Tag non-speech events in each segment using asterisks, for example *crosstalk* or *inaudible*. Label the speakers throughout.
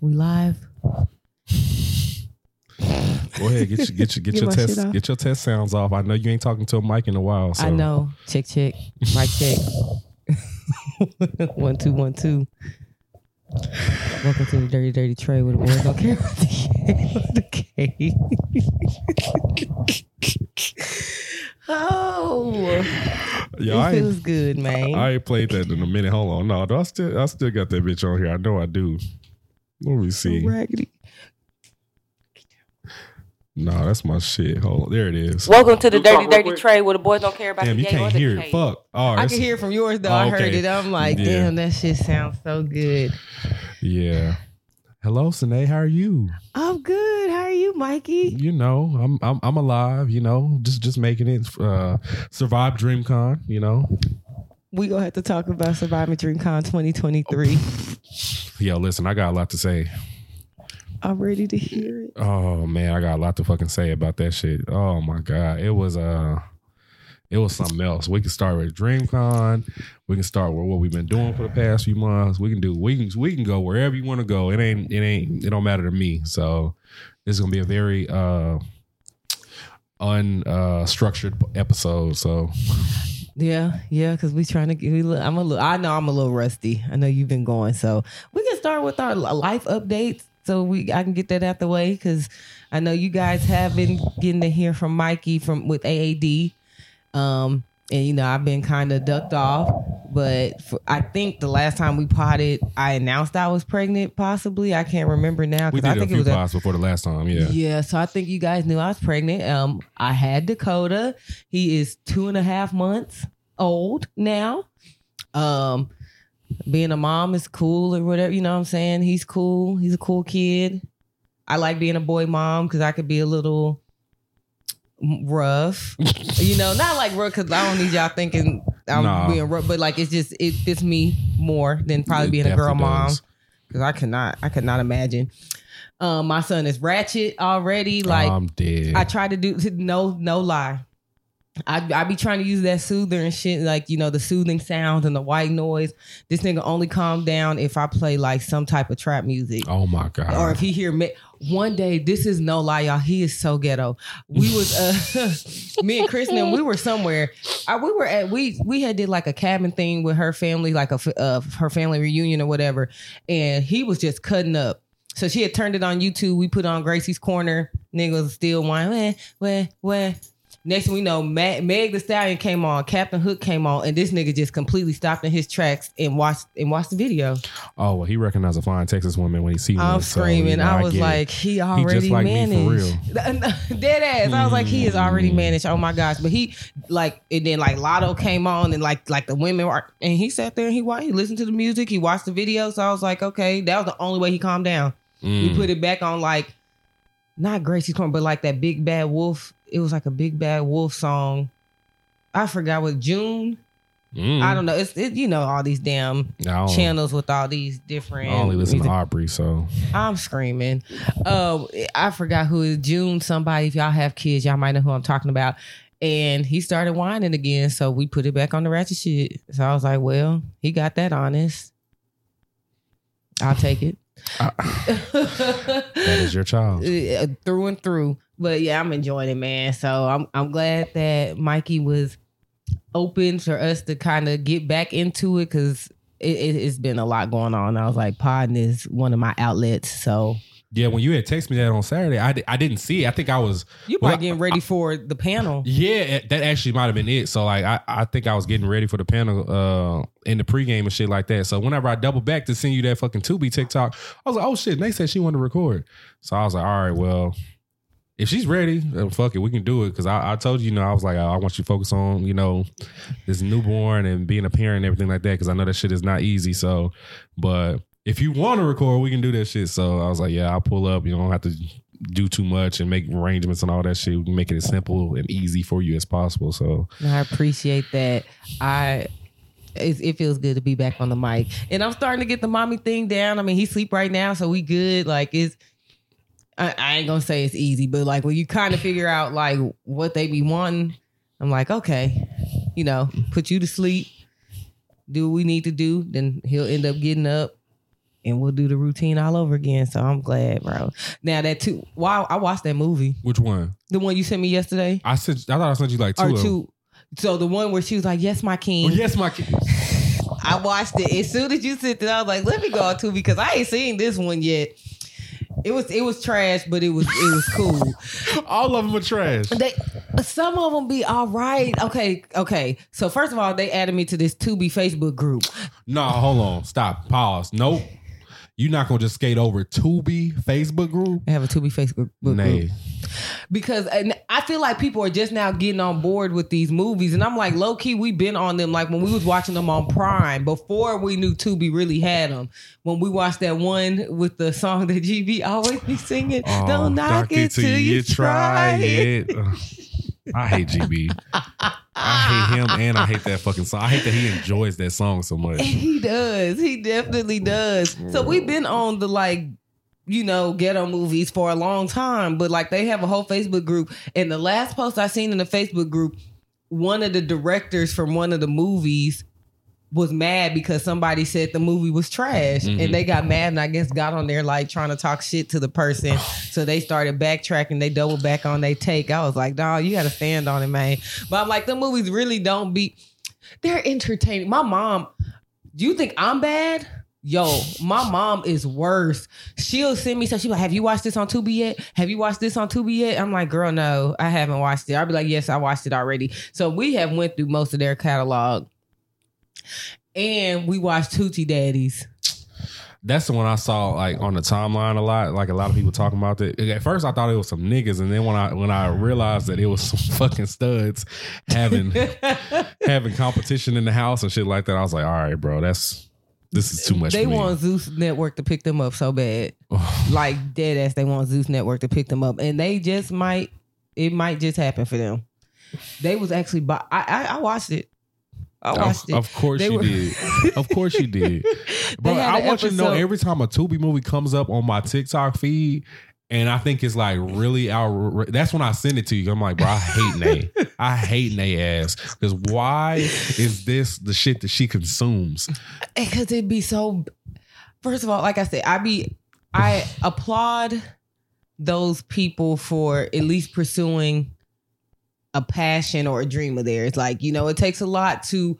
Speaker 1: We live.
Speaker 2: Go ahead, get your get your get,
Speaker 1: Get
Speaker 2: your test get your test sounds off. I know you ain't talking to a mic in a while. So.
Speaker 1: I know. Check, check. Mic check. *laughs* one, two, one, two. Welcome to the Dirty Dirty Tray with the boys don't care about the K. oh,
Speaker 2: Yo,
Speaker 1: it
Speaker 2: I
Speaker 1: feels good, man.
Speaker 2: I ain't played that in a minute. Hold on, no, do I still I still got that bitch on here. I know I do. Let me see.
Speaker 1: Raggedy.
Speaker 2: No, that's my shit. Hold on, there it is.
Speaker 1: Welcome to the
Speaker 2: You talk
Speaker 1: Dirty Dirty
Speaker 2: quick.
Speaker 1: Tray where the boys don't care about
Speaker 2: Damn,
Speaker 1: the
Speaker 2: you
Speaker 1: K
Speaker 2: can't hear it. Fuck. Oh,
Speaker 1: I can hear from yours though.
Speaker 2: Oh,
Speaker 1: I heard
Speaker 2: okay.
Speaker 1: it. I'm like,
Speaker 2: Yeah.
Speaker 1: damn, that shit sounds so good.
Speaker 2: Yeah. Hello, Sine. How are you?
Speaker 1: I'm good. How are you, Mikey?
Speaker 2: You know, I'm I'm I'm alive. You know, just just making it. Uh, survive DreamCon. You know.
Speaker 1: We gonna have to talk about Surviving DreamCon 2023.
Speaker 2: Yo, listen, I got a lot to say.
Speaker 1: I'm ready to hear it.
Speaker 2: Oh man, I got a lot to fucking say about that shit. Oh my god, it was uh it was something else. We can start with DreamCon. We can start with what we've been doing for the past few months. We can do we can we can go wherever you want to go. It ain't it ain't it don't matter to me. So this is gonna be a very uh unstructured episode. So
Speaker 1: Yeah, yeah, because we trying to get. We, I'm a little. I know I'm a little rusty. I know you've been going, so we can start with our life updates. So we, I can get that out the way because I know you guys have been getting to hear from Mikey from with AAD, um, and you know I've been kind of ducked off. But for, I think the last time we potted, I announced I was pregnant. Possibly, I can't remember now
Speaker 2: we
Speaker 1: because I
Speaker 2: did a
Speaker 1: think it
Speaker 2: few
Speaker 1: was a,
Speaker 2: pods before the last time. Yeah.
Speaker 1: yeah, so I think you guys knew I was pregnant. Um, I had Dakota. He is two and a half months old now. Um, being a mom is cool or whatever. You know what I'm saying? He's cool. He's a cool kid. I like being a boy mom because I could be a little rough. *laughs* you know, not like rough because I don't need y'all thinking I'm
Speaker 2: Nah.
Speaker 1: being rough, but like it's just it fits me more than probably
Speaker 2: It
Speaker 1: being a girl mom because I cannot I could not imagine. Um, my son is ratchet already. Like
Speaker 2: I'm dead.
Speaker 1: I try to do no, no lie. I I be trying to use that soother and shit, like you know the soothing sounds and the white noise. This nigga only calm down if I play like some type of trap music.
Speaker 2: oh my god.
Speaker 1: Or if he hear me one day, this is no lie, y'all. He is so ghetto. We was uh *laughs* me and Chris and we were somewhere. Uh, we were at we we had did like a cabin thing with her family, like a uh, her family reunion or whatever, and he was just cutting up. So she had turned it on YouTube. We put on Gracie's Corner. Nigga was still whining, where, where. Next thing we know, Meg the Stallion came on, Captain Hook came on, and this nigga just completely stopped in his tracks and watched and watched the video.
Speaker 2: oh well, he recognized a fine Texas woman when he seen
Speaker 1: I'm
Speaker 2: one. so,
Speaker 1: screaming.
Speaker 2: you know,
Speaker 1: I was
Speaker 2: it.
Speaker 1: like, he already
Speaker 2: like me for
Speaker 1: managed. *laughs* Dead ass. I was like, he is already managed. Oh my gosh. But he like and then like Latto came on and like like the women were and he sat there and he watched he listened to the music, he watched the video. So I was like, okay, that was the only way he calmed down.
Speaker 2: Mm.
Speaker 1: We put it back on like not Gracie's Corner, but like that Big Bad Wolf. It was like a Big Bad Wolf song. I forgot what June.
Speaker 2: Mm.
Speaker 1: I don't know. It's it, you know all these damn channels with all these different.
Speaker 2: I only listen
Speaker 1: music
Speaker 2: to Aubrey, so
Speaker 1: I'm screaming. Oh, I forgot who is June. Somebody, if y'all have kids, y'all might know who I'm talking about. And he started whining again, so we put it back on the ratchet shit. So I was like, well, he got that honest. I'll take it. *laughs*
Speaker 2: that is your child. *laughs*
Speaker 1: Uh, through and through. But yeah, I'm enjoying it, man. So I'm I'm glad that Mikey was open for us to kind of get back into it because it, it, it's been a lot going on. I was like, podding is one of my outlets. So
Speaker 2: Yeah, when you had texted me that on Saturday, I, di- I didn't see it. I think I was
Speaker 1: you
Speaker 2: Well,
Speaker 1: getting ready for the panel.
Speaker 2: yeah, that actually might have been it. So like I, I think I was getting ready for the panel uh in the pregame and shit like that. So whenever I double back to send you that fucking Tubi TikTok, I was like, oh shit, they said she wanted to record. So I was like, all right, well, if she's ready, then fuck it, we can do it. Cause I, I told you, you know, I was like, I want you to focus on, you know, this newborn and being a parent and everything like that. Cause I know that shit is not easy. So, but if you want to record, we can do that shit. So I was like, yeah, I'll pull up. You don't have to do too much and make arrangements and all that shit. We can make it as simple and easy for you as possible. So
Speaker 1: I appreciate that. I it, it feels good to be back on the mic, and I'm starting to get the mommy thing down. I mean, he sleep right now, so we good. Like it's. I, I ain't gonna say it's easy, but like when you kind of figure out like what they be wanting, I'm like, okay, you know, put you to sleep, do what we need to do, then he'll end up getting up, and we'll do the routine all over again. So I'm glad, bro. Now that two, wow, I watched that movie,
Speaker 2: Which one?
Speaker 1: the one you sent me yesterday,
Speaker 2: I said I thought I sent you like two.
Speaker 1: or
Speaker 2: of them.
Speaker 1: two. So the one where she was like, "Yes, my king."
Speaker 2: Oh, yes, my king. *laughs*
Speaker 1: I watched it as soon as you sent it. I was like, "Let me go on two because I ain't seen this one yet." It was it was trash, but it was it was cool. *laughs*
Speaker 2: All of them are trash.
Speaker 1: They some of them be all right. Okay, okay. So first of all, they added me to this Tubi Facebook group.
Speaker 2: No, hold on. Stop. Pause. Nope. You're not gonna just skate over Tubi Facebook group.
Speaker 1: I have a Tubi Facebook group
Speaker 2: Nay.
Speaker 1: because and I feel like people are just now getting on board with these movies, and I'm like, low key, we've been on them. Like when we was watching them on Prime before we knew Tubi really had them. When we watched that one with the song that GB always be singing,
Speaker 2: Oh,
Speaker 1: "Don't knock it till you try it."
Speaker 2: Ugh. *laughs* *laughs* I hate GB. I hate him and I hate that fucking song. I hate that he enjoys that song so much.
Speaker 1: He does. He definitely does. So we've been on the like, you know, ghetto movies for a long time, but like they have a whole Facebook group. And the last post I seen in the Facebook group, one of the directors from one of the movies was mad because somebody said the movie was trash
Speaker 2: Mhm.
Speaker 1: and they got mad and I guess got on there like trying to talk shit to the person. *sighs* so they started backtracking. They doubled back on their take. I was like, dog, you got to stand on it, man. But I'm like, the movies really don't be, they're entertaining. My mom, do you think I'm bad? Yo, my mom is worse. She'll send me stuff. She's like, Have you watched this on Tubi yet? Have you watched this on Tubi yet? I'm like, Girl, no, I haven't watched it. I'll be like, Yes, I watched it already. So we have went through most of their catalog. And we watched Hoochie Daddies.
Speaker 2: That's the one I saw like on the timeline a lot. Like a lot of people talking about that. At first, I thought it was some niggas, and then when I when I realized that it was *laughs* some fucking studs having *laughs* having competition in the house and shit like that, I was like, all right, bro, that's this is too much.
Speaker 1: they
Speaker 2: for me.
Speaker 1: want Zeus Network to pick them up so bad. *sighs* like dead ass, they want Zeus Network to pick them up. And they just might it might just happen for them. They was actually I I, I watched it. I watched
Speaker 2: of,
Speaker 1: it.
Speaker 2: of course
Speaker 1: They
Speaker 2: you
Speaker 1: were-
Speaker 2: did. Of course you did. *laughs*
Speaker 1: Had
Speaker 2: I
Speaker 1: an
Speaker 2: want you to know every time a Tubi movie comes up on my TikTok feed, and I think it's like really out. That's when I send it to you. I'm like, bro, I hate Nay. I hate Nay ass because why is this the shit that she consumes?
Speaker 1: Eh, because it'd be so first of all like i said i be i *sighs* applaud those people for at least pursuing a passion or a dream of theirs like you know it takes a lot to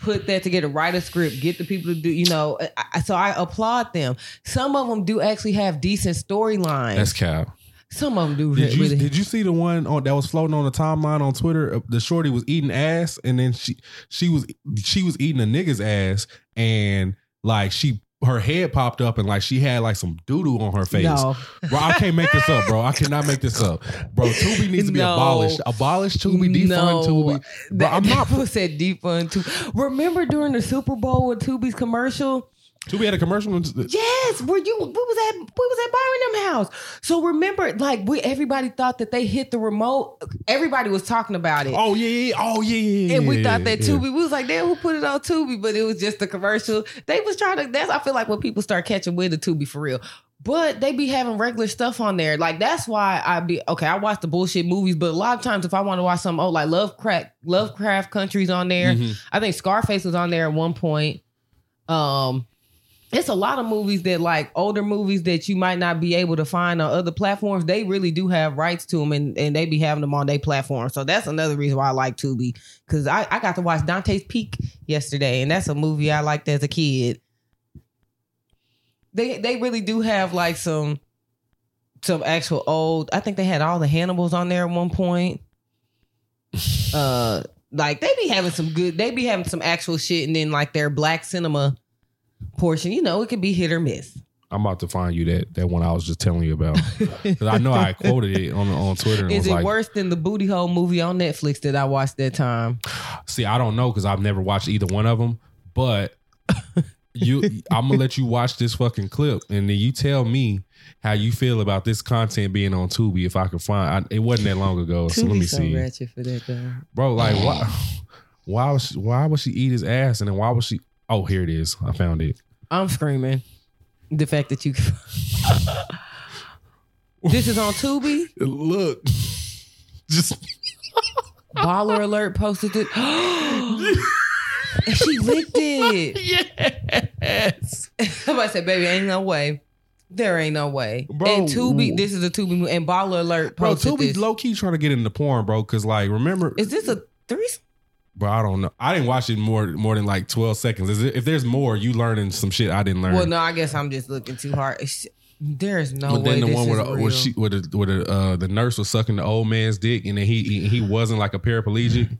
Speaker 1: put that together write a script get the people to do you know I, I- so i applaud them some of them do actually have decent storylines
Speaker 2: That's cap.
Speaker 1: some of them do
Speaker 2: Did you did you see the one on, that was floating on the timeline on Twitter? Uh, The shorty was eating ass, and then she she was she was eating a nigga's ass, and like she her head popped up, and like she had like some doo doo on her face.
Speaker 1: no
Speaker 2: Bro, I can't make this up, bro. I cannot make this up, bro. Tubi needs to be
Speaker 1: No.
Speaker 2: abolished. Abolish Tubi, defund
Speaker 1: No.
Speaker 2: Tubi. Bro,
Speaker 1: That,
Speaker 2: I'm not.
Speaker 1: was said defund too. Remember during the Super Bowl with Tubi's commercial?
Speaker 2: Tubi had a commercial.
Speaker 1: Yes, were you? What was that? What was that Byron them house? So remember, like we everybody thought that they hit the remote. Everybody was talking about it.
Speaker 2: Oh yeah, yeah. Oh yeah, yeah.
Speaker 1: And we thought that
Speaker 2: yeah.
Speaker 1: We was like, damn, who put it on Tubi? But it was just a commercial. They was trying to, that's, I feel like when people start catching with the Tubi for real. But they be having regular stuff on there. Like, that's why I be, okay, I watch the bullshit movies, but a lot of times if I want to watch something, oh, like Lovecraft, Lovecraft Country's on there.
Speaker 2: Mhm.
Speaker 1: I think Scarface was on there at one point. Um, it's a lot of movies that like older movies that you might not be able to find on other platforms. They really do have rights to them, and, and they be having them on their platform. So that's another reason why I like Tubi because I, I got to watch Dante's Peak yesterday, and that's a movie I liked as a kid. They they really do have like some some actual old. I think they had all the Hannibals on there at one point. Uh, like they be having some good. They be having some actual shit, and then like their black cinema portion. You know, it could be hit or miss.
Speaker 2: I'm about to find you that that one I was just telling you about *laughs* because I know I quoted it on on Twitter. And
Speaker 1: Is it
Speaker 2: like,
Speaker 1: worse than the booty hole movie on Netflix that I watched that time?
Speaker 2: See, I don't know because I've never watched either one of them. But you, I'm gonna let you watch this fucking clip, and then you tell me how you feel about this content being on Tubi. If I can find, I, it wasn't that long ago, so let me
Speaker 1: so
Speaker 2: see,
Speaker 1: ratchet for that though.
Speaker 2: bro. Like, why? Why was she, why would she eat his ass, and then why was she? Oh, here it is. I found it.
Speaker 1: I'm screaming. The fact that you *laughs* This is on Tubi.
Speaker 2: Look, just *laughs*
Speaker 1: Baller alert posted it. *gasps* and she licked it.
Speaker 2: yes.
Speaker 1: Somebody said, "Baby, ain't no way." There ain't no way.
Speaker 2: Bro.
Speaker 1: and Tubi, this is a Tubi movie, and Baller Alert posted
Speaker 2: it.
Speaker 1: Bro, Tubi's
Speaker 2: low key trying to get into porn, bro. Cause like, remember,
Speaker 1: Is this a threesome?
Speaker 2: Bro, I don't know. I didn't watch it more more than like twelve seconds. Is it, if there's more, you learning some shit I didn't learn.
Speaker 1: Well, no, I guess I'm just looking too hard. It's- There's no
Speaker 2: but then the one
Speaker 1: is
Speaker 2: where, the, where she where the where the, uh, the nurse was sucking the old man's dick, and then he he, he wasn't like a paraplegic.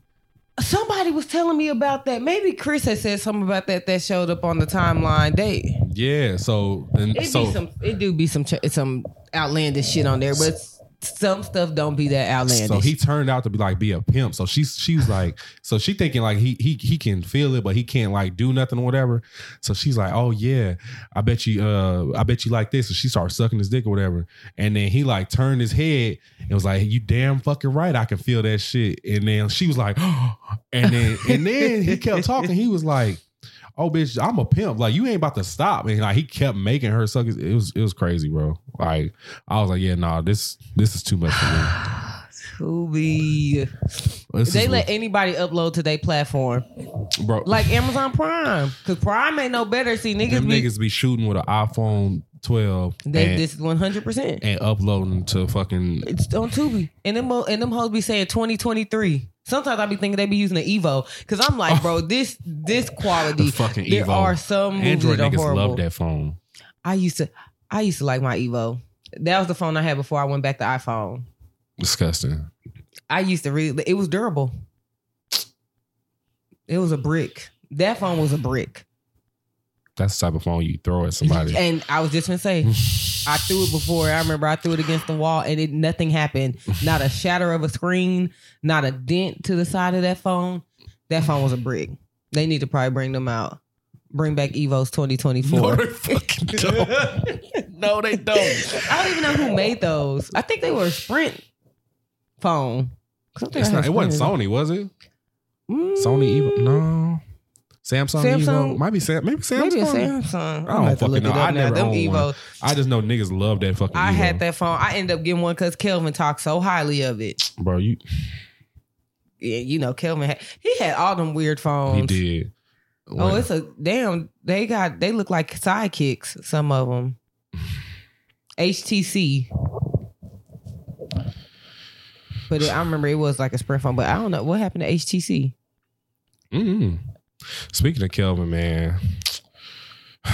Speaker 1: Somebody was telling me about that. Maybe Chris had said something about that that showed up on the timeline. date.
Speaker 2: Yeah, so then
Speaker 1: it
Speaker 2: so
Speaker 1: be some it do be some some outlandish shit on there, but some stuff don't be that outlandish.
Speaker 2: So he turned out to be like be a pimp. So she's she's like, so she thinking like he he he can feel it, but he can't like do nothing or whatever. So she's like, oh yeah, I bet you uh I bet you like this. And she started sucking his dick or whatever. And then he like turned his head and was like, you damn fucking right, I can feel that shit. And then she was like, *gasps* and then and then he kept talking. He was like. Oh bitch, I'm a pimp. Like you ain't about to stop. And like he kept making her suck. his- It was it was crazy, bro. Like I was like, yeah, nah, this this is too much for me. *sighs*
Speaker 1: Tubi.
Speaker 2: This
Speaker 1: They let anybody upload to their platform,
Speaker 2: bro.
Speaker 1: like Amazon Prime, because Prime ain't no better. See, niggas
Speaker 2: them
Speaker 1: be
Speaker 2: niggas be shooting with an iPhone 12
Speaker 1: they,
Speaker 2: and,
Speaker 1: this is one hundred percent.
Speaker 2: and uploading to fucking
Speaker 1: It's on Tubi, and them and them hoes be saying twenty twenty three. Sometimes I be thinking they be using the Evo because I'm like, bro, this this *laughs* quality.
Speaker 2: the fucking
Speaker 1: there
Speaker 2: Evo.
Speaker 1: are some movies
Speaker 2: Android
Speaker 1: that are
Speaker 2: niggas
Speaker 1: horrible.
Speaker 2: love that phone.
Speaker 1: I used to, I used to like my Evo. That was the phone I had before I went back to iPhone.
Speaker 2: Disgusting.
Speaker 1: I used to really. It was durable. It was a brick. That phone was a brick.
Speaker 2: That's the type of phone you throw at somebody.
Speaker 1: And I was just gonna say, *laughs* I threw it before. I remember I threw it against the wall, and it nothing happened. Not a shatter of a screen, not a dent to the side of that phone. That phone was a brick. They need to probably bring them out. Bring back Evo's 2024.
Speaker 2: no, they *laughs* fucking don't. *laughs* no, they don't.
Speaker 1: I don't even know who made those. I think they were a Sprint phone. 'Cause I think
Speaker 2: It's
Speaker 1: I had
Speaker 2: not, it wasn't Sony, was it?
Speaker 1: Mm,
Speaker 2: Sony Evo? No. Samsung,
Speaker 1: Samsung?
Speaker 2: Evo? Might be Sam. Maybe Samsung.
Speaker 1: Maybe Samsung.
Speaker 2: I don't
Speaker 1: gonna have to
Speaker 2: fucking know. I never
Speaker 1: Them
Speaker 2: owned one.
Speaker 1: Evo.
Speaker 2: I just know niggas love that fucking.
Speaker 1: I
Speaker 2: Evo.
Speaker 1: had that phone. I ended up getting one because Kelvin talked so highly of it.
Speaker 2: bro. You
Speaker 1: Yeah, you know, Kelvin had he had all them weird phones.
Speaker 2: he did.
Speaker 1: Oh, it's a damn. They got they look like sidekicks. Some of them. HTC. But it, I remember it was like a Sprint phone. But I don't know what happened to HTC.
Speaker 2: Mm. Speaking of Kelvin, man, *sighs*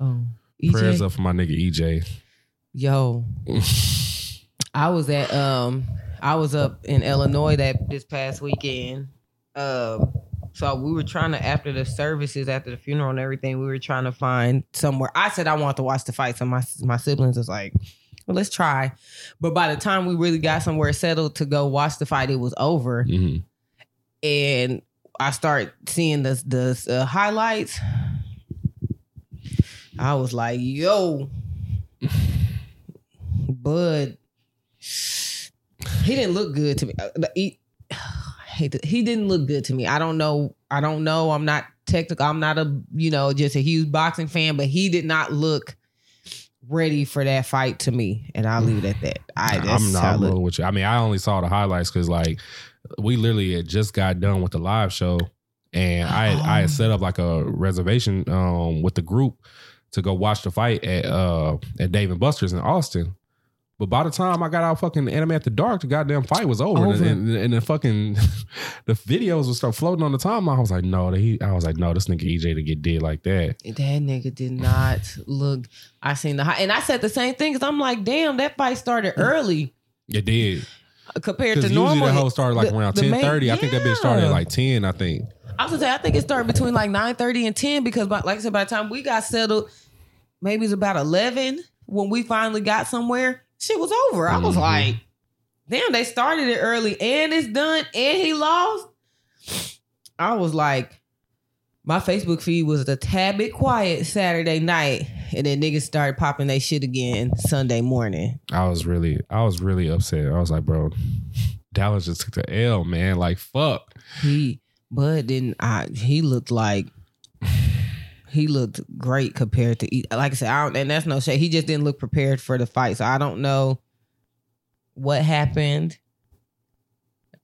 Speaker 1: Oh,
Speaker 2: prayers up for my nigga EJ.
Speaker 1: Yo, *laughs* I was at um I was up in Illinois that this past weekend. Um so we were trying to after the services, after the funeral and everything, we were trying to find somewhere. I said I want to watch the fight. So my my siblings was like, well, let's try. But by the time we really got somewhere settled to go watch the fight, it was over.
Speaker 2: Mhm.
Speaker 1: And I start seeing the the uh, highlights. I was like, yo, Bud, he didn't look good to me. Uh, He, I hate to- he didn't look good to me. I don't know. I don't know. I'm not technical. I'm not a you know just a huge boxing fan, but he did not look ready for that fight to me, and I'll leave it at that. I
Speaker 2: I'm not rolling with you. I mean, I only saw the highlights because like we literally had just got done with the live show, and I had, I had set up like a reservation um with the group to go watch the fight at uh at Dave and Buster's in Austin. But by the time I got out fucking Anime After Dark, the goddamn fight was over,
Speaker 1: Over.
Speaker 2: And, and, and the fucking *laughs* the videos would start floating on the timeline. I was like, no, he, I was like, no, this nigga EJ to get dead like that.
Speaker 1: That nigga did not look. I seen the high, and I said the same thing because I'm like, damn, that fight started early
Speaker 2: It did
Speaker 1: compared to
Speaker 2: usually the whole started like
Speaker 1: The-
Speaker 2: around ten thirty. I think that bitch started at like ten. I think.
Speaker 1: I was gonna say I think it started between like nine thirty and ten because, by, like I said, by the time we got settled, maybe it's about eleven when we finally got somewhere. Shit was over. I was
Speaker 2: Mhm.
Speaker 1: like, damn, they started it early and it's done and he lost. I was like, my Facebook feed was a tad bit quiet Saturday night, and then niggas started popping they shit again Sunday morning.
Speaker 2: I was really, I was really upset. I was like, bro, Dallas just took the L, man. Like, fuck.
Speaker 1: He, but then I, he looked like he looked great compared to like I said, I don't, and that's no shade. He just didn't look prepared for the fight, so I don't know what happened.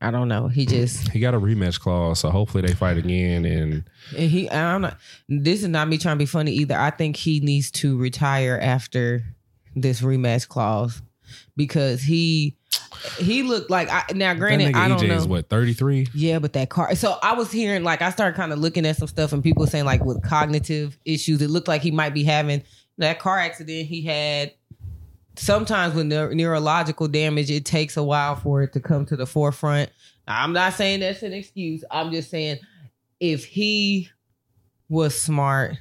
Speaker 1: I don't know. He just
Speaker 2: He got a rematch clause, so hopefully they fight again. And
Speaker 1: and he. I'm not. This is not me trying to be funny either. I think he needs to retire after this rematch clause because he he looked like I, now. Granted, I don't
Speaker 2: EJ
Speaker 1: know.
Speaker 2: is what thirty three.
Speaker 1: Yeah, but that car. So I was hearing like I started kind of looking at some stuff and people saying like with cognitive issues, it looked like he might be having that car accident he had. Sometimes with neur- neurological damage, it takes a while for it to come to the forefront. I'm not saying that's an excuse. I'm just saying if he was smart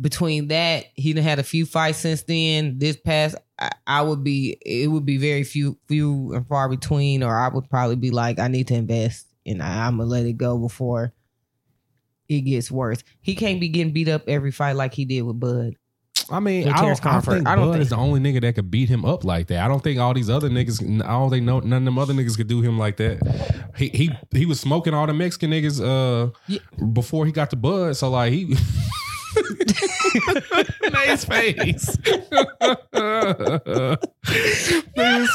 Speaker 1: between that, he done had a few fights since then. This past, I, I would be, it would be very few, few and far between, or I would probably be like, I need to invest and I, I'm gonna let it go before it gets worse. He can't be getting beat up every fight like he did with Bud.
Speaker 2: I mean, I don't, I think
Speaker 1: I don't
Speaker 2: Bud
Speaker 1: think-
Speaker 2: is the only nigga that could beat him up like that. I don't think all these other niggas. I don't think no, none of them other niggas could do him like that. He he he was smoking all the Mexican niggas uh
Speaker 1: Yeah.
Speaker 2: before he got the Bud. So like he. *laughs* *laughs* Nice face. he, was,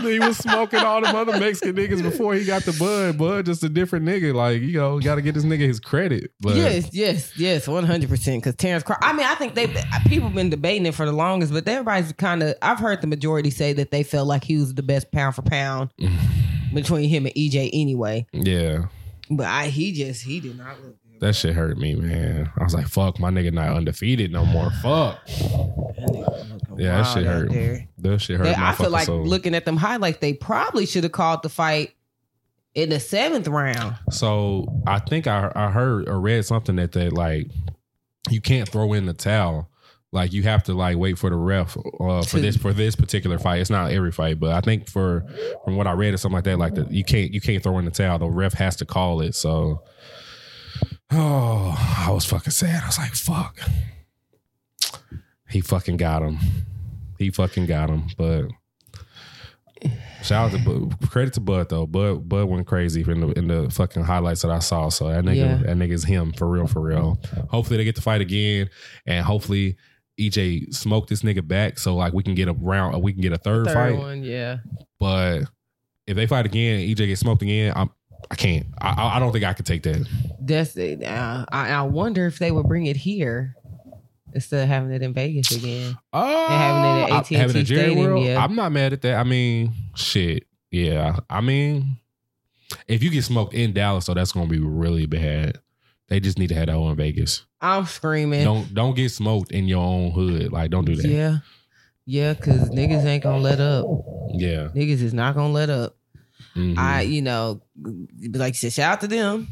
Speaker 2: he was smoking all them other Mexican niggas before he got the Bud. Bud just a different nigga. Like you know, got to get this nigga his credit. But
Speaker 1: yes, yes, yes, one hundred percent. Because Terence Crawford, I mean, I think they people been debating it for the longest, but everybody's kind of. I've heard the majority say that they felt like he was the best pound for pound *sighs* between him and EJ anyway.
Speaker 2: yeah.
Speaker 1: But I, he just he did not look good.
Speaker 2: That shit hurt me, man. I was like, fuck, my nigga not undefeated no more. Fuck.
Speaker 1: That
Speaker 2: Yeah, that shit hurt.
Speaker 1: there.
Speaker 2: That shit hurt.
Speaker 1: They- I feel like
Speaker 2: soul.
Speaker 1: looking at them highlights, they probably should have called the fight in the seventh round.
Speaker 2: So I think I I heard or read something that they like you can't throw in the towel. Like you have to like wait for the ref uh, for this for this particular fight. It's not every fight, but I think for from what I read or something like that, like the, you can't you can't throw in the towel. The ref has to call it. So oh, I was fucking sad. I was like, fuck. He fucking got him. He fucking got him. But shout out to Bud. credit to Bud though. Bud Bud went crazy in the in the fucking highlights that I saw. So that nigga
Speaker 1: Yeah.
Speaker 2: that nigga's him for real for real. Hopefully they get to fight again, and hopefully EJ smoke this nigga back so like we can get a round, we can get a third,
Speaker 1: Third
Speaker 2: fight.
Speaker 1: one, yeah.
Speaker 2: But if they fight again, and EJ gets smoked again, I'm. I can't. I, I- don't think I could take that.
Speaker 1: That's it. Uh, I, I wonder if they would bring it here instead of having it in Vegas again.
Speaker 2: Oh,
Speaker 1: having it at AT&T
Speaker 2: having Jerry
Speaker 1: Stadium,
Speaker 2: World,
Speaker 1: yeah.
Speaker 2: I'm not mad at that. I mean, shit. Yeah. I mean, if you get smoked in Dallas, though, that's gonna be really bad. They just need to have that in Vegas.
Speaker 1: I'm screaming.
Speaker 2: Don't don't get smoked in your own hood. Like, don't do that.
Speaker 1: Yeah. Yeah, because niggas ain't gonna let up.
Speaker 2: Yeah.
Speaker 1: Niggas is not gonna let up.
Speaker 2: Mhm.
Speaker 1: I, you know, like you said, shout out to them.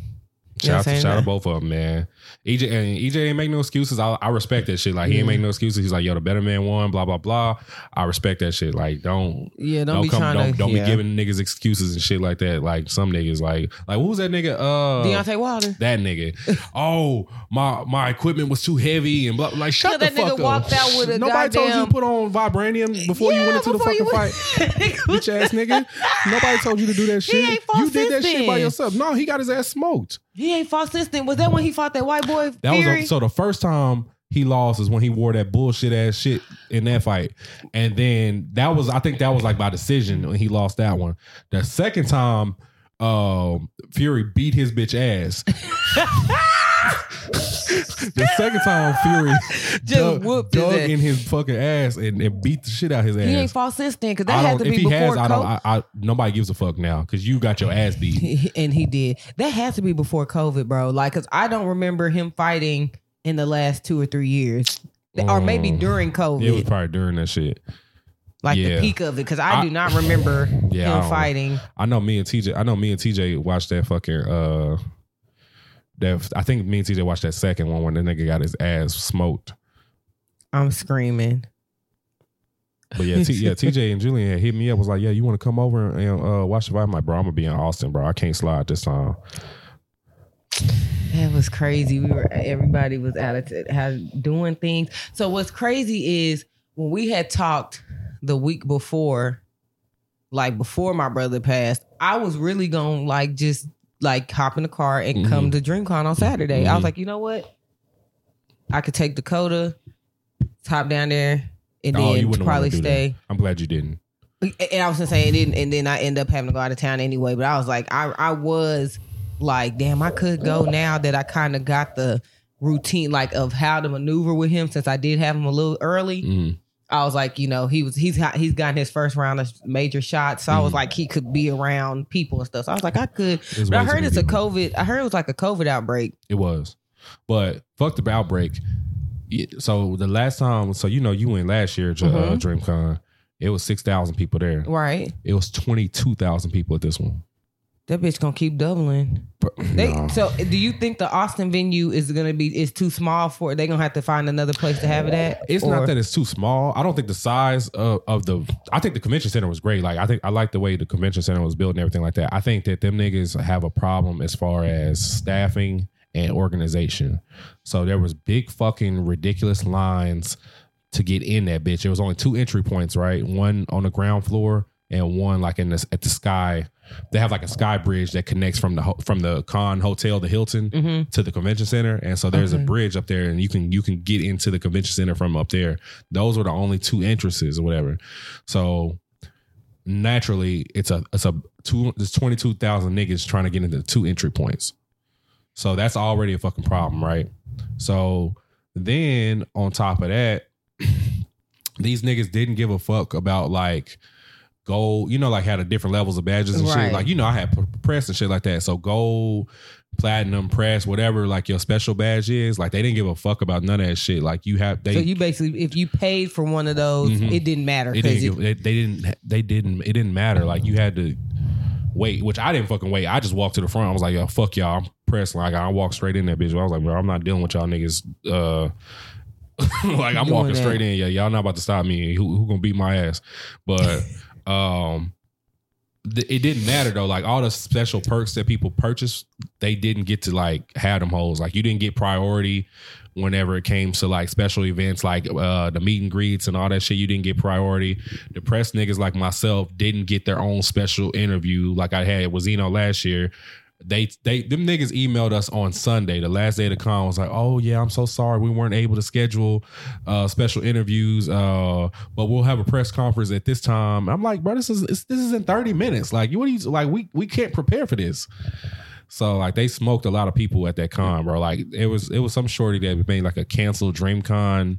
Speaker 2: Shout, to, shout out both of them, man. EJ and EJ ain't make no excuses. I, I respect that shit. Like he ain't make no excuses. He's like, yo, the better man won. Blah blah blah. I respect that shit. Like don't
Speaker 1: Yeah, don't,
Speaker 2: don't,
Speaker 1: be
Speaker 2: come
Speaker 1: trying
Speaker 2: don't,
Speaker 1: to.
Speaker 2: don't
Speaker 1: yeah.
Speaker 2: be giving niggas excuses and shit like that. Like some niggas like like what was that nigga? Uh,
Speaker 1: Deontay Wilder.
Speaker 2: that nigga. *laughs* oh my my equipment was too heavy and blah. Like shut the
Speaker 1: that
Speaker 2: fuck
Speaker 1: nigga
Speaker 2: up.
Speaker 1: walked out with a
Speaker 2: Nobody told you to put on vibranium before you went into the fucking
Speaker 1: went-
Speaker 2: fight. *laughs* Bitch ass nigga. Nobody told you to do that shit.
Speaker 1: ain't
Speaker 2: you did that
Speaker 1: since
Speaker 2: shit by yourself. No, he got his ass smoked.
Speaker 1: He ain't fought since then. Was that when he fought that white boy?
Speaker 2: That was a, so the first time he lost is when he wore that bullshit ass shit in that fight, and then that was I think that was like by decision when he lost that one. The second time, um, Fury beat his bitch ass. *laughs* the second time Fury *laughs*
Speaker 1: Just
Speaker 2: dug,
Speaker 1: whooped his
Speaker 2: dug
Speaker 1: ass.
Speaker 2: in his fucking ass and, and beat the shit out his ass.
Speaker 1: he ain't fought since then because that
Speaker 2: I
Speaker 1: had to be
Speaker 2: he
Speaker 1: before
Speaker 2: has, I. I, I, nobody gives a fuck now because you got your ass beat. *laughs*
Speaker 1: and he did. That has to be before COVID, bro. Like, cause I don't remember him fighting in the last two or three years, or maybe
Speaker 2: Mm.
Speaker 1: during COVID,
Speaker 2: It was probably during that shit.
Speaker 1: like
Speaker 2: yeah.
Speaker 1: the peak of it. Because I,
Speaker 2: I-
Speaker 1: do not remember *laughs*
Speaker 2: Yeah, I
Speaker 1: him
Speaker 2: don't-
Speaker 1: fighting.
Speaker 2: I know me and TJ. I know me and TJ watched that fucking. uh That I think me and TJ watched that second one when the nigga got his ass smoked.
Speaker 1: I'm screaming.
Speaker 2: But yeah, T, yeah, *laughs* TJ and Julian had hit me up. Was like, yeah, you want to come over and uh, watch the? I'm like, bro, I'm gonna be in Austin, bro. I can't slide this time.
Speaker 1: That was crazy. We were everybody was out of t- had doing things. So what's crazy is when we had talked the week before, like before my brother passed, I was really gonna like just like hop in the car and come to DreamCon on Saturday. I was
Speaker 2: Mhm.
Speaker 1: like, you know what? I could take Dakota, hop down there, and
Speaker 2: Oh,
Speaker 1: then probably
Speaker 2: want to do
Speaker 1: stay.
Speaker 2: that. I'm glad you didn't.
Speaker 1: And I was gonna say, and then, and then I end up having to go out of town anyway. But I was like, I, I was like, damn, I could go now that I kind of got the routine, like of how to maneuver with him since I did have him a little early.
Speaker 2: Mhm.
Speaker 1: I was like, you know, he was he's got he's gotten his first round of major shots, so I was like, he could be around people and stuff. So I was like, I could. But I heard it's a. COVID. I heard it was like a COVID outbreak.
Speaker 2: It was, but fuck the outbreak. So the last time, so you know, you went last year to uh,
Speaker 1: Mhm.
Speaker 2: DreamCon. It was six thousand people there.
Speaker 1: Right.
Speaker 2: It was twenty two thousand people at this one.
Speaker 1: That bitch gonna keep doubling.
Speaker 2: But,
Speaker 1: They,
Speaker 2: nah.
Speaker 1: So, do you think the Austin venue is gonna be is too small for it? They gonna have to find another place to have it at.
Speaker 2: It's
Speaker 1: Or-
Speaker 2: not that it's too small. I don't think the size of, of the. I think the convention center was great. Like I think I like the way the convention center was built and everything like that. I think that them niggas have a problem as far as staffing and organization. So there was big fucking ridiculous lines to get in that bitch. There was only two entry points, right? One on the ground floor and one like in the at the sky. They have like a sky bridge that connects from the ho- from the Con Hotel, the Hilton,
Speaker 1: Mhm.
Speaker 2: to the convention center, and so there's a bridge up there, and you can you can get into the convention center from up there. Those were the only two entrances or whatever. So naturally, it's a it's a two there's twenty two thousand niggas trying to get into two entry points. So that's already a fucking problem, right? So then on top of that, *clears throat* these niggas didn't give a fuck about like gold, you know, like had a different levels of badges and
Speaker 1: Right.
Speaker 2: shit. Like, you know, I had press and shit like that. So gold, platinum, press, whatever, like your special badge is, like they didn't give a fuck about none of that shit. Like you have they
Speaker 1: so you basically, if you paid for one of those,
Speaker 2: Mhm.
Speaker 1: it didn't matter
Speaker 2: it didn't, give- they, they didn't they didn't it didn't matter. Like you had to wait, which I didn't fucking wait. I just walked to the front. I was like, yo, fuck y'all. I'm pressed. Like I walked straight in that bitch. I was like, bro, I'm not dealing with y'all niggas. Uh *laughs* like I'm walking
Speaker 1: that.
Speaker 2: straight in. Yeah, y'all not about to stop me. Who, who gonna beat my ass? But *laughs* um th- it didn't matter though. Like all the special perks that people purchased, they didn't get to like have them holes. Like you didn't get priority whenever it came to like special events like uh the meet and greets and all that shit. You didn't get priority. The press niggas like myself didn't get their own special interview like I had with Zeno last year. They they them niggas emailed us on Sunday, the last day of the con was like, oh yeah, I'm so sorry we weren't able to schedule uh special interviews, uh, but we'll have a press conference at this time. I'm like, bro, this is this is in 30 minutes. Like, what do you like? We we can't prepare for this. So like they smoked a lot of people at that con, bro. Like it was it was some shorty that made like a canceled DreamCon.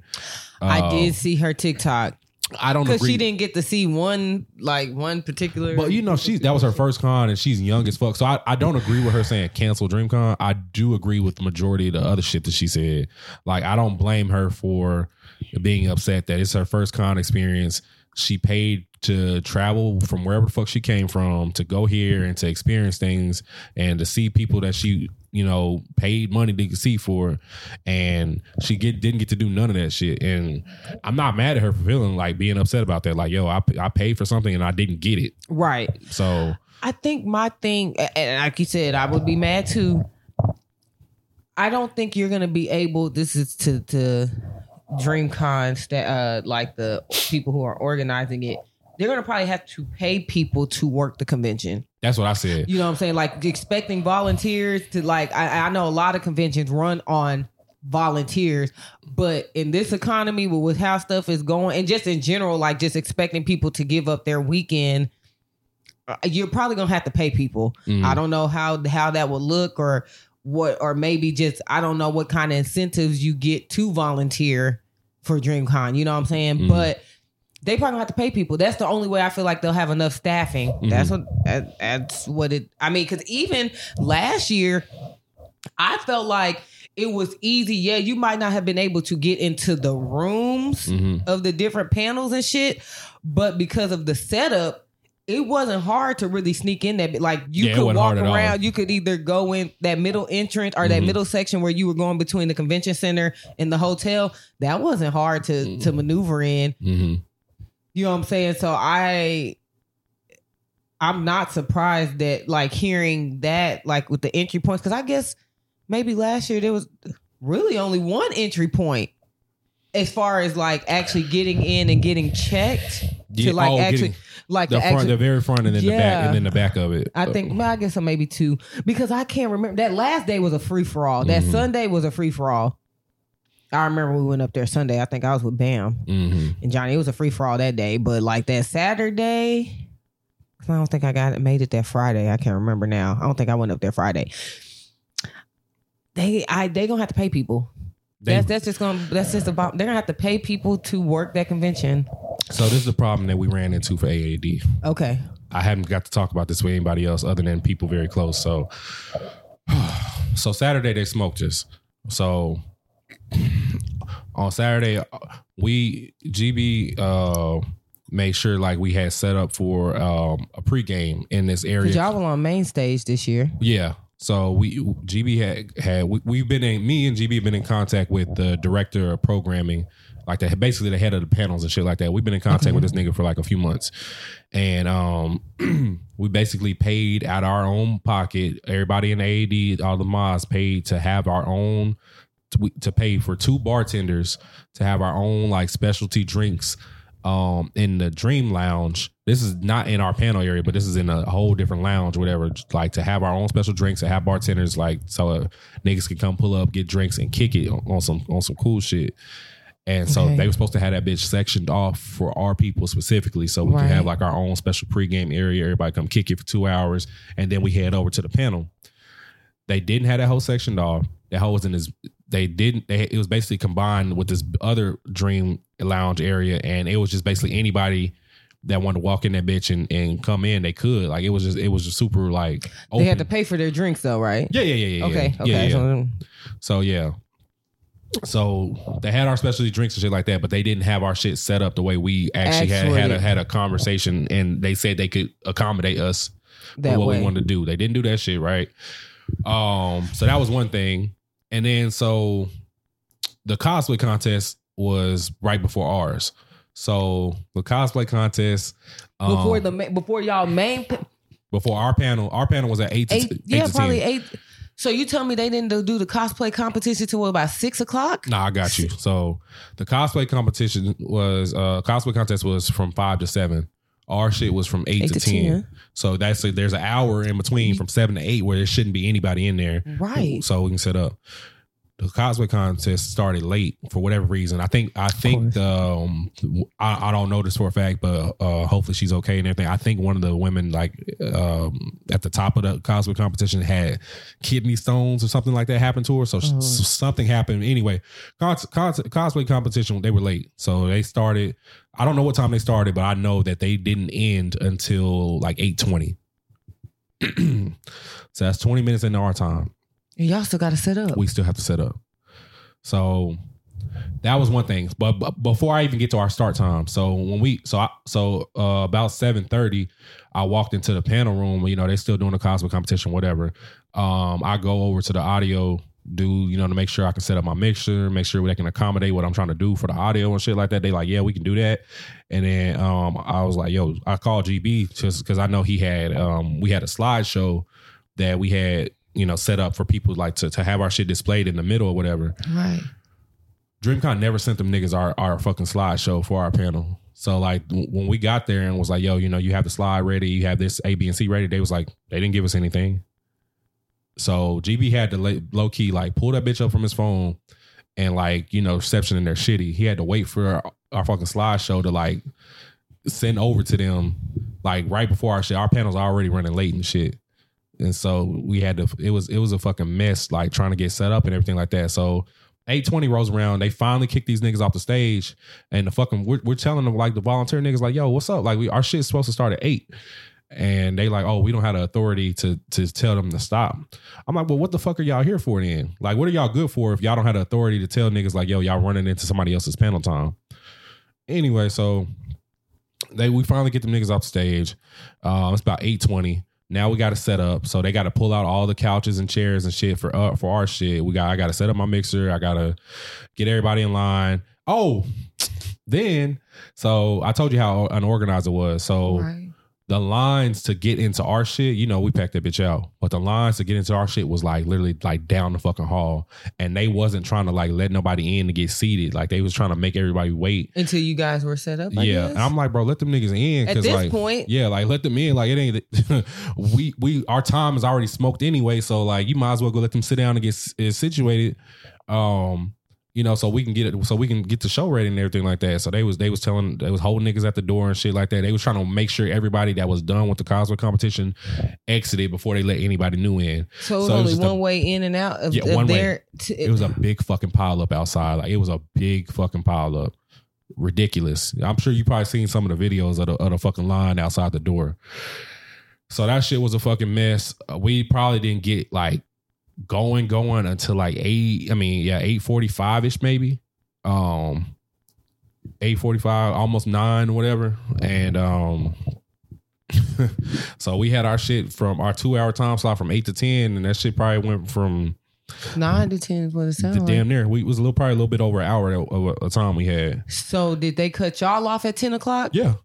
Speaker 1: I
Speaker 2: Uh,
Speaker 1: did see her TikTok
Speaker 2: I don't
Speaker 1: because she didn't get to see one like one particular.
Speaker 2: But you know, she's that was her first con, and she's young as fuck. So I, I don't agree with her saying cancel DreamCon. I do agree with the majority of the other shit that she said. Like I don't blame her for being upset that it's her first con experience. She paid to travel from wherever the fuck she came from to go here and to experience things and to see people that she you know paid money to see for and she get didn't get to do none of that shit and i'm not mad at her for feeling like being upset about that like yo i, I paid for something and i didn't get it
Speaker 1: right.
Speaker 2: so
Speaker 1: I think my thing, and like you said, I would be mad too. I don't think you're gonna be able. This is to to DreamCon, sta- uh, like the people who are organizing it. They're gonna probably have to pay people to work the convention.
Speaker 2: that's what i said
Speaker 1: You know what I'm saying? Like expecting volunteers to like. I, I know a lot of conventions run on volunteers, but in this economy, with, with how stuff is going, and just in general, like just expecting people to give up their weekend, uh, you're probably gonna have to pay people.
Speaker 2: Mhm.
Speaker 1: I don't know how how that would look, or what, or maybe just I don't know what kind of incentives you get to volunteer for DreamCon. You know what I'm saying?
Speaker 2: Mhm.
Speaker 1: But they probably have to pay people. That's the only way I feel like they'll have enough staffing. That's what that- that's what it. I mean, because even last year, I felt like it was easy. Yeah, you might not have been able to get into the rooms
Speaker 2: hmm
Speaker 1: of the different panels and shit, but because of the setup. It wasn't hard to really sneak in that. Like you
Speaker 2: Yeah,
Speaker 1: could walk around. You could either go in that middle entrance or that
Speaker 2: Mhm.
Speaker 1: middle section where you were going between the convention center and the hotel. That wasn't hard to
Speaker 2: Mm-hmm.
Speaker 1: to maneuver in.
Speaker 2: hmm
Speaker 1: You know what I'm saying? So I I'm not surprised that like hearing that like with the entry points cuz I guess maybe last year there was really only one entry point as far as like actually getting in and getting checked
Speaker 2: Yeah,
Speaker 1: to like
Speaker 2: oh,
Speaker 1: actually
Speaker 2: getting
Speaker 1: like
Speaker 2: the
Speaker 1: to
Speaker 2: front the very front and then the back and then the back of it
Speaker 1: I think well, I guess so maybe two because I can't remember that last day was a free for all. That
Speaker 2: Mhm.
Speaker 1: Sunday was a free for all. I remember we went up there Sunday. I think I was with Bam
Speaker 2: hmm
Speaker 1: and Johnny. It was a free for all that day, but like that Saturday, I don't think I got made it that Friday. I can't remember now. I don't think I went up there Friday. They, I, they gonna have to pay people.
Speaker 2: They-
Speaker 1: that's that's just gonna that's just about. They're gonna have to pay people to work that convention.
Speaker 2: So this is the problem that we ran into for AAD.
Speaker 1: Okay,
Speaker 2: I haven't got to talk about this with anybody else other than people very close. So, *sighs* so Saturday they smoked us. So *clears throat* on Saturday, we GB uh, made sure like we had set up for um, a pregame in this area.
Speaker 1: y'all were on main stage this year.
Speaker 2: Yeah. So we GB had had we, we've been in me and GB have been in contact with the director of programming, like the basically the head of the panels and shit like that. We've been in contact with this nigga for like a few months, and um, *clears throat* we basically paid out our own pocket. Everybody in the AD, all the mods paid to have our own to, to pay for two bartenders to have our own like specialty drinks um in the dream lounge. This is not in our panel area but this is in a whole different lounge whatever. Like to have our own special drinks to have bartenders like so uh, niggas can come pull up get drinks and kick it on, on some on some cool shit and so
Speaker 1: Okay.
Speaker 2: they were supposed to have that bitch sectioned off for our people specifically so we
Speaker 1: Right.
Speaker 2: can have like our own special pregame area everybody come kick it for two hours and then we head over to the panel they didn't have that whole section off. That whole was in this. They didn't. They, it was basically combined with this other dream lounge area, and it was just basically anybody that wanted to walk in that bitch and, and come in, they could. Like it was just it was just super like open.
Speaker 1: They had to pay for their drinks though, right?
Speaker 2: Yeah, yeah, yeah, yeah.
Speaker 1: Okay,
Speaker 2: yeah,
Speaker 1: okay.
Speaker 2: yeah, yeah.
Speaker 1: So,
Speaker 2: So yeah. So they had our specialty drinks and shit like that, but they didn't have our shit set up the way we actually, had had a, had a conversation, and they said they could accommodate us
Speaker 1: that
Speaker 2: for what
Speaker 1: way.
Speaker 2: we wanted to do. They didn't do that shit, right? Um, so that was one thing. And then so the cosplay contest was right before ours. So the cosplay contest um,
Speaker 1: before the before y'all main
Speaker 2: before our panel, our panel was at eight to,
Speaker 1: eight, yeah,
Speaker 2: to
Speaker 1: probably
Speaker 2: 10.
Speaker 1: eight. So you tell me they didn't do the cosplay competition till about six o'clock?
Speaker 2: Nah, I got you. So the cosplay competition was uh cosplay contest was from five to seven. Our shit was from eight,
Speaker 1: Eight
Speaker 2: to,
Speaker 1: to
Speaker 2: 10.
Speaker 1: 10.
Speaker 2: So that's there's an hour in between from seven to eight where there shouldn't be anybody in there.
Speaker 1: Right.
Speaker 2: So we can set up. The cosplay contest started late for whatever reason. I think I think the um, I, I don't know this for a fact, but uh, hopefully she's okay and everything. I think one of the women like um, at the top of the cosplay competition had kidney stones or something like that happened to her. So,
Speaker 1: Oh.
Speaker 2: so something happened. Anyway, cos, cos, cosplay competition they were late, so they started. I don't know what time they started, but I know that they didn't end until like eight twenty. *clears throat* so that's twenty minutes into our time
Speaker 1: Y'all still got to set up.
Speaker 2: we still have to set up. So that was one thing. But, but before I even get to our start time, so when we so I, so uh, about seven thirty, I walked into the panel room. You know, they're still doing the cosplay competition, whatever. Um, I go over to the audio do you know to make sure I can set up my mixer, make sure they can accommodate what I'm trying to do for the audio and shit like that. They like, yeah, we can do that. And then um, I was like, yo, I called GB just because I know he had um, we had a slideshow that we had you know set up for people like to to have our shit displayed in the middle or whatever.
Speaker 1: Right.
Speaker 2: DreamCon never sent them niggas our our fucking slideshow for our panel. So like w- when we got there and was like, yo, you know, you have the slide ready, you have this A, B, and C ready. They was like, they didn't give us anything. So GB had to lay, low key like pull that bitch up from his phone and like you know reception in their shitty. He had to wait for our, our fucking slideshow to like send over to them like right before our shit. Our panel's already running late and shit. And so we had to it was it was a fucking mess like trying to get set up and everything like that. So 820 rolls around. They finally kick these niggas off the stage. And the fucking we're, we're telling them like the volunteer niggas like, yo, what's up? Like we our shit's supposed to start at eight. And they like, oh, we don't have the authority to to tell them to stop. I'm like, well, what the fuck are y'all here for then? Like, what are y'all good for if y'all don't have the authority to tell niggas like, yo, y'all running into somebody else's panel time? Anyway, so they we finally get them niggas off stage. Uh, it's about eight twenty. Now we got to set up, so they got to pull out all the couches and chairs and shit for uh, for our shit. We got I got to set up my mixer. I got to get everybody in line. Oh, *tsk* then so I told you how unorganized it was. So
Speaker 1: Right.
Speaker 2: The lines to get into our shit, you know, we packed that bitch out. But the lines to get into our shit was like literally like down the fucking hall, and they wasn't trying to like let nobody in to get seated. Like they was trying to make everybody wait.
Speaker 1: Until you guys were set up. I
Speaker 2: yeah,
Speaker 1: guess?
Speaker 2: and I'm like, bro, let them niggas in.
Speaker 1: At this
Speaker 2: like,
Speaker 1: point-
Speaker 2: yeah, like let them in. Like it ain't. *laughs* we we our time is already smoked anyway, so like you might as well go let them sit down and get situated. Um, you know, so we can get it, so we can get the show ready and everything like that. So they was they was telling they was holding niggas at the door and shit like that. They was trying to make sure everybody that was done with the cosplay competition exited before they let anybody new in.
Speaker 1: So it was
Speaker 2: So it was
Speaker 1: only
Speaker 2: just a-
Speaker 1: one way in and out of,
Speaker 2: Yeah,
Speaker 1: of
Speaker 2: one way.
Speaker 1: their. t-
Speaker 2: It was a big fucking pile up outside. Like it was a big fucking pile up. Ridiculous. I'm sure you probably seen some of the videos of the, of the fucking line outside the door. So that shit was a fucking mess. We probably didn't get like going going until like eight. I mean, yeah, eight forty five ish maybe. Um, eight forty five, almost nine, whatever. And um, *laughs* so we had our shit from our two hour time slot from eight to ten, and that shit probably went from
Speaker 1: nine to ten is what it
Speaker 2: the
Speaker 1: sounds like.
Speaker 2: damn near. We was a little probably a little bit over an hour of of a time we had.
Speaker 1: So did they cut y'all off at ten o'clock?
Speaker 2: Yeah,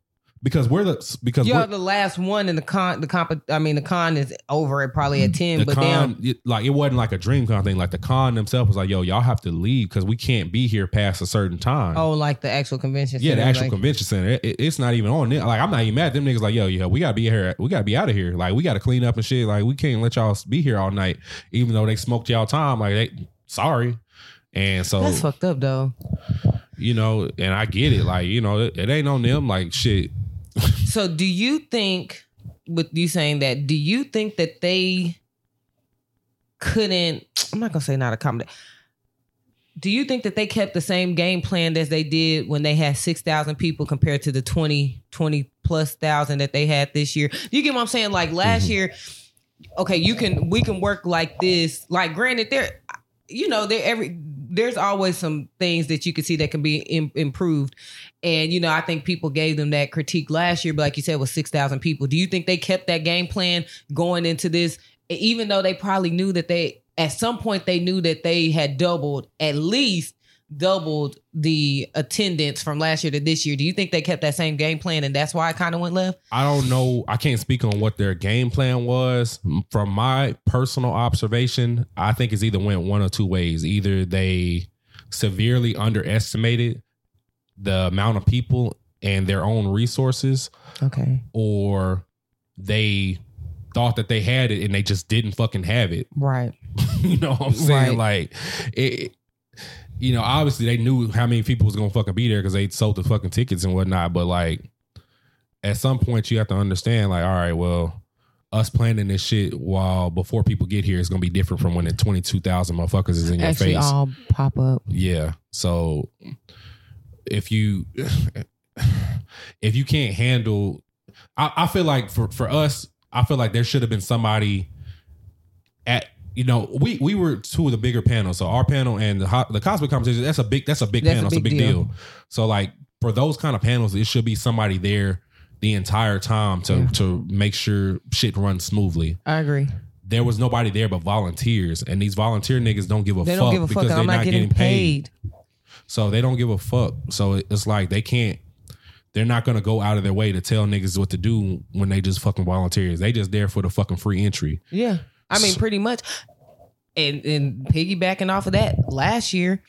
Speaker 2: because we're the because we're,
Speaker 1: the last one in the con. The comp. I mean, the con is over at probably at mm, ten.
Speaker 2: the
Speaker 1: but
Speaker 2: con it- like it wasn't like a DreamCon thing. Like the con themselves was like, yo, y'all have to leave because we can't be here past a certain time.
Speaker 1: oh, like the actual convention.
Speaker 2: Yeah, the actual
Speaker 1: like-
Speaker 2: convention center. It, it- it's not even on there. Like I'm not even mad. at Them niggas like, yo, yeah, we gotta be here. We gotta be out of here. Like we gotta clean up and shit. Like we can't let y'all be here all night, even though they smoked y'all time. Like they sorry. And so
Speaker 1: That's fucked up though.
Speaker 2: you know, and I get it. Like you know, it, it ain't on them. Like shit.
Speaker 1: So do you think, with you saying that, do you think that they couldn't? I'm not gonna say not accommodate. Do you think that they kept the same game plan as they did when they had 6,000 people compared to the 20, 20 plus thousand that they had this year? You get what I'm saying? Like last mm-hmm. year, okay, you can, we can work like this. Like granted, there, you know, there every, there's always some things that you can see that can be Im- improved. And, you know, I think people gave them that critique last year, but like you said, with 6,000 people. Do you think they kept that game plan going into this, even though they probably knew that they, at some point, they knew that they had doubled, at least doubled the attendance from last year to this year? Do you think they kept that same game plan and that's why it kind of went left?
Speaker 2: I don't know. I can't speak on what their game plan was. From my personal observation, I think it's either went one or two ways. Either they severely underestimated the amount of people and their own resources,
Speaker 1: Okay.
Speaker 2: or they thought that they had it and they just didn't fucking have it.
Speaker 1: Right. *laughs*
Speaker 2: you know what I'm saying?
Speaker 1: Right.
Speaker 2: Like it you know, obviously they knew how many people was gonna fucking be there because they sold the fucking tickets and whatnot. But like at some point you have to understand, like, all right, well, us planning this shit while before people get here is gonna be different from when the twenty two thousand motherfuckers is in your
Speaker 1: Actually,
Speaker 2: face.
Speaker 1: all pop up.
Speaker 2: Yeah. So if you *sighs* if you can't handle I, I feel like for, for us, I feel like there should have been somebody at you know, we we were two of the bigger panels. So our panel and the the cosplay competition, that's a big that's a big
Speaker 1: That's a
Speaker 2: panel. It's a
Speaker 1: big
Speaker 2: big
Speaker 1: deal.
Speaker 2: deal. So like for those kind of panels, it should be somebody there the entire time to
Speaker 1: Yeah.
Speaker 2: to make sure shit runs smoothly.
Speaker 1: I agree.
Speaker 2: There was nobody there but volunteers, and these volunteer niggas don't give a
Speaker 1: They
Speaker 2: fuck
Speaker 1: give a
Speaker 2: because they're
Speaker 1: not getting paid.
Speaker 2: so they don't give a fuck. So it's like they can't. They're not gonna go out of their way to tell niggas what to do when they just fucking volunteers. They just there for the fucking free entry.
Speaker 1: Yeah. I mean, pretty much. And and piggybacking off of that, last year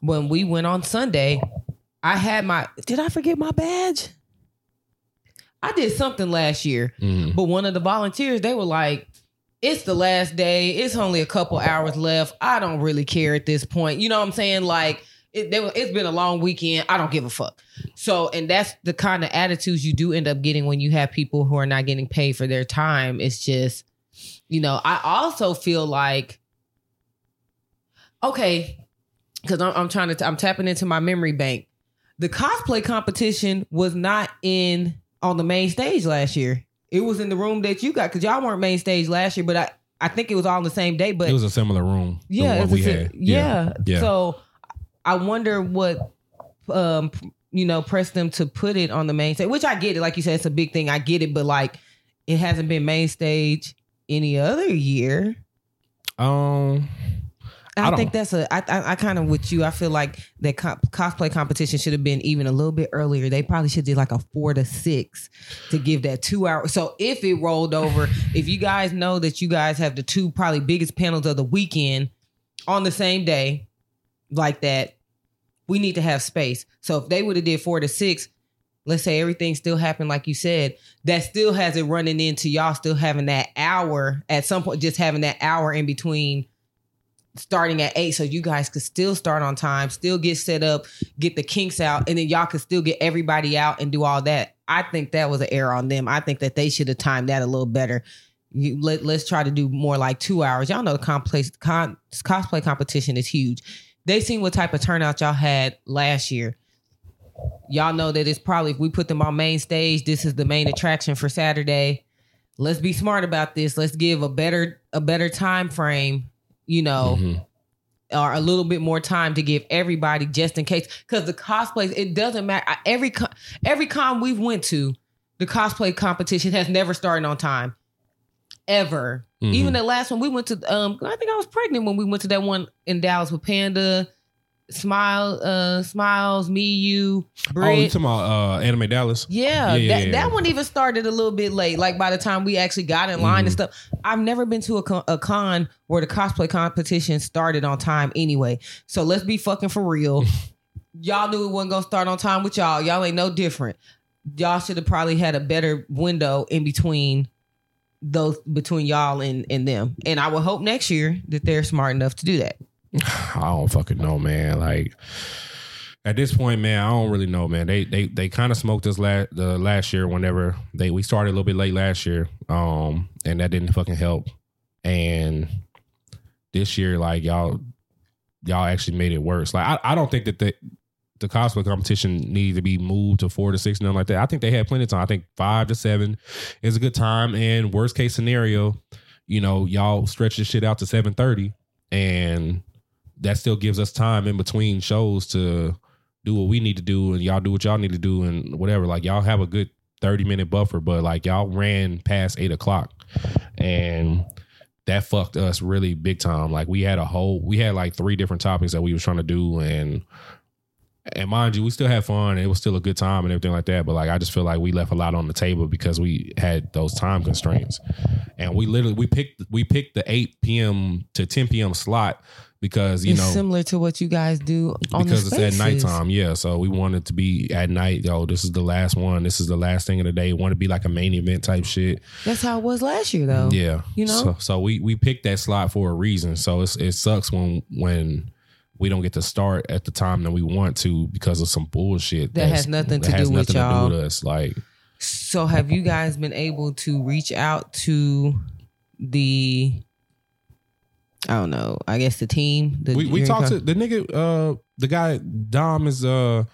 Speaker 1: when we went on Sunday, I had my did I forget my badge? I did something last year,
Speaker 2: Mm.
Speaker 1: but one of the volunteers, they were like, it's the last day. It's only a couple hours left. I don't really care at this point. You know what I'm saying? Like, it, they, it's been a long weekend. I don't give a fuck. So, and that's the kind of attitudes you do end up getting when you have people who are not getting paid for their time. It's just, you know, I also feel like, okay, because I'm, I'm trying to, I'm tapping into my memory bank. The cosplay competition was not in on the main stage last year. It was in the room that you got because y'all weren't main stage last year, but I, I think it was all on the same day. But
Speaker 2: It was a similar room.
Speaker 1: yeah,
Speaker 2: we had.
Speaker 1: yeah.
Speaker 2: yeah.
Speaker 1: So I wonder what um you know pressed them to put it on the main stage, which I get it. Like you said, it's a big thing. I get it, but like it hasn't been main stage any other year.
Speaker 2: Um,
Speaker 1: I,
Speaker 2: I
Speaker 1: think that's a. I I, I kind of with you. I feel like that co- cosplay competition should have been even a little bit earlier. They probably should do like a four to six to give that two hour. So if it rolled over, if you guys know that you guys have the two probably biggest panels of the weekend on the same day, like that, we need to have space. So if they would have did four to six, let's say everything still happened like you said, that still has it running into y'all still having that hour at some point, just having that hour in between starting at eight, so you guys could still start on time, still get set up, get the kinks out, and then y'all could still get everybody out and do all that. I think that was an error on them. I think that they should have timed that a little better. You, let, let's try to do more like two hours. Y'all know the complex, con, cosplay competition is huge. They seen what type of turnout y'all had last year. Y'all know that it's probably if we put them on main stage, this is the main attraction for Saturday. Let's be smart about this. Let's give a better a better time frame, you know,
Speaker 2: Mhm.
Speaker 1: or a little bit more time to give everybody just in case because the cosplays it doesn't matter every con, every con we've went to the cosplay competition has never started on time ever
Speaker 2: Mhm.
Speaker 1: even the last one we went to um i think i was pregnant when we went to that one in dallas with panda smile uh smiles me you
Speaker 2: Oh,
Speaker 1: Brit.
Speaker 2: you talking about uh, Anime Dallas?
Speaker 1: Yeah,
Speaker 2: Yeah,
Speaker 1: that,
Speaker 2: yeah.
Speaker 1: that one even started a little bit late. Like by the time we actually got in line and
Speaker 2: Mm-hmm.
Speaker 1: stuff, I've never been to a con, a con where the cosplay competition started on time anyway. So let's be fucking for real. *laughs* y'all knew it wasn't gonna start on time with y'all. Y'all ain't no different. Y'all should have probably had a better window in between those between y'all and and them. And I would hope next year that they're smart enough to do that.
Speaker 2: I don't fucking know, man. Like at this point, man, I don't really know, man. They they they kind of smoked us last the last year whenever they we started a little bit late last year, um, and that didn't fucking help. And this year, like y'all y'all actually made it worse. Like I, I don't think that the the cosplay competition needed to be moved to four to six, nothing like that. I think they had plenty of time. I think five to seven is a good time. And worst case scenario, you know, y'all stretch this shit out to seven thirty, and that still gives us time in between shows to do what we need to do, and y'all do what y'all need to do, and whatever. Like y'all have a good thirty minute buffer, but like y'all ran past eight o'clock, and that fucked us really big time. Like we had a whole, we had like three different topics that we was trying to do, and and mind you, we still had fun. And it was still a good time and everything like that. But like, I just feel like we left a lot on the table because we had those time constraints, and we literally we picked we picked the eight p.m. to ten p.m. slot because you
Speaker 1: it's
Speaker 2: know
Speaker 1: similar to what you guys do on
Speaker 2: because it's at nighttime. Yeah, so we wanted to be at night. Yo, this is the last one. This is the last thing of the day. Want to be like a main event type shit.
Speaker 1: That's how it was last year, though.
Speaker 2: Yeah,
Speaker 1: you know?
Speaker 2: So, so we we picked that slot for a reason. So it's, it sucks when when we don't get to start at the time that we want to because of some bullshit
Speaker 1: That has nothing to
Speaker 2: has
Speaker 1: do with
Speaker 2: nothing
Speaker 1: y'all.
Speaker 2: to do with us. Like
Speaker 1: So have you guys been able to reach out to the I don't know, I guess the team? The
Speaker 2: we, we talked to the nigga, uh, the guy Dom is uh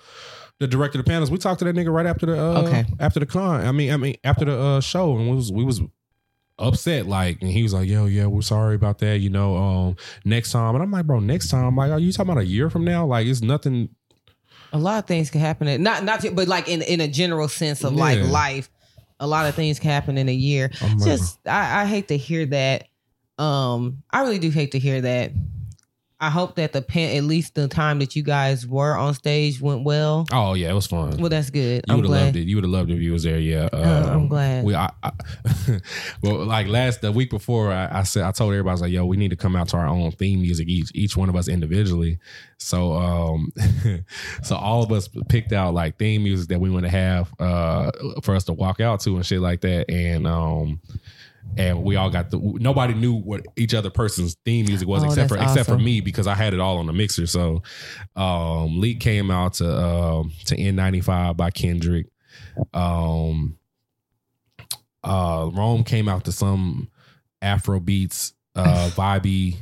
Speaker 2: the director of the panels. We talked to that nigga right after the uh,
Speaker 1: Okay.
Speaker 2: after the con. I mean, I mean after the uh, show, and we was we was upset like, and he was like, "Yo, yeah, we're sorry about that. You know, um, next time." And I'm like, "Bro, next time? Like, are you talking about a year from now? Like, it's nothing."
Speaker 1: a lot of things can happen in, not not but like in in a general sense of like life. A lot of things can happen in a year.
Speaker 2: I'm like,
Speaker 1: Just I, I hate to hear that. Um I really do hate to hear that. I hope that the pen at least the time that you guys were on stage went well.
Speaker 2: oh yeah, it was fun.
Speaker 1: Well that's good.
Speaker 2: you
Speaker 1: I'm
Speaker 2: would have loved it. You would have loved it if you was there. Yeah,
Speaker 1: Uh, I'm
Speaker 2: Um,
Speaker 1: glad.
Speaker 2: We, I, I, *laughs* well, like last the week before, I, I said I told everybody I was like, "Yo, we need to come out to our own theme music each each one of us individually." So, um, *laughs* so all of us picked out like theme music that we want to have uh for us to walk out to and shit like that, and um. And we all got the. Nobody knew what each other person's theme music was,
Speaker 1: Oh,
Speaker 2: except for
Speaker 1: that's
Speaker 2: except for me because I had it all on the mixer. So, um, Leak came out to um to N95 by Kendrick. Um, uh, Rome came out to some Afro beats, uh, *laughs* vibey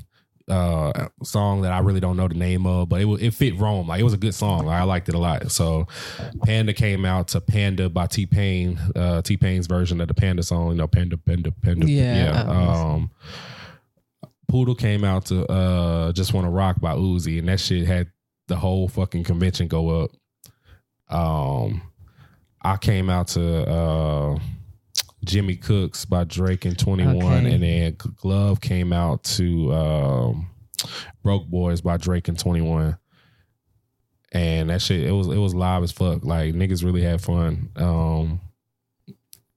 Speaker 2: uh song that I really don't know the name of, but it it fit Rome. Like it was a good song. I liked it a lot. So Panda came out to Panda by T Pain, uh T Pain's version of the Panda song, you know, Panda, Panda, Panda.
Speaker 1: Yeah.
Speaker 2: Um Poodle came out to uh Just Wanna Rock by Uzi, and that shit had the whole fucking convention go up. Um I came out to uh Jimmy Cooks by Drake and 21
Speaker 1: Okay.
Speaker 2: and then Glove came out to um Broke Boys by Drake and 21. And that shit it was it was live as fuck. Like niggas really had fun. Um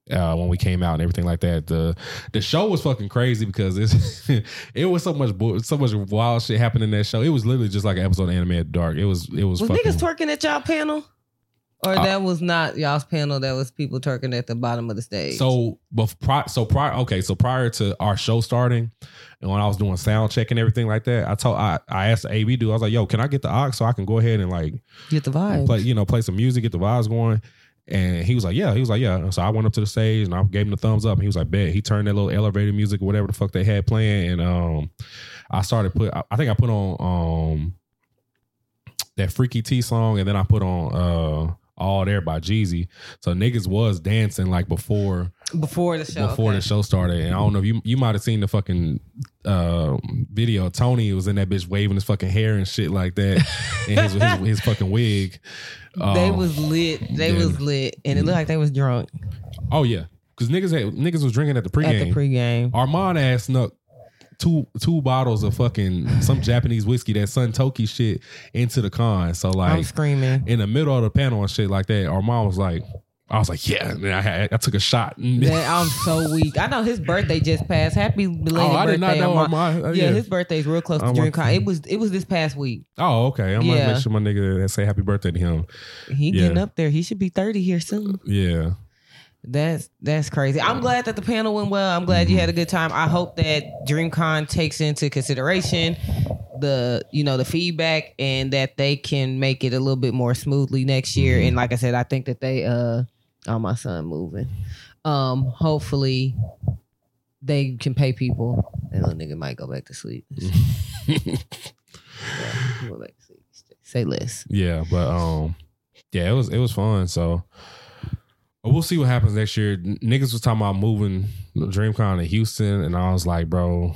Speaker 2: uh, when we came out and everything like that, the the show was fucking crazy because it's *laughs* it was so much bull- so much wild shit happened in that show. It was literally just like an episode of Anime After Dark. It was it was,
Speaker 1: Was
Speaker 2: fucking
Speaker 1: niggas twerking at y'all panel? Or that was not y'all's panel. That was people twerking at the bottom of the stage.
Speaker 2: So, but pri- so prior, okay, so prior to our show starting, and when I was doing sound check and everything like that, I told I, I asked the AV dude, I was like, "Yo, can I get the aux so I can go ahead and like
Speaker 1: get the vibe.
Speaker 2: play, you know, play some music, get the vibes going?" And he was like, "Yeah." He was like, "Yeah." So I went up to the stage and I gave him the thumbs up. And he was like, "Bet." He turned that little elevator music or whatever the fuck they had playing, and um, I started put. I, I think I put on um that Freaky T song, and then I put on uh All There by Jeezy. So niggas was dancing like before
Speaker 1: before the show.
Speaker 2: before
Speaker 1: okay.
Speaker 2: the show started. And I don't know if you you might have seen the fucking uh, video. Tony was in that bitch waving his fucking hair and shit like that, *laughs* and his, his, his fucking wig.
Speaker 1: they
Speaker 2: Um,
Speaker 1: was lit. They
Speaker 2: yeah.
Speaker 1: was lit, and it looked like they was drunk
Speaker 2: oh yeah, because niggas had, niggas was drinking at the pregame.
Speaker 1: at the pregame.
Speaker 2: Armand ass snuck two two bottles of fucking some Japanese whiskey that Sun Toki shit into the con. So like
Speaker 1: I'm
Speaker 2: like
Speaker 1: screaming.
Speaker 2: in the middle of the panel and shit like that, Armand was like. I was like, yeah. And I, had, I took a shot. *laughs*
Speaker 1: That I'm so weak. I know his birthday just passed. Happy belated
Speaker 2: oh, I
Speaker 1: birthday!
Speaker 2: did not know.
Speaker 1: Armand.
Speaker 2: uh,
Speaker 1: yeah, his birthday's real close to DreamCon. It was it was this past week.
Speaker 2: Oh, okay. I'm gonna make sure my nigga say happy birthday to him.
Speaker 1: He
Speaker 2: Yeah.
Speaker 1: getting up there. He should be 30 here soon.
Speaker 2: Yeah.
Speaker 1: That's that's crazy. I'm glad that the panel went well. I'm glad you had a good time. I hope that DreamCon takes into consideration the you know the feedback and that they can make it a little bit more smoothly next year. And like I said, I think that they uh oh my son moving. Um hopefully they can pay people and little nigga might go back to sleep. *laughs* Yeah, went back to sleep. Say less.
Speaker 2: Yeah, but um, yeah, it was it was fun. So but we'll see what happens next year. Niggas was talking about moving DreamCon to Houston, and I was like, bro,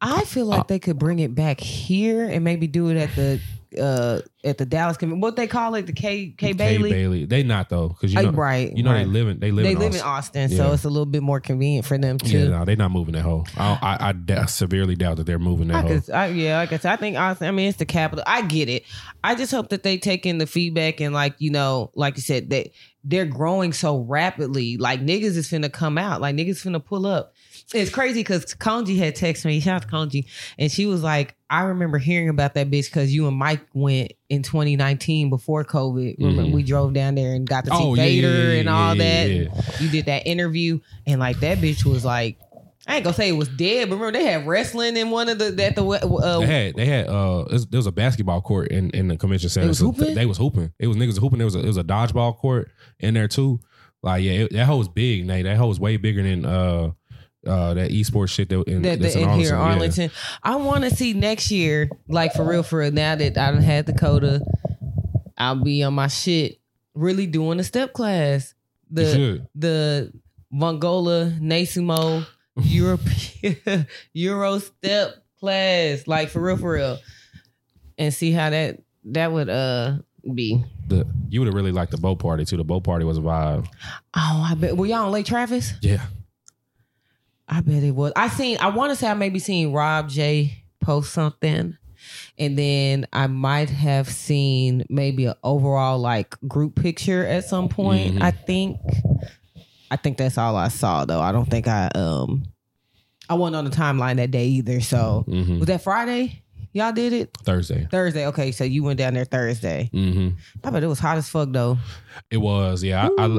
Speaker 1: I feel like they could bring it back here and maybe do it at the uh at the Dallas community. What they call it, the K K Bailey.
Speaker 2: Bailey. They not though, because you
Speaker 1: Uh,
Speaker 2: know,
Speaker 1: right,
Speaker 2: you know
Speaker 1: right.
Speaker 2: they live in they live
Speaker 1: they
Speaker 2: in
Speaker 1: live in
Speaker 2: Austin.
Speaker 1: Austin, so it's a little bit more convenient for them
Speaker 2: Yeah,
Speaker 1: too.
Speaker 2: no, they not moving that whole. I I, I da- severely doubt that they're moving that
Speaker 1: could, I, yeah, like I said, I think Austin. I mean, it's the capital. I get it. I just hope that they take in the feedback and, like you know, like you said, that they're growing so rapidly. Like niggas is finna come out. Like niggas finna pull up. It's crazy because Konji had texted me. Shout out to Konji, and she was like, "I remember hearing about that bitch because you and Mike went in 2019 before COVID.
Speaker 2: Mhm.
Speaker 1: we drove down there and got to see
Speaker 2: Oh,
Speaker 1: Vader
Speaker 2: yeah, yeah,
Speaker 1: and all
Speaker 2: yeah,
Speaker 1: that. You did that interview, and like that bitch was like." I ain't gonna say it was dead, but remember they had wrestling in one of the that the uh,
Speaker 2: They had they had uh was- there was a basketball court in, in the convention center.
Speaker 1: was
Speaker 2: So
Speaker 1: hooping?
Speaker 2: They was hooping. It was niggas hooping. There was a, it was a dodgeball court in there too. Like yeah, it, that hoe was big. Nate, that hoe was way bigger than uh uh that esports shit that in,
Speaker 1: that,
Speaker 2: that's
Speaker 1: that in here,
Speaker 2: Yeah.
Speaker 1: Arlington. I want to see next year, like for real, for real. Now that I done had Dakota, I'll be on my shit, really doing a step class. The the Mongola Nasumo European *laughs* Euro step class, like for real, for real, and see how that that would uh be.
Speaker 2: The, you would have really liked the boat party too. The boat party was a vibe.
Speaker 1: Oh, I bet. Were y'all on Lake Travis?
Speaker 2: Yeah.
Speaker 1: I bet it was. I seen. I want to say I maybe seen Rob J post something, and then I might have seen maybe an overall like group picture at some point.
Speaker 2: Mhm.
Speaker 1: I think. I think that's all I saw though. I don't think I um. I wasn't on the timeline that day either. So
Speaker 2: hmm
Speaker 1: was that Friday? Y'all did it
Speaker 2: Thursday.
Speaker 1: Thursday. Okay, so you went down there Thursday.
Speaker 2: hmm
Speaker 1: I bet it was hot as fuck though.
Speaker 2: It was yeah. I, I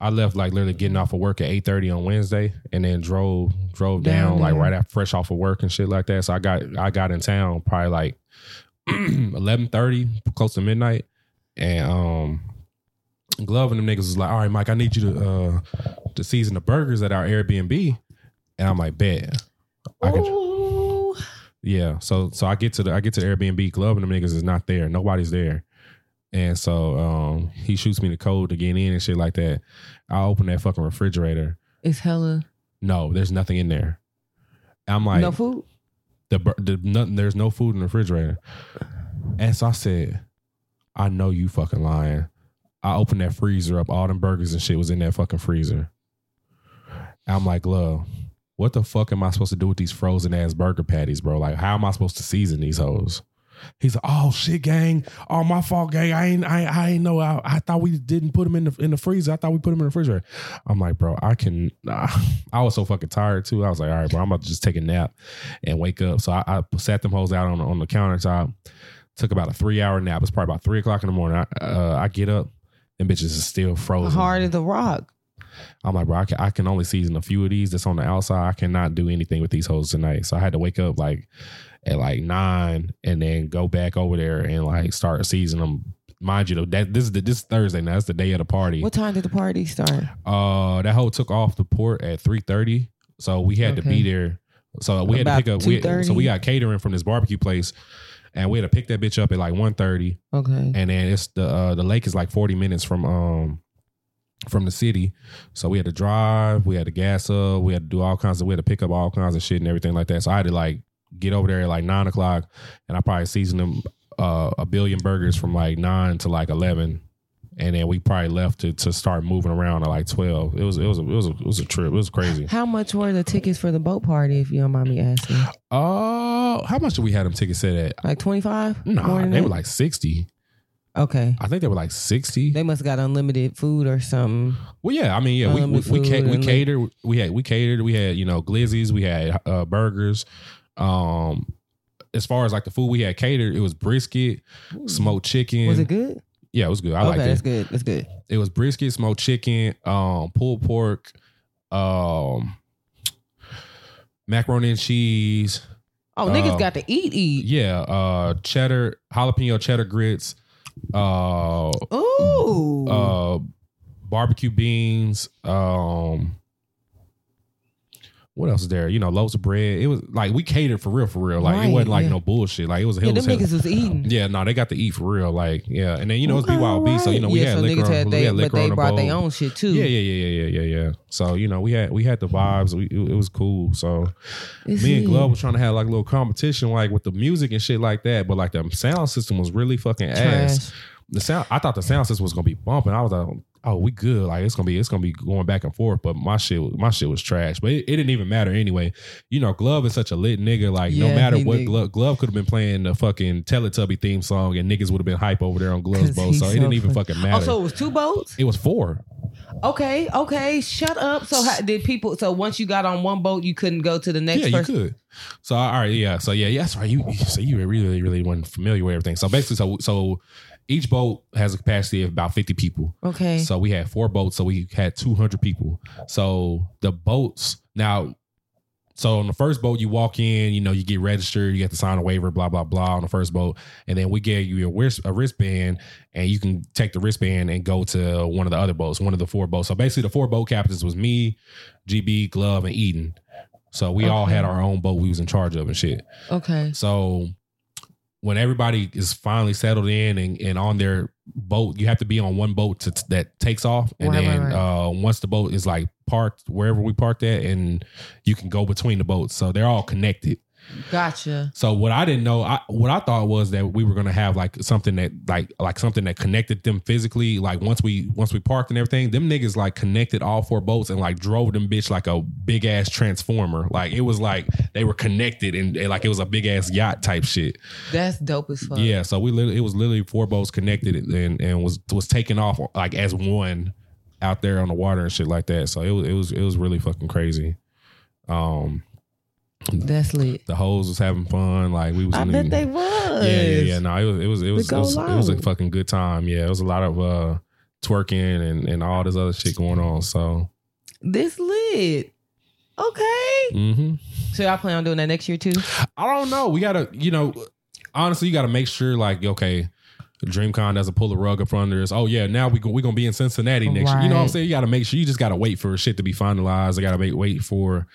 Speaker 2: I left like literally getting off of work at eight thirty on Wednesday, and then drove drove
Speaker 1: Down
Speaker 2: down, like right after fresh off of work and shit like that. So I got I got in town probably like *clears throat* eleven thirty, close to midnight, and um, Glove and them niggas was like, "All right, Mike, I need you to uh to season the burgers at our Airbnb," and I'm like, "Bet." I could, yeah, so so I get to the I get to the Airbnb. Glove and them niggas is not there. Nobody's there. And so um, he shoots me the code to get in and shit like that. I open that fucking refrigerator.
Speaker 1: It's hella
Speaker 2: No, there's nothing in there. I'm like,
Speaker 1: no food.
Speaker 2: the, the nothing, there's no food in the refrigerator. And so I said, I know you fucking lying. I opened that freezer up. All them burgers and shit was in that fucking freezer. I'm like, Glove, what the fuck am I supposed to do with these frozen ass burger patties, bro? Like, how am I supposed to season these hoes? He's like, oh shit, gang. Oh, my fault, gang. I ain't, I, I ain't know. I, I thought we didn't put them in the in the freezer. I thought we put them in the refrigerator. I'm like, bro, I can. Nah. *laughs* I was so fucking tired too. I was like, all right, bro, I'm about to just take a nap and wake up. So I, I sat them hoes out on on the countertop. Took about a three hour nap. It's probably about three o'clock in the morning. I, uh, I get up. Them bitches is still frozen.
Speaker 1: Hard as a rock.
Speaker 2: I'm like, bro, I can, I can only season a few of these that's on the outside. I cannot do anything with these hoes tonight. So I had to wake up like at like nine and then go back over there and like start seasoning them. Mind you, though, that this is the, this is Thursday now. That's the day of the party.
Speaker 1: What time did the party start?
Speaker 2: Uh, that hoe took off the port at three thirty, so we had to be there. So we had
Speaker 1: About
Speaker 2: to pick up. We, so we got catering from this barbecue place, and we had to pick that bitch up at like 1.30
Speaker 1: Okay.
Speaker 2: and then it's the uh, the lake is like forty minutes from um from the city, so we had to drive, we had to gas up, we had to do all kinds of, we had to pick up all kinds of shit and everything like that. So I had to like get over there at like nine o'clock, and I probably seasoned them uh, a billion burgers from like nine to like eleven. And then we probably left to, to start moving around at like twelve. It was it was a, it was a, it was a trip. It was crazy.
Speaker 1: How much were the tickets for the boat party, if you don't mind me asking?
Speaker 2: Uh, how much did we had them tickets set at?
Speaker 1: Like 25?
Speaker 2: Nah,
Speaker 1: More than
Speaker 2: they
Speaker 1: that?
Speaker 2: were like sixty.
Speaker 1: Okay.
Speaker 2: I think they were like sixty.
Speaker 1: They must have got unlimited food or something.
Speaker 2: Well, yeah, I mean, yeah, we we we, ca- we catered. We had we catered. We had you know glizzies. We had uh, burgers. Um, as far as like the food we had catered, it was brisket, smoked chicken.
Speaker 1: Was it good?
Speaker 2: Yeah, it was good. I
Speaker 1: okay,
Speaker 2: liked
Speaker 1: that's good. That's good.
Speaker 2: It was brisket, smoked chicken, um, pulled pork, um, macaroni and cheese.
Speaker 1: Oh, niggas
Speaker 2: Uh,
Speaker 1: got to eat, eat.
Speaker 2: Yeah, uh, cheddar, jalapeno cheddar grits. Uh,
Speaker 1: Ooh.
Speaker 2: uh barbecue beans um what else is there? You know loaves of bread. It was like we catered for real for real. Like
Speaker 1: Right,
Speaker 2: it wasn't like
Speaker 1: yeah.
Speaker 2: no bullshit. Like it was
Speaker 1: yeah,
Speaker 2: it
Speaker 1: them niggas was *laughs* eating.
Speaker 2: yeah no they got to eat for real like yeah. And then you know it's
Speaker 1: Okay,
Speaker 2: BYOB so you know we
Speaker 1: yeah,
Speaker 2: had
Speaker 1: so
Speaker 2: liquor on,
Speaker 1: had
Speaker 2: we
Speaker 1: they,
Speaker 2: had
Speaker 1: but
Speaker 2: liquor
Speaker 1: they
Speaker 2: on the
Speaker 1: brought their own shit too.
Speaker 2: yeah yeah yeah yeah yeah yeah yeah. So you know we had we had the vibes. We, it, it was cool so.
Speaker 1: It's
Speaker 2: me and. Glove was trying to have like a little competition like with the music and shit like that but like the sound system was really fucking ass. The sound I thought the sound system was gonna be bumping. I was like, oh, we good. Like it's gonna be it's gonna be going back and forth. But my shit my shit was trash. But it, it didn't even matter anyway. You know, Glove is such a lit nigga. Like no matter what
Speaker 1: nigga.
Speaker 2: Glove, Glove could have been playing the fucking Teletubby theme song and niggas would have been hype over there on Glove's *laughs* boat.
Speaker 1: he's
Speaker 2: So it didn't even
Speaker 1: fun-
Speaker 2: fucking
Speaker 1: Oh,
Speaker 2: matter.
Speaker 1: so it was two boats?
Speaker 2: it was four.
Speaker 1: Okay, okay. Shut up. So how, did people? So once you got on one boat, you couldn't go to the next
Speaker 2: Yeah, you could. So all right, yeah. So yeah, yeah, that's right. You so you really really weren't familiar with everything. So basically, so so each boat has a capacity of about fifty people.
Speaker 1: Okay.
Speaker 2: So we had four boats, so we had 200 people. So the boats now, so on the first boat, you walk in, you know, you get registered, you have to sign a waiver, blah blah blah on the first boat, and then we gave you a, wrist, a wristband, and you can take the wristband and go to one of the other boats, one of the four boats. So basically, the four boat captains was me, GB, Glove, and Eden. So we all had our own boat we was in charge of and shit.
Speaker 1: okay.
Speaker 2: So when everybody is finally settled in and, and on their boat, you have to be on one boat to, that takes off, and
Speaker 1: Right, right,
Speaker 2: then
Speaker 1: right.
Speaker 2: Uh, once the boat is like parked wherever we parked at, and you can go between the boats, so they're all connected.
Speaker 1: Gotcha.
Speaker 2: So what I didn't know, I, what I thought was that we were gonna have like something that like like something that connected them physically. Like once we once we parked and everything, them niggas like connected all four boats and like drove them bitch like a big ass transformer. Like it was like they were connected and, and like it was a big ass yacht type shit.
Speaker 1: That's dope as fuck.
Speaker 2: Yeah, so we literally it was literally four boats connected and and was was taken off like as one out there on the water and shit like that. So it was it was it was really fucking crazy. Um,
Speaker 1: That's lit.
Speaker 2: the hoes was having fun. Like we was.
Speaker 1: I
Speaker 2: in
Speaker 1: bet
Speaker 2: the-
Speaker 1: they was.
Speaker 2: Yeah, yeah, yeah. No, it was it was it was it was, it was a fucking good time. Yeah, it was a lot of uh twerking and and all this other shit going on. So,
Speaker 1: This lit. Okay.
Speaker 2: hmm
Speaker 1: So y'all plan on doing that next year too?
Speaker 2: I don't know. We gotta, you know, honestly, you gotta make sure like okay. DreamCon doesn't pull the rug up from under us. Oh yeah, now we go, we gonna be in Cincinnati next year. You know what I'm saying? You got to make sure. You just got to wait for shit to be finalized. I got to wait wait for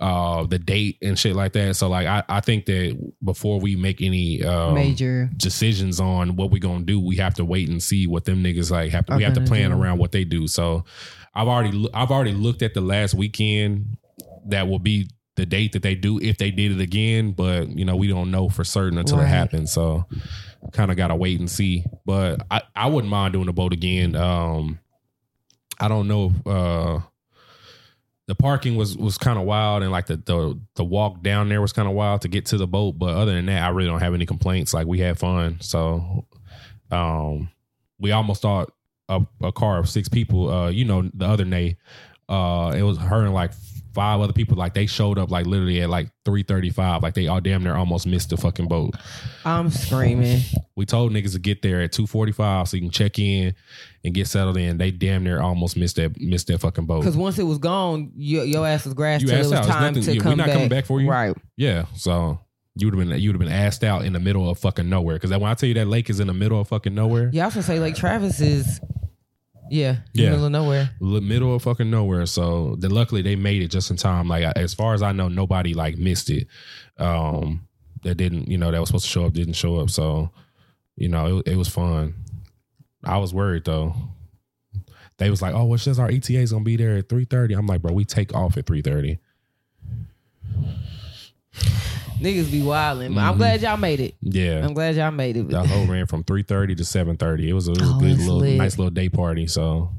Speaker 2: uh the date and shit like that. So like I I think that before we make any um,
Speaker 1: Major.
Speaker 2: decisions on what we're gonna do, we have to wait and see what them niggas like have to. We have to plan
Speaker 1: do.
Speaker 2: around what they do. So I've already I've already looked at the last weekend that will be the date that they do if they did it again. But you know we don't know for certain until it happens. So kind of gotta wait and see. But I I wouldn't mind doing the boat again. Um, I don't know if. uh the parking was was kind of wild and like the, the the walk down there was kind of wild to get to the boat. But other than that i really don't have any complaints. Like we had fun. So um we almost thought a, a car of six people uh you know the other nay Uh, it was her and like five other people. Like they showed up like literally at like three thirty five. Like they all damn near almost missed the fucking boat.
Speaker 1: I'm screaming.
Speaker 2: We told niggas to get there at two forty five so you can check in and get settled in. They damn near almost missed that missed that fucking boat.
Speaker 1: Because once it was gone, your, your ass was grass
Speaker 2: You
Speaker 1: till it was
Speaker 2: out.
Speaker 1: Time to
Speaker 2: yeah,
Speaker 1: come
Speaker 2: not
Speaker 1: back.
Speaker 2: coming back for you.
Speaker 1: Right.
Speaker 2: Yeah, so you would have been you would have been asked out in the middle of fucking nowhere. Because when I tell you that lake is in the middle of fucking nowhere,
Speaker 1: Yeah, I was gonna say Lake Travis is, yeah,
Speaker 2: Yeah.
Speaker 1: middle of nowhere.
Speaker 2: middle of fucking nowhere. So then luckily they made it just in time. Like as far as I know, nobody like missed it. Um, that didn't you know that was supposed to show up didn't show up. So you know it, it was fun. I was worried though. They was like, "Oh, well, says our ETA is gonna be there at 3.30. I'm like, "Bro, we take off at 3.30.
Speaker 1: Niggas be wilding.
Speaker 2: Mm-hmm.
Speaker 1: I'm glad y'all made it.
Speaker 2: Yeah,
Speaker 1: I'm glad y'all made it.
Speaker 2: that whole ran from 3.30 to 7.30. It was a, it was a
Speaker 1: Oh,
Speaker 2: good little
Speaker 1: lit.
Speaker 2: nice little day party. So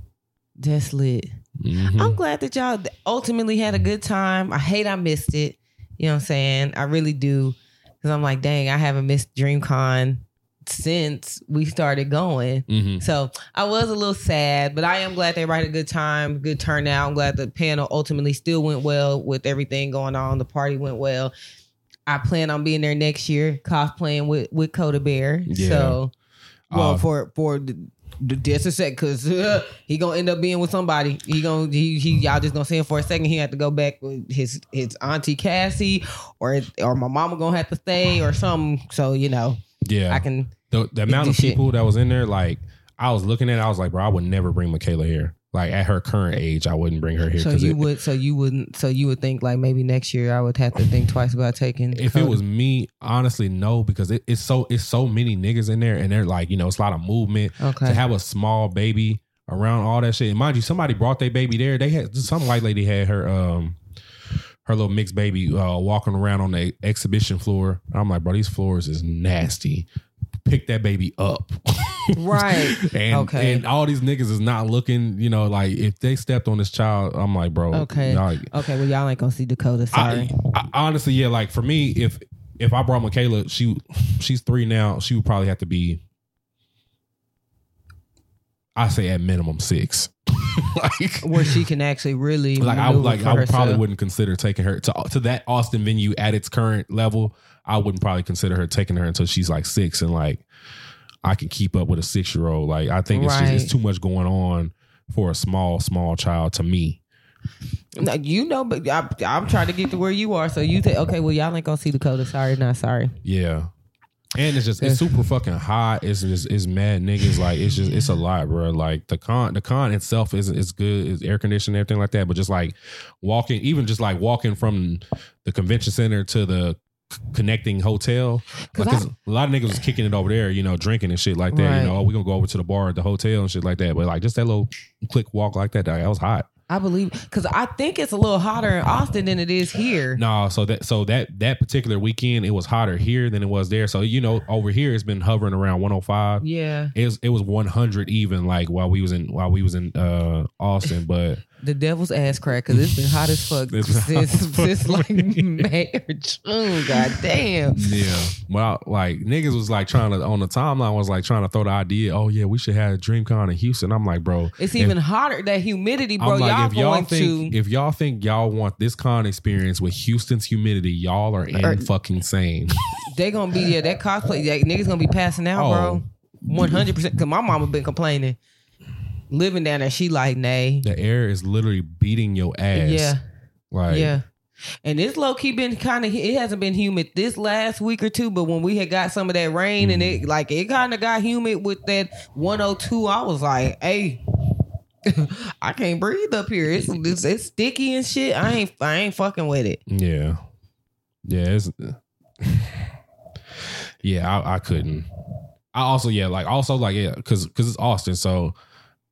Speaker 1: That's lit.
Speaker 2: mhm.
Speaker 1: I'm glad that y'all ultimately had a good time. I hate I missed it. You know what I'm saying? I really do. Cause I'm like, dang, I haven't missed DreamCon since we started going.
Speaker 2: Mhm.
Speaker 1: So I was a little sad, but I am glad they had a good time, good turnout. I'm glad the panel ultimately still went well with everything going on. The party went well. I plan on being there next year, cosplaying with with Coda Bear.
Speaker 2: Yeah.
Speaker 1: So, well,
Speaker 2: Uh,
Speaker 1: for for the, the just a sec, cause uh, *laughs* he gonna end up being with somebody. He gonna he, he y'all just gonna see him for a second. He had to go back with his his auntie Cassie, or or my mama gonna have to stay or something. So you know,
Speaker 2: Yeah,
Speaker 1: I can.
Speaker 2: the, the amount of
Speaker 1: this shit.
Speaker 2: people that was in there, like I was looking at, it, I was like, bro, I would never bring Michaela here. Like at her current age, I wouldn't bring her here.
Speaker 1: So you
Speaker 2: it-
Speaker 1: would, so you wouldn't, so you would think like maybe next year I would have to think twice about taking.
Speaker 2: if it was me, honestly, no, because it, it's so it's so many niggas in there, and they're like, you know, it's a lot of movement.
Speaker 1: okay,
Speaker 2: To have a small baby around all that shit, and mind you, somebody brought their baby there. They had some white lady had her um her little mixed baby uh, walking around on the exhibition floor. I'm like, bro, these floors is nasty. Pick that baby up.
Speaker 1: right? *laughs*
Speaker 2: And
Speaker 1: Okay.
Speaker 2: and all these niggas is not looking, you know, like if they stepped on this child, I'm like, bro,
Speaker 1: Okay. Okay, well y'all ain't gonna see Dakota. Sorry.
Speaker 2: I, I, honestly, yeah, like for me, if if I brought Michaela, she she's three now, she would probably have to be, I say at minimum six. *laughs* like,
Speaker 1: Where she can actually really
Speaker 2: like I would like I would probably wouldn't consider taking her to to that Austin venue at its current level. I wouldn't probably consider her taking her until she's like six and like I can keep up with a six year old. Like I think it's just, it's too much going on for a small small child to me.
Speaker 1: No, you know, but I, I'm trying to get to where you are. So you say, okay, well y'all ain't gonna see Dakota. Sorry, not sorry.
Speaker 2: Yeah. And it's just it's super fucking hot. It's just it's mad niggas. Like it's just it's a lot, bro. Like the con the con itself is is good, it's air conditioned, everything like that. But just like walking, even just like walking from the convention center to the connecting hotel. Like, a lot of niggas was kicking it over there, you know, drinking and shit like that.
Speaker 1: Right.
Speaker 2: You know, oh, we gonna go over to the bar at the hotel and shit like that. But like just that little quick walk like that, that was hot.
Speaker 1: I believe because I think it's a little hotter in Austin than it is here.
Speaker 2: No, so that so that that particular weekend it was hotter here than it was there. So you know, over here it's been hovering around 105.
Speaker 1: Yeah,
Speaker 2: It was it was 100 even like while we was in while we was in uh Austin, but
Speaker 1: the devil's ass crack because it's been hot as fuck *laughs* since, *laughs* since like May or June. God damn.
Speaker 2: yeah, well, like niggas was like trying to on the timeline was like trying to throw the idea. Oh yeah, we should have a DreamCon in Houston. I'm like, bro,
Speaker 1: It's
Speaker 2: if-
Speaker 1: even hotter. That humidity, bro.
Speaker 2: Like,
Speaker 1: y'all
Speaker 2: if y'all
Speaker 1: going
Speaker 2: think
Speaker 1: to
Speaker 2: if y'all think y'all want this con experience with Houston's humidity, y'all are in
Speaker 1: Or-
Speaker 2: fucking sane. *laughs*
Speaker 1: they gonna be yeah. That cosplay, that niggas gonna be passing out,
Speaker 2: Oh.
Speaker 1: bro. One hundred percent. Cause my mama been complaining. Living down there, she like, nay.
Speaker 2: the air is literally beating your ass.
Speaker 1: Yeah,
Speaker 2: like
Speaker 1: yeah. And this low key been kind of it hasn't been humid this last week or two, but when we had got some of that rain and
Speaker 2: Mm-hmm.
Speaker 1: it like it kind of got humid with that 102, I was like, hey. *laughs* I can't breathe up here. It's, it's it's sticky and shit. I ain't I ain't fucking with it.
Speaker 2: Yeah. Yeah, it's *sighs* Yeah, I, I couldn't. I also yeah, like also like yeah, cuz cuz it's Austin, so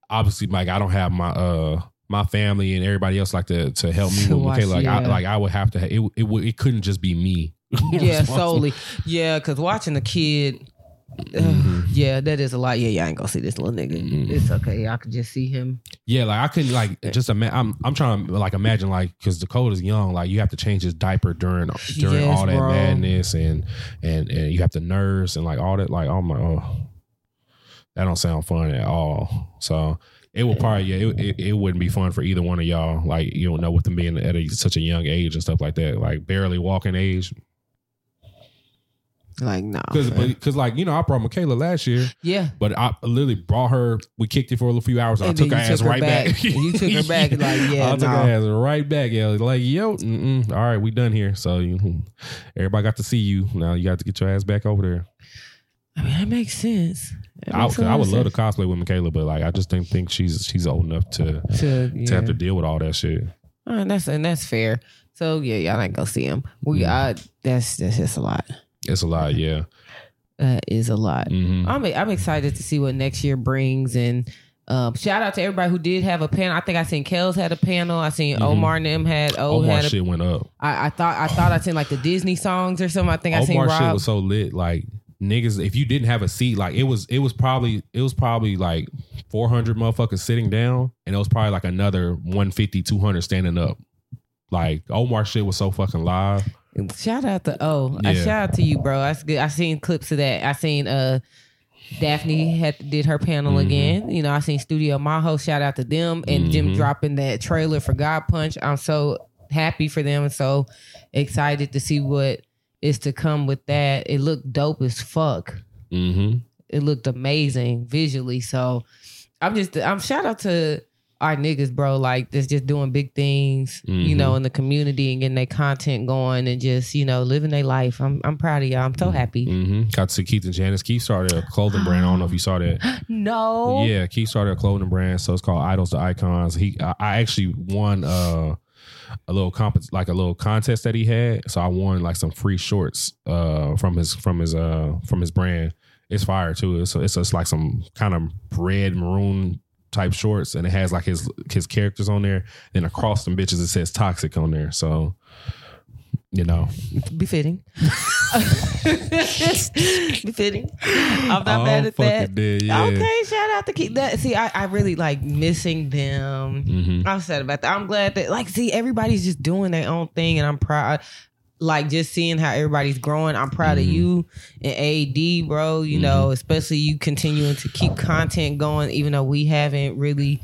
Speaker 2: obviously like I don't have my uh my family and everybody else like to to help me with *laughs* Michaela. Like I like I would have to it it it couldn't just be me. *laughs*
Speaker 1: Yeah, solely. Yeah, because watching the kid, ugh,
Speaker 2: Mhm.
Speaker 1: yeah, that is a lot. Yeah, yeah, I ain't gonna see this little nigga.
Speaker 2: Mhm.
Speaker 1: It's okay. I could just see him.
Speaker 2: Yeah, like I couldn't like just imagine. I'm I'm trying to like imagine like because Dakota's young, like you have to change his diaper during during
Speaker 1: Yes,
Speaker 2: all that
Speaker 1: bro.
Speaker 2: madness and and and you have to nurse and like all that. Like oh my oh, that don't sound fun at all. So It will probably yeah. It, it, it wouldn't be fun for either one of y'all. Like you don't know with them being at a, such a young age and stuff like that. Like barely walking age.
Speaker 1: Like no,
Speaker 2: Because because like you know I brought Michaela last year,
Speaker 1: yeah.
Speaker 2: but I literally brought her. We kicked it for a few hours. And, I took her
Speaker 1: you
Speaker 2: ass
Speaker 1: her
Speaker 2: right back.
Speaker 1: back. You took her back, like, yeah, *laughs*
Speaker 2: I took
Speaker 1: no.
Speaker 2: her ass right back. Yeah, like yo, all right, we done here. So you, everybody got to see you. Now you got to get your ass back over there.
Speaker 1: I mean, that makes sense.
Speaker 2: I, I would love to cosplay with Michaela, but like I just didn't think she's she's old enough to
Speaker 1: to,
Speaker 2: to have to deal with all that shit.
Speaker 1: Uh, and that's and that's fair. So yeah, y'all ain't go see him. We
Speaker 2: Mm.
Speaker 1: I that's that's just a lot.
Speaker 2: It's a lot, yeah.
Speaker 1: That is a lot.
Speaker 2: hmm
Speaker 1: I'm I'm excited to see what next year brings and um, shout out to everybody who did have a panel. I think I seen Kels had a panel. I seen
Speaker 2: Mhm.
Speaker 1: Omar and them had O
Speaker 2: Omar
Speaker 1: had a,
Speaker 2: shit went up.
Speaker 1: I, I thought I thought I seen like the Disney songs or something. I think I seen
Speaker 2: Omar shit was so lit. Like niggas, if you didn't have a seat, like it was, it was probably, it was probably like 400 motherfuckers sitting down, and it was probably like another 150, 200 standing up. Like Omar shit was so fucking live.
Speaker 1: Shout out to oh
Speaker 2: Yeah.
Speaker 1: shout out to you, bro. I, I seen clips of that. I seen uh Daphne had did her panel
Speaker 2: Mhm.
Speaker 1: again. You know, I seen Studio Maho. Shout out to them and Jim
Speaker 2: Mhm.
Speaker 1: dropping that trailer for God Punch. I'm so happy for them and so excited to see what is to come with that. It looked dope as fuck.
Speaker 2: Mm-hmm.
Speaker 1: It looked amazing visually. So I'm just I'm shout out to our niggas, bro. Like that's just doing big things, you
Speaker 2: Mhm.
Speaker 1: know, in the community and getting their content going and just you know living their life. I'm I'm proud of y'all. I'm so happy.
Speaker 2: Mm-hmm. Got to see Keith and Janice. Keith started a clothing brand. I don't know if you saw that. *gasps*
Speaker 1: No,
Speaker 2: Yeah, Keith started a clothing brand, so it's called Idols to Icons. He, I, I actually won uh, a little comp, like a little contest that he had. So I won like some free shorts uh, from his from his uh from his brand. It's fire too. It's it's just like some kind of red maroon type shorts, and it has like his his characters on there. Then across them bitches, it says toxic on there. So you know,
Speaker 1: befitting. *laughs* befitting. I'm not
Speaker 2: Oh,
Speaker 1: mad at that.
Speaker 2: did, yeah.
Speaker 1: Okay, shout out to keep that. See, I, I really like missing them.
Speaker 2: Mhm.
Speaker 1: I'm sad about that. I'm glad that like see everybody's just doing their own thing, and I'm proud. Like just seeing how everybody's growing. I'm proud of
Speaker 2: Mhm.
Speaker 1: you and AD, bro. You
Speaker 2: Mm-hmm.
Speaker 1: know, especially you continuing to keep content going, even though we haven't really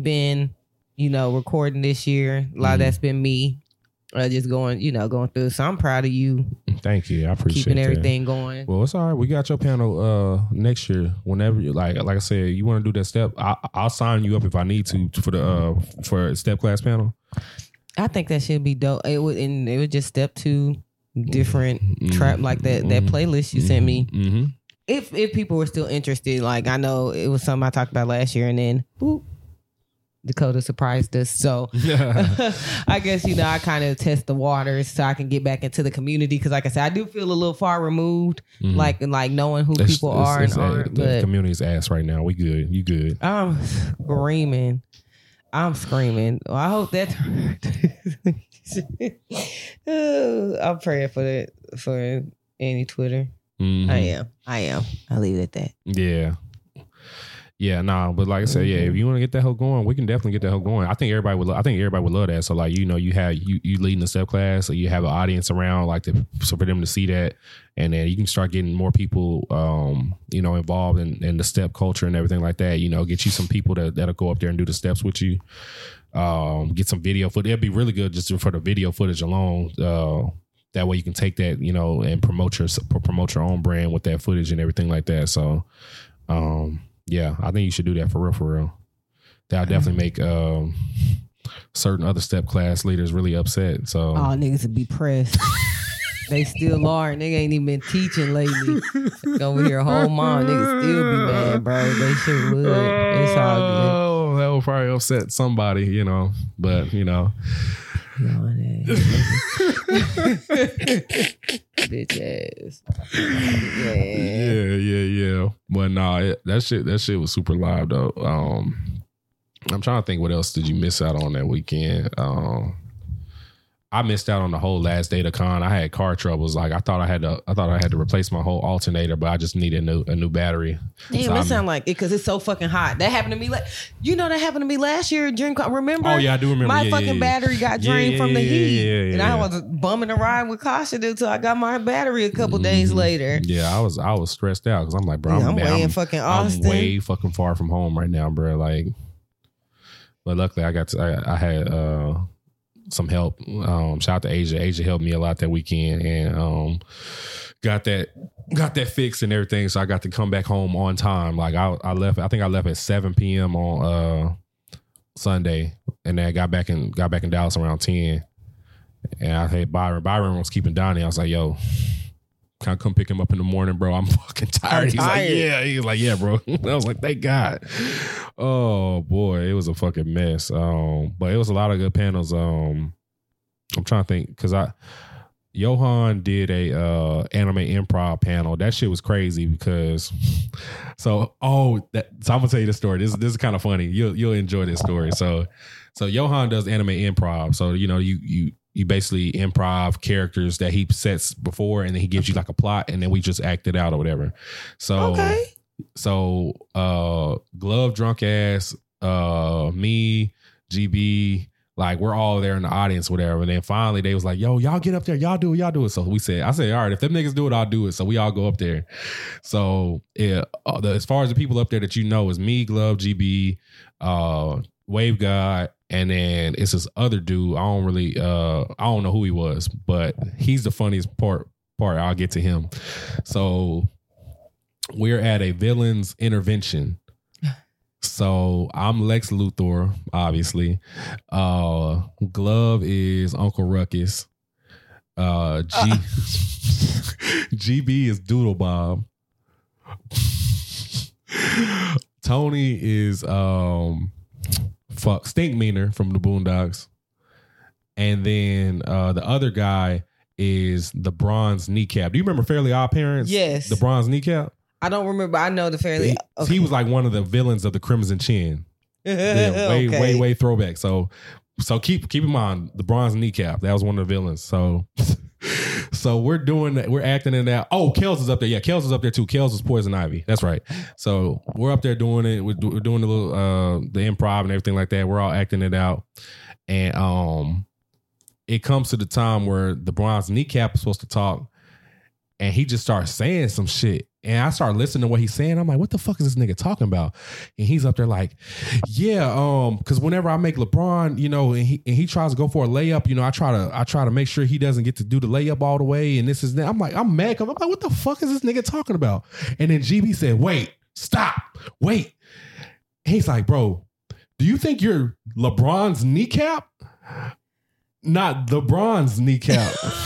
Speaker 1: been, you know, recording this year. A lot of
Speaker 2: Mhm.
Speaker 1: that's been me. Uh, just going, you know, going through. So I'm proud of you
Speaker 2: thank you. I appreciate
Speaker 1: keeping
Speaker 2: that.
Speaker 1: everything going.
Speaker 2: Well, it's all right. We got your panel uh next year. Whenever you like, like I said, you want to do that step, I, I'll sign you up if I need to for the uh for a step class panel.
Speaker 1: I think that should be dope. It would and it would just step to different
Speaker 2: Mhm.
Speaker 1: trap like that that
Speaker 2: Mhm.
Speaker 1: playlist you sent me.
Speaker 2: Mm-hmm.
Speaker 1: If if people were still interested, like I know it was something I talked about last year, and then Dakota surprised us. So *laughs* I guess you know I kind of test the waters so I can get back into the community because, like I said, I do feel a little far removed,
Speaker 2: Mhm.
Speaker 1: like like knowing who people are and aren't.
Speaker 2: the community's ass right now. We good. You good?
Speaker 1: I'm screaming. I'm screaming. Well, I hope that. *laughs* I'm praying for that for any Twitter.
Speaker 2: Mhm.
Speaker 1: I am. I am. I'll leave it at that.
Speaker 2: Yeah. Yeah, nah, but like I said, yeah, if you want to get that hoe going, we can definitely get that hoe going. I think everybody would. lo- I think everybody would love that. So like, you know, you have you you leading the step class, so you have an audience around, like to, so for them to see that, and then you can start getting more people, um, you know, involved in, in the step culture and everything like that. You know, get you some people that that'll go up there and do the steps with you. Um, get some video footage. It'd be really good just for the video footage alone. Uh, that way you can take that, you know, and promote your promote your own brand with that footage and everything like that. So, um, yeah, I think you should do that for real, for real. That'll definitely make um, certain other step class leaders really upset. So,
Speaker 1: All niggas would be pressed. *laughs* they still are. Nigga ain't even been teaching lately. Over here, whole mom, niggas still be mad, bro. They sure would. It's all
Speaker 2: Oh, that will probably upset somebody, you know. But you know,
Speaker 1: ass. Yeah.
Speaker 2: yeah, yeah, yeah. But nah, it, that shit, that shit was super live though. Um, I'm trying to think what else did you miss out on that weekend. Um, I missed out on the whole last day of con. I had car troubles. Like I thought I had to, I thought I had to replace my whole alternator, but I just needed a new, a new battery.
Speaker 1: Damn,
Speaker 2: So I'm-
Speaker 1: sound like it because it's so fucking hot. That happened to me. Like, you know, that happened to me last year during. Remember?
Speaker 2: Oh yeah, I do remember.
Speaker 1: My
Speaker 2: Yeah,
Speaker 1: fucking
Speaker 2: yeah.
Speaker 1: battery got drained from the heat,
Speaker 2: yeah, yeah,
Speaker 1: and I was bumming a ride with caution until I got my battery a couple days
Speaker 2: Mhm.
Speaker 1: later.
Speaker 2: Yeah, I was I was stressed out because I'm like, bro, I'm,
Speaker 1: I'm way
Speaker 2: I'm,
Speaker 1: in fucking
Speaker 2: I'm
Speaker 1: Austin.
Speaker 2: way fucking far from home right now, bro. Like, but luckily I got to, I, I had uh some help. Um, shout out to Asia. Asia helped me a lot that weekend, and um, got that got that fixed and everything. So I got to come back home on time. Like I, I left. I think I left at seven p.m. on uh Sunday, and then I got back in got back in Dallas around ten. And I had Byron. Byron was keeping Donnie. I was like, "Yo, can I come pick him up in the morning, bro? I'm *laughs* fucking tired."
Speaker 1: I'm
Speaker 2: He's like, "Yeah." He's like, "Yeah, bro." *laughs* I was like, "Thank God." Oh boy, it was a fucking mess. Um, but it was a lot of good panels. Um, I'm trying to think because I Johan did a uh anime improv panel. That shit was crazy because *laughs* so oh that so I'm gonna tell you the story. This this is kind of funny. You'll you'll enjoy this story. So so Johan does anime improv. So you know you you you basically improv characters that he sets before and then he gives you like a plot and then we just act it out or whatever. So
Speaker 1: Okay.
Speaker 2: so uh glove drunk ass uh me gb like we're all there in the audience whatever. And then finally they was like yo y'all get up there. Y'all do it. Y'all do it. So we said i said all right if them niggas do it i'll do it. So we all go up there. So yeah uh, the, as far as the people up there that you know is me glove gb uh wave god and then it's this other dude i don't really uh i don't know who he was but he's the funniest part part i'll get to him so we're at a villain's intervention. So I'm Lex Luthor, obviously. Uh Glove is Uncle Ruckus. Uh G *laughs* GB is Doodle Bob. Tony is um fuck Stink Meaner from the Boondocks. And then uh the other guy is the bronze kneecap. Do you remember Fairly Odd Parents?
Speaker 1: Yes.
Speaker 2: The bronze kneecap?
Speaker 1: I don't remember. I know the fairly.
Speaker 2: He,
Speaker 1: okay.
Speaker 2: he was like one of the villains of the Crimson Chin. *laughs* Yeah, way,
Speaker 1: Okay.
Speaker 2: way, way throwback. So, so keep keep in mind the bronze kneecap. That was one of the villains. So, *laughs* *laughs* so we're doing that. We're acting in that. Oh, Kels is up there. Yeah, Kels is up there too. Kels is Poison Ivy. That's right. So we're up there doing it. We're, do- we're doing the little uh the improv and everything like that. We're all acting it out, and um, it comes to the time where the bronze kneecap is supposed to talk, and he just starts saying some shit. And I start listening to what he's saying. I'm like, what the fuck is this nigga talking about? And he's up there like, yeah, um, because whenever I make LeBron, you know, and he and he tries to go for a layup, you know, I try to I try to make sure he doesn't get to do the layup all the way. And this is that. I'm like, I'm mad. I'm like, what the fuck is this nigga talking about? And then GB said, wait, stop, wait. And he's like, bro, do you think you're LeBron's kneecap? Not LeBron's kneecap. *laughs*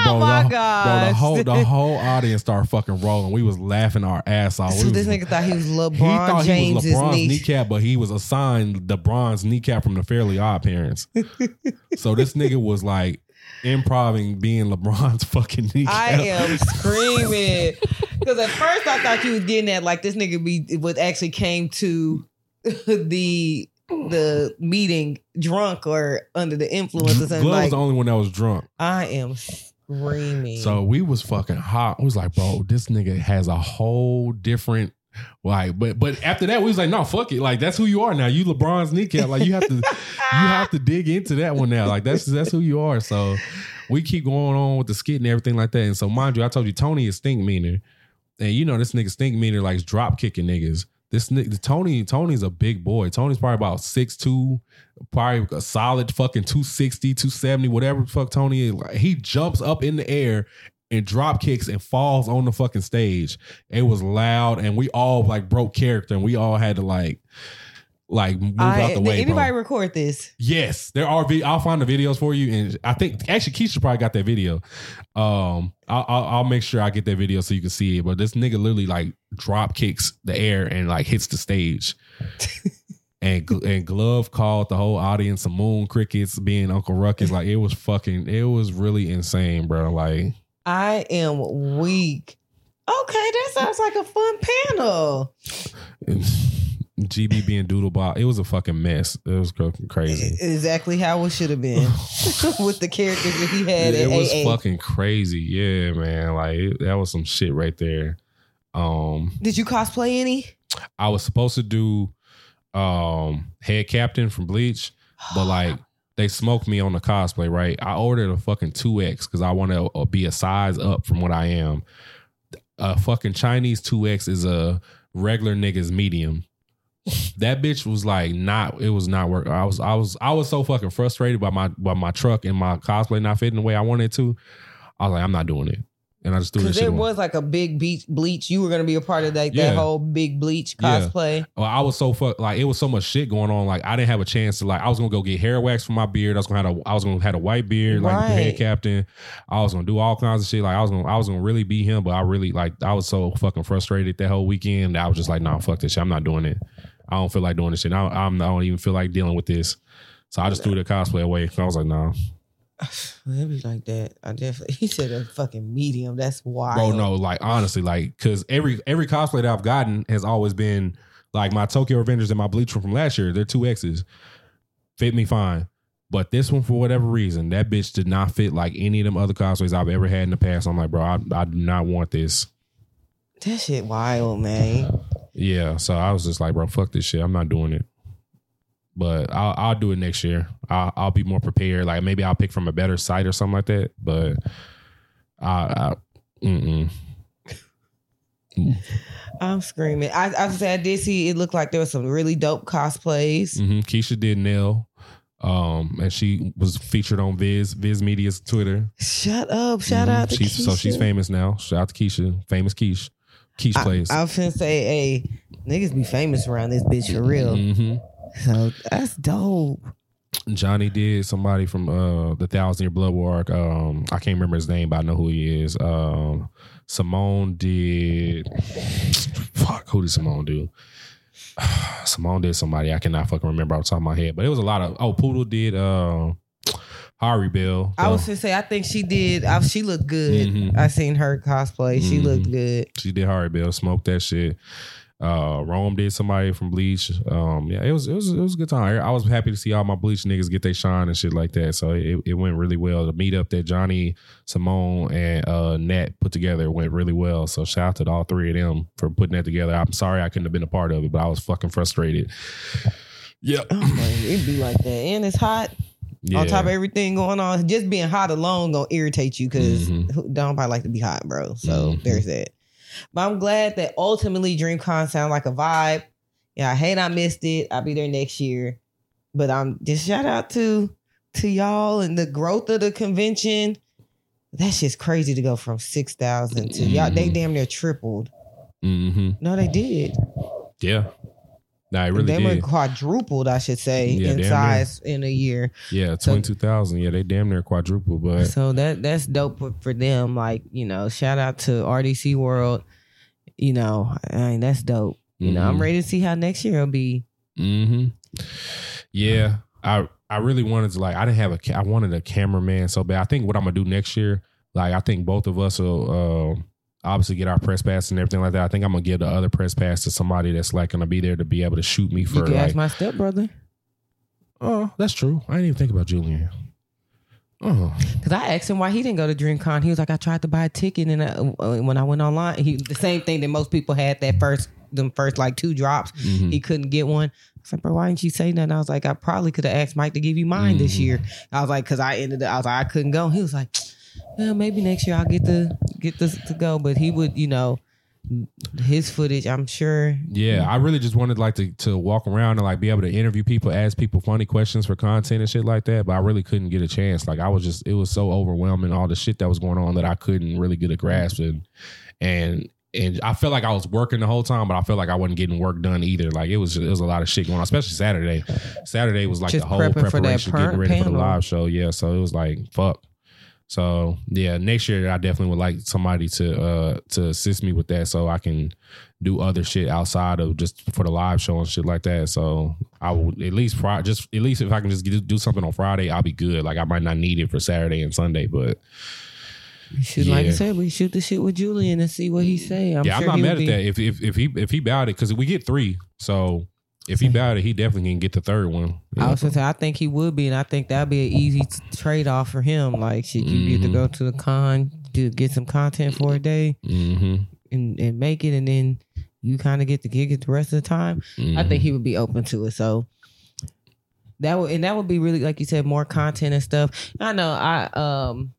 Speaker 1: oh
Speaker 2: Bro,
Speaker 1: my
Speaker 2: the,
Speaker 1: god!
Speaker 2: Bro, the whole the whole audience started fucking rolling. We was laughing our ass off.
Speaker 1: so
Speaker 2: We
Speaker 1: this
Speaker 2: was-
Speaker 1: nigga thought he was LeBron *laughs*
Speaker 2: he thought
Speaker 1: James's
Speaker 2: he was LeBron's
Speaker 1: niece.
Speaker 2: kneecap, but he was assigned the bronze kneecap from the Fairly Odd Parents. *laughs* so this nigga was like improving being LeBron's *laughs* fucking kneecap.
Speaker 1: I am screaming because at first I thought you was getting at like this nigga be was actually came to the the meeting drunk or under the influence or something.
Speaker 2: Glove was
Speaker 1: Like,
Speaker 2: the only one that was drunk.
Speaker 1: I am screaming.
Speaker 2: So we was fucking hot. We was like, bro, this nigga has a whole different like, but but after that, we was like, no, fuck it. Like that's who you are now. You LeBron's kneecap. Like you have to you have to dig into that one now. Like that's that's who you are. So we keep going on with the skit and everything like that. And so mind you, I told you Tony is stink meaner. And you know this nigga stink meaner likes drop kicking niggas. This nigga Tony, Tony's a big boy. Tony's probably about 6'2, probably a solid fucking 260, 270, whatever fuck Tony is. Like, he jumps up in the air and drop kicks and falls on the fucking stage. It was loud and we all like broke character and we all had to like like move
Speaker 1: I,
Speaker 2: out the way.
Speaker 1: anybody
Speaker 2: bro.
Speaker 1: record this?
Speaker 2: Yes, there are. Vi- I'll find the videos for you, and I think actually Keisha probably got that video. Um, I'll, I'll, I'll make sure I get that video so you can see it. But this nigga literally like drop kicks the air and like hits the stage. *laughs* and and Glove called the whole audience some moon crickets being Uncle Ruckus. Like it was fucking. It was really insane, bro. Like
Speaker 1: I am weak. Okay, that sounds like a fun panel. *laughs*
Speaker 2: GB being Doodle Bob. It was a fucking mess. It was fucking crazy.
Speaker 1: Exactly how it should have been *laughs* with the characters that he had
Speaker 2: it was
Speaker 1: AA.
Speaker 2: fucking crazy. Yeah, man. Like it- that was some shit right there. Um,
Speaker 1: Did you cosplay any?
Speaker 2: I was supposed to do um head captain from Bleach, but *gasps* like they smoked me on the cosplay. Right, I ordered a fucking two X because I want to be a size up from what I am. A fucking Chinese two X is a regular nigga's medium. That bitch was like not. It was not work. I was I was I was so fucking frustrated by my by my truck and my cosplay not fitting the way I wanted to. I was like, I'm not doing it, and I just threw this
Speaker 1: there
Speaker 2: away.
Speaker 1: was like a big beach bleach. You were gonna be a part of that
Speaker 2: Yeah.
Speaker 1: that whole big bleach
Speaker 2: Yeah.
Speaker 1: cosplay.
Speaker 2: Well, I was so fuck like it was so much shit going on. Like I didn't have a chance to like I was gonna go get hair wax for my beard. I was gonna have a I was gonna have a white beard like
Speaker 1: Right.
Speaker 2: head captain. I was gonna do all kinds of shit. Like I was gonna I was gonna really be him, but I really like I was so fucking frustrated that whole weekend. that I was just like, nah, fuck this shit. I'm not doing it. I don't feel like doing this shit. I, I'm I don't even feel like dealing with this. So I just threw the cosplay away. I was like, nah, *sighs*
Speaker 1: It be like that. I definitely. *laughs* He said a fucking medium. That's wild.
Speaker 2: bro. No, like honestly, like because every every cosplay that I've gotten has always been like my Tokyo Revengers and my Bleach from last year. They're two X's, fit me fine. But this one, for whatever reason, that bitch did not fit like any of them other cosplays I've ever had in the past. I'm like, bro, I, I do not want this.
Speaker 1: That shit wild, man.
Speaker 2: Yeah, so I was just like, bro, fuck this shit. I'm not doing it. But I'll I'll do it next year. I'll I'll be more prepared. Like maybe I'll pick from a better site or something like that. But I, I mm-mm. *laughs*
Speaker 1: I'm screaming. I I said I did see. It looked like there was some really dope cosplays.
Speaker 2: hmm Keisha did nail. Um, and she was featured on Viz Viz Media's Twitter.
Speaker 1: Shut up! Shout
Speaker 2: Mhm.
Speaker 1: out to
Speaker 2: she's, so she's
Speaker 1: Keisha.
Speaker 2: famous now. Shout out to Keisha, famous Keish. Keish
Speaker 1: I,
Speaker 2: plays.
Speaker 1: I was finna say, hey, niggas be famous around this bitch for real.
Speaker 2: hmm
Speaker 1: So that's dope.
Speaker 2: Johnny did somebody from uh the Thousand Year Blood War. Um, I can't remember his name, but I know who he is. Um, Simone did. Fuck, who did Simone do? *sighs* Simone did somebody I cannot fucking remember off the top of my head, but it was a lot of. Oh, Poodle did. Uh, Harribel.
Speaker 1: I was gonna say, I think she did. I, she looked good.
Speaker 2: Mhm.
Speaker 1: I seen her cosplay. She
Speaker 2: Mhm.
Speaker 1: looked good.
Speaker 2: She did Harribel, smoked that shit. Uh, Rome did somebody from Bleach. Um, yeah, it was it was it was a good time. I was happy to see all my Bleach niggas get their shine and shit like that. So it, it went really well. The meetup that Johnny, Simone, and uh Nat put together went really well. So shout out to all three of them for putting that together. I'm sorry I couldn't have been a part of it, but I was fucking frustrated. Yeah,
Speaker 1: Oh, man, it'd be like that, and it's hot.
Speaker 2: Yeah.
Speaker 1: On top of everything going on, just being hot alone gonna irritate you because
Speaker 2: Mhm.
Speaker 1: don't nobody like to be hot, bro. So
Speaker 2: Mhm.
Speaker 1: there's that. But I'm glad that ultimately DreamCon sound like a vibe. Yeah, I hate I missed it. I'll be there next year. But I'm just shout out to to y'all and the growth of the convention. That's just crazy to go from six thousand to y'all. They
Speaker 2: Mhm.
Speaker 1: damn near tripled.
Speaker 2: hmm
Speaker 1: No, they did.
Speaker 2: Yeah. Nah, it really
Speaker 1: they
Speaker 2: did.
Speaker 1: were quadrupled, I should say,
Speaker 2: Yeah,
Speaker 1: in
Speaker 2: damn near.
Speaker 1: size in a year.
Speaker 2: yeah,
Speaker 1: So-
Speaker 2: twenty two thousand. Yeah, they damn near quadruple, but
Speaker 1: So that that's dope for, for them. Like you know, shout out to RDC World. You know, I mean that's dope. You know, I'm
Speaker 2: Mhm.
Speaker 1: ready to see how next year will be.
Speaker 2: hmm Yeah, I I really wanted to like I didn't have a I wanted a cameraman so bad. I think what I'm gonna do next year, like I think both of us will uh, obviously get our press pass and everything like that. I think I'm gonna give the other press pass to somebody that's like gonna be there to be able to shoot me for.
Speaker 1: You can
Speaker 2: like.
Speaker 1: ask my stepbrother
Speaker 2: oh, that's true. I didn't even think about Julian. Oh,
Speaker 1: because I asked him why he didn't go to DreamCon. He was like, I tried to buy a ticket, and uh, uh, when I went online, he the same thing that most people had that first them first like two drops.
Speaker 2: mhm.
Speaker 1: He couldn't get one. I said, bro, why didn't you say nothing? I was like, I probably could have asked Mike to give you mine this
Speaker 2: Mhm.
Speaker 1: year. I was like, because I ended up, I was like, I couldn't go. He was like, well, maybe next year I'll get to get this to go. But he would, you know, his footage, I'm sure.
Speaker 2: Yeah, I really just wanted like to to walk around and like be able to interview people, ask people funny questions for content and shit like that. But I really couldn't get a chance. Like I was just, it was so overwhelming, all the shit that was going on that I couldn't really get a grasp and and and I felt like I was working the whole time, but I felt like I wasn't getting work done either. Like it was, it was a lot of shit going on, especially Saturday. Saturday was like
Speaker 1: Just
Speaker 2: the whole
Speaker 1: prepping for that
Speaker 2: preparation, getting ready for the live show. Yeah, so it was like fuck. So yeah, next year I definitely would like somebody to uh to assist me with that, so I can do other shit outside of just for the live show and shit like that. So I would at least Friday, just at least if I can just do, do something on Friday, I'll be good. Like I might not need it for Saturday and Sunday, but
Speaker 1: should, like I said, we shoot the shit with Julian and see what he say. I'm
Speaker 2: yeah,
Speaker 1: sure
Speaker 2: I'm not mad at
Speaker 1: be-
Speaker 2: that. If if if he if he bowed it because we get three, so if he it, he definitely can get the third one.
Speaker 1: I was gonna say I think he would be, and I think that'd be an easy trade off for him. Like, shit, you get to go to the con, to get some content for a day,
Speaker 2: Mm-hmm.
Speaker 1: and and make it, and then you kind of get the gig it the rest of the time. I think he would be open to it. So that would and that would be really like you said, more content and stuff. I know I um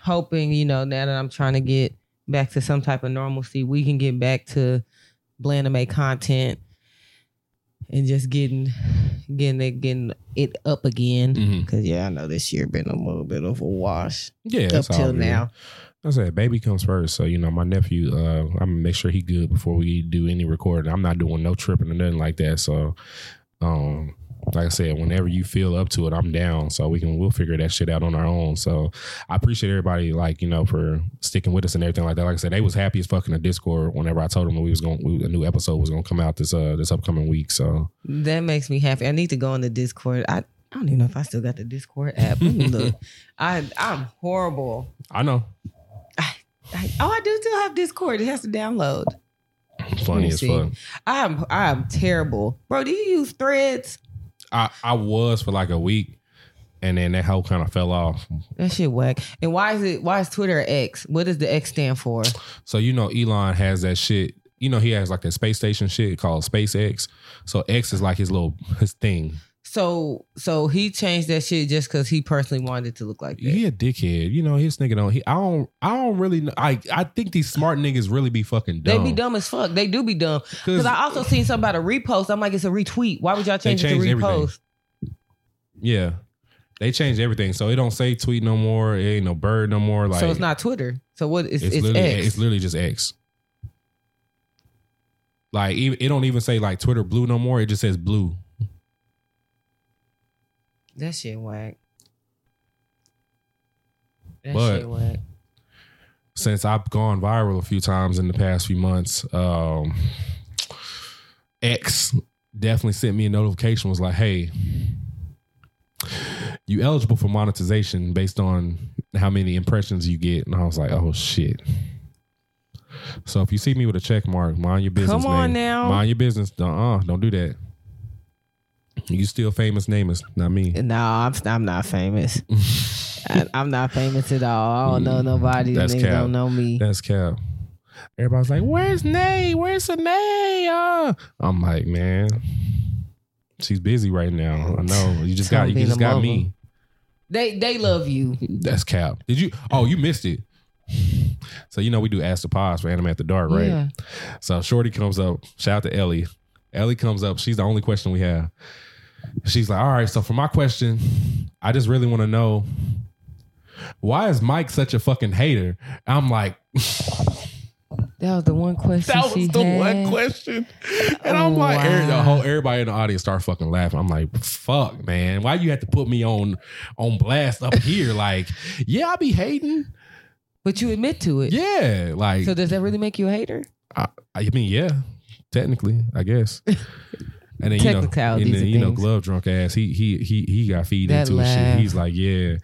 Speaker 1: hoping, you know, now that I'm trying to get back to some type of normalcy, we can get back to bland to make content. And just getting getting it getting it up again.
Speaker 2: Mhm.
Speaker 1: Cause yeah, I know this year been a little bit of a wash
Speaker 2: Yeah,
Speaker 1: up till now.
Speaker 2: I said, baby comes first. So, you know, my nephew, uh, I'm gonna make sure he good before we do any recording. I'm not doing no tripping or nothing like that. So, um, like I said, whenever you feel up to it, I'm down. So we can we'll figure that shit out on our own. So I appreciate everybody, like you know, for sticking with us and everything like that. Like I said, they was happy as fucking the Discord whenever I told them that we was going, we, a new episode was gonna come out this uh this upcoming week. So
Speaker 1: That makes me happy. I need to go on the Discord. I, I don't even know if I still got the Discord app. Look. *laughs* I I'm horrible.
Speaker 2: I know,
Speaker 1: I, oh, I do still have Discord. It has to download.
Speaker 2: funny as fuck.
Speaker 1: I'm I'm terrible, bro. Do you use Threads?
Speaker 2: I I was for like a week, and then that whole kind of fell off.
Speaker 1: That shit whack. And why is it? Why is Twitter X? What does the X stand for?
Speaker 2: So you know Elon has that shit. You know he has like a space station shit called SpaceX. So X is like his little his thing.
Speaker 1: So so he changed that shit just because he personally wanted it to look like that.
Speaker 2: He a dickhead. You know his nigga don't. He I don't. I don't really. Know, I I think these smart niggas really be fucking dumb.
Speaker 1: They be dumb as fuck. They do be dumb. Because I also seen something about a repost. I'm like, it's a retweet. Why would y'all change it to
Speaker 2: changed everything.
Speaker 1: repost?
Speaker 2: Yeah, they changed everything. So it don't say tweet no more. It ain't no bird no more. Like
Speaker 1: so it's not Twitter. So what? It's,
Speaker 2: It's,
Speaker 1: it's,
Speaker 2: literally.
Speaker 1: X.
Speaker 2: It's literally just X. Like it don't even say like Twitter blue no more. It just says blue.
Speaker 1: That shit whack. That
Speaker 2: But-
Speaker 1: shit whack.
Speaker 2: since I've gone viral a few times in the past few months, um, X definitely sent me a notification. Was like, "Hey, you eligible for monetization based on how many impressions you get?" And I was like, "Oh shit." So if you see me with a check mark, mind your business.
Speaker 1: Come on
Speaker 2: name.
Speaker 1: now.
Speaker 2: mind your business. Uh, don't do that. You still famous namers, not me.
Speaker 1: No, I'm I'm not famous. *laughs* I, I'm not famous at all. I don't know nobody. The
Speaker 2: That's
Speaker 1: niggas
Speaker 2: cap.
Speaker 1: don't know me.
Speaker 2: That's cap. Everybody's like, "Where's Nay? Where's Nay?" Uh, I'm like, man, she's busy right now. I know. You just got you just got me.
Speaker 1: They they love you.
Speaker 2: That's cap. Did you? Oh, you missed it. So you know we do ask the pause for Anime After Dark, right?
Speaker 1: Yeah.
Speaker 2: So Shorty comes up. Shout out to Ellie. Ellie comes up. She's the only question we have. She's like, all right. So for my question, I just really want to know why is Mike such a fucking hater? I'm like, *laughs*
Speaker 1: That was the one question.
Speaker 2: That
Speaker 1: she
Speaker 2: was the
Speaker 1: had.
Speaker 2: one question. And I'm oh, like,
Speaker 1: Wow.
Speaker 2: the whole everybody in the audience start fucking laughing. I'm like, fuck, man. Why you have to put me on on blast up here? *laughs* Like, yeah, I be hating.
Speaker 1: But you admit to it.
Speaker 2: Yeah. Like
Speaker 1: So does that really make you a hater?
Speaker 2: I, I mean, yeah, technically, I guess. *laughs* And then you know, and then, you know, glove drunk ass. He he he he got feed
Speaker 1: That
Speaker 2: into his shit. He's like, yeah,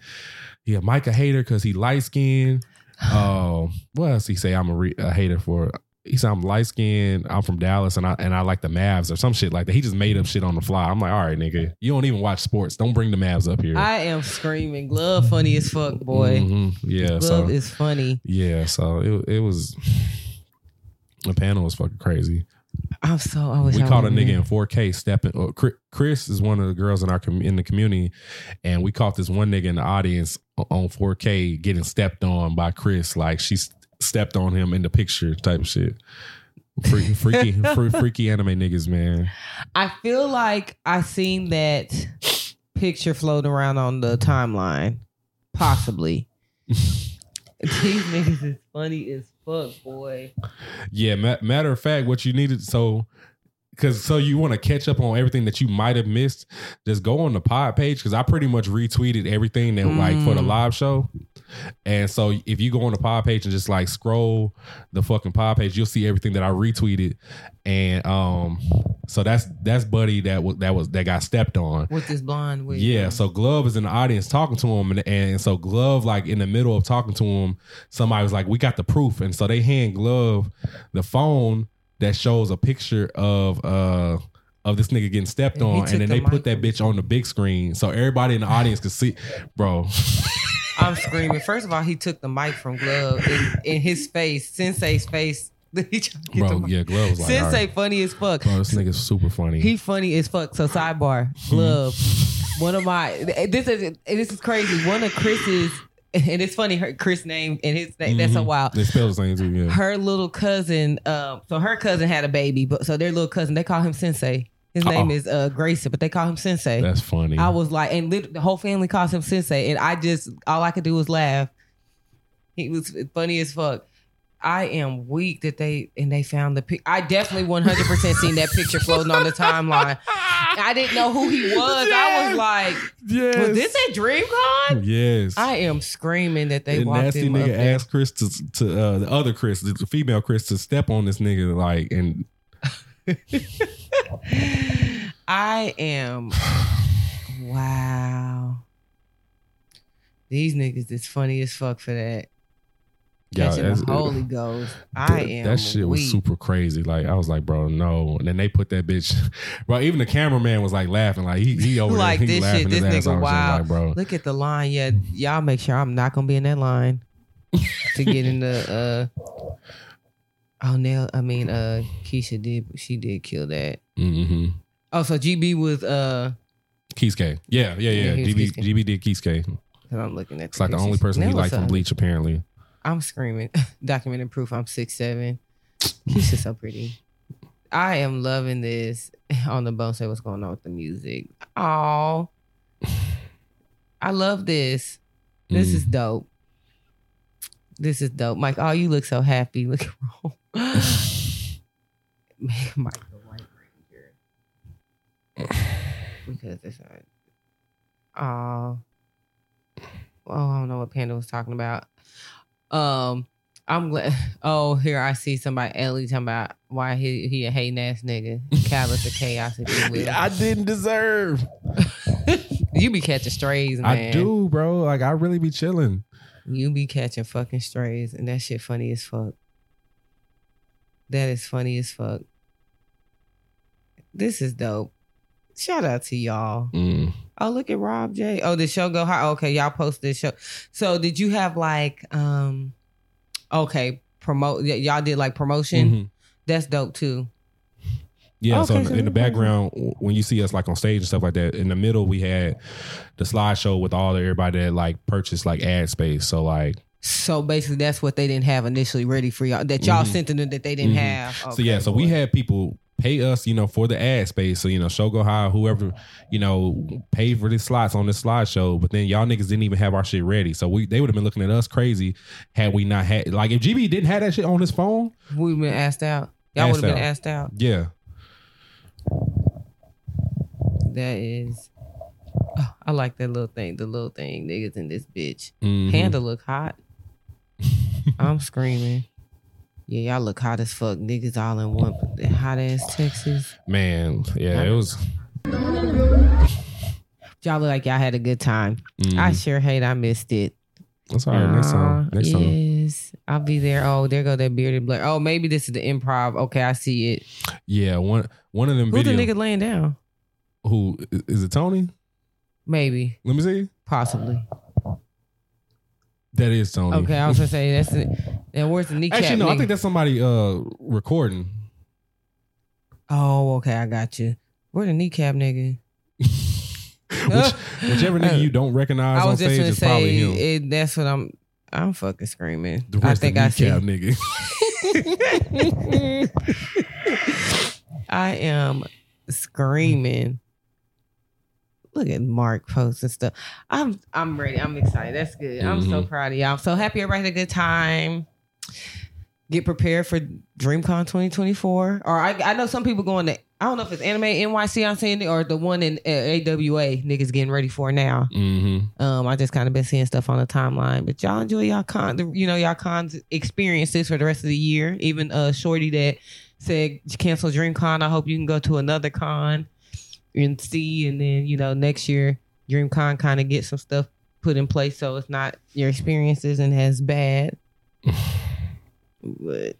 Speaker 2: yeah, Mike a hater because he light skinned. *sighs* Um, what else he say? I'm a, re- a hater for. He said I'm light skinned. I'm from Dallas, and I and I like the Mavs or some shit like that. He just made up shit on the fly. I'm like, all right, nigga, you don't even watch sports. Don't bring the Mavs up here.
Speaker 1: I am screaming. Glove funny as fuck, boy.
Speaker 2: Mhm. Yeah,
Speaker 1: Glove
Speaker 2: so
Speaker 1: is funny.
Speaker 2: yeah, so it it was. *sighs* The panel was fucking crazy.
Speaker 1: I'm so. I wish
Speaker 2: we
Speaker 1: I
Speaker 2: caught a nigga in 4K stepping. uh, Chris is one of the girls in our com- in the community, and we caught this one nigga in the audience on 4K getting stepped on by Chris. Like she stepped on him in the picture, type of shit. *laughs* Freaky, freaky, fre- freaky anime niggas, man.
Speaker 1: I feel like I seen that picture floating around on the timeline. Possibly. *laughs* These niggas is funny as fuck, boy.
Speaker 2: Yeah, ma- matter of fact, what you needed so. Cause so you want to catch up on everything that you might have missed, just go on the pod page because I pretty much retweeted everything that like for the
Speaker 1: Mm.
Speaker 2: live show. And so if you go on the pod page and just like scroll the fucking pod page, you'll see everything that I retweeted. And um, so that's that's Buddy that was that was that got stepped on.
Speaker 1: With this blonde wig.
Speaker 2: Yeah, so Glove is in the audience talking to him, and, and so Glove, like in the middle of talking to him, somebody was like, "We got the proof," and so they hand Glove the phone that shows a picture of uh of this nigga getting stepped
Speaker 1: And he
Speaker 2: on,
Speaker 1: took
Speaker 2: and then
Speaker 1: the
Speaker 2: they put that bitch on the big screen, so everybody in the audience could see, bro.
Speaker 1: I'm screaming. First of all, he took the mic from Glove in, in his face, Sensei's face. *laughs* He tried to get the
Speaker 2: Bro,
Speaker 1: mic.
Speaker 2: yeah, Glove was like, all
Speaker 1: Sensei
Speaker 2: right.
Speaker 1: funny as fuck.
Speaker 2: bro, this nigga's super funny.
Speaker 1: He funny as fuck. So sidebar, glove. *laughs* one of my this is this is crazy. One of Chris's *laughs* and it's funny. Her Chris name and his name. That's so
Speaker 2: Mhm.
Speaker 1: wild.
Speaker 2: They spell the same too, yeah.
Speaker 1: Her little cousin. Um, so her cousin had a baby, but so their little cousin they call him Sensei. His name
Speaker 2: Uh-oh.
Speaker 1: is uh Grayson, but they call him Sensei.
Speaker 2: That's funny.
Speaker 1: I was like, and lit- the whole family calls him Sensei, and I just all I could do was laugh. He was funny as fuck. I am weak that they and they found the pic. I definitely one hundred percent seen that picture floating on the timeline. I didn't know who he was. I was like,
Speaker 2: yes.
Speaker 1: was this at DreamCon?
Speaker 2: Yes.
Speaker 1: I am screaming that they
Speaker 2: the
Speaker 1: walked
Speaker 2: nasty nigga
Speaker 1: there.
Speaker 2: asked Chris to, to uh, the other Chris, the female Chris, to step on this nigga like and *laughs*
Speaker 1: I am. *sighs* Wow. These niggas is funny as fuck for that. Catching
Speaker 2: that's-
Speaker 1: the Holy Ghost. I
Speaker 2: that,
Speaker 1: am.
Speaker 2: that shit was super crazy. Like I was like, bro, no. And then they put that bitch. *laughs* Bro, even the cameraman was like laughing. Like he he *laughs* over
Speaker 1: Like
Speaker 2: there, he
Speaker 1: this shit, this nigga wild.
Speaker 2: Like, bro,
Speaker 1: Look at the line. Yeah, y'all make sure I'm not gonna be in that line to get in the. uh Oh, Nell. I mean, uh Keisha did. She did kill that.
Speaker 2: mm-hmm.
Speaker 1: Oh, so GB was. uh
Speaker 2: Keys Yeah, yeah, yeah.
Speaker 1: Yeah,
Speaker 2: GB, GB did Keys
Speaker 1: I'm looking at.
Speaker 2: It's like the only person he liked from Bleach, apparently.
Speaker 1: I'm screaming. *laughs* Documented proof. I'm six seven. Keisha's so pretty. I am loving this. *laughs* On the bone, say what's going on with the music. Oh, I love this. This
Speaker 2: Mm.
Speaker 1: is dope. This is dope, Mike. Oh, you look so happy. *laughs* Look at Rome. Mike, the White Ranger. Because it's not. Oh, oh, I don't know what Panda was talking about. Um, I'm glad. *laughs* Oh, here I see somebody Ellie talking about why he he a hating ass nigga, callous of chaos. If you will.
Speaker 2: I didn't deserve. *laughs*
Speaker 1: you be catching strays, man.
Speaker 2: I do, bro. Like I really be chilling.
Speaker 1: You be catching fucking strays, and that shit funny as fuck. That is funny as fuck. This is dope. Shout out to y'all.
Speaker 2: Mm.
Speaker 1: Oh, look at Rob J. Oh, the show go high. Okay, y'all posted this show. So did you have like um okay, promote y- y'all did like promotion?
Speaker 2: Mhm.
Speaker 1: That's dope too.
Speaker 2: Yeah, so in,
Speaker 1: so
Speaker 2: the- in the background, w- when you see us like on stage and stuff like that, in the middle we had the slideshow with all the everybody that like purchased like ad space. So like,
Speaker 1: So basically that's what they didn't have initially ready for y'all. That y'all
Speaker 2: Mhm.
Speaker 1: sent to them that they didn't
Speaker 2: Mhm.
Speaker 1: have.
Speaker 2: so yeah,
Speaker 1: Okay,
Speaker 2: so we had people pay us, you know, for the ad space. So you know, show go high, whoever, you know, pay for the slots on this slideshow. But then y'all niggas didn't even have our shit ready. So we they would have been looking at us crazy had we not had like if GB didn't have that shit on his phone.
Speaker 1: We've been asked out. Y'all would have been asked out.
Speaker 2: Yeah,
Speaker 1: That is oh, I like that little thing. The little thing, niggas in this bitch.
Speaker 2: Mhm.
Speaker 1: Panda look hot. *laughs* I'm screaming. Yeah, y'all look hot as fuck. Niggas all in one hot ass Texas.
Speaker 2: man. Yeah, it was.
Speaker 1: Y'all look like y'all had a good time.
Speaker 2: mhm.
Speaker 1: I sure hate I missed it.
Speaker 2: That's all right. Next time. Next time.
Speaker 1: yes, I'll be there. Oh, there go that bearded black. Oh, maybe this is the improv. Okay, I see it.
Speaker 2: Yeah, one one of them
Speaker 1: Who the nigga laying down?
Speaker 2: Who is it? Tony?
Speaker 1: Maybe,
Speaker 2: Let me see.
Speaker 1: possibly.
Speaker 2: That is Tony.
Speaker 1: Okay, I was gonna say that's it. And where's the kneecap?
Speaker 2: Actually, no. I
Speaker 1: nigga?
Speaker 2: think that's somebody uh recording.
Speaker 1: Oh, okay, I got you. Where the kneecap nigga? *laughs*
Speaker 2: Which, whichever nigga you don't recognize *laughs*
Speaker 1: I
Speaker 2: on
Speaker 1: was just
Speaker 2: stage
Speaker 1: gonna
Speaker 2: is probably
Speaker 1: say
Speaker 2: him.
Speaker 1: it, that's what I'm. I'm fucking screaming.
Speaker 2: The
Speaker 1: I
Speaker 2: rest
Speaker 1: think
Speaker 2: of
Speaker 1: I see.
Speaker 2: kneecap nigga. *laughs*
Speaker 1: I am screaming. Look at Mark posts and stuff. I'm I'm ready. I'm excited. That's good. I'm so
Speaker 2: Mhm.
Speaker 1: proud of y'all. I'm so happy everybody had a good time. Get prepared for DreamCon 2024. Or I I know some people going to I don't know if it's Anime NYC I'm seeing it or the one in uh, AWA niggas getting ready for now.
Speaker 2: mm-hmm.
Speaker 1: Um, I just kind of been seeing stuff on the timeline, but y'all enjoy y'all con, you know, y'all cons experiences for the rest of the year. Even uh, Shorty that said cancel DreamCon. I hope you can go to another con and see, and then you know next year DreamCon kind of get some stuff put in place so it's not your experience isn't as bad. *laughs* but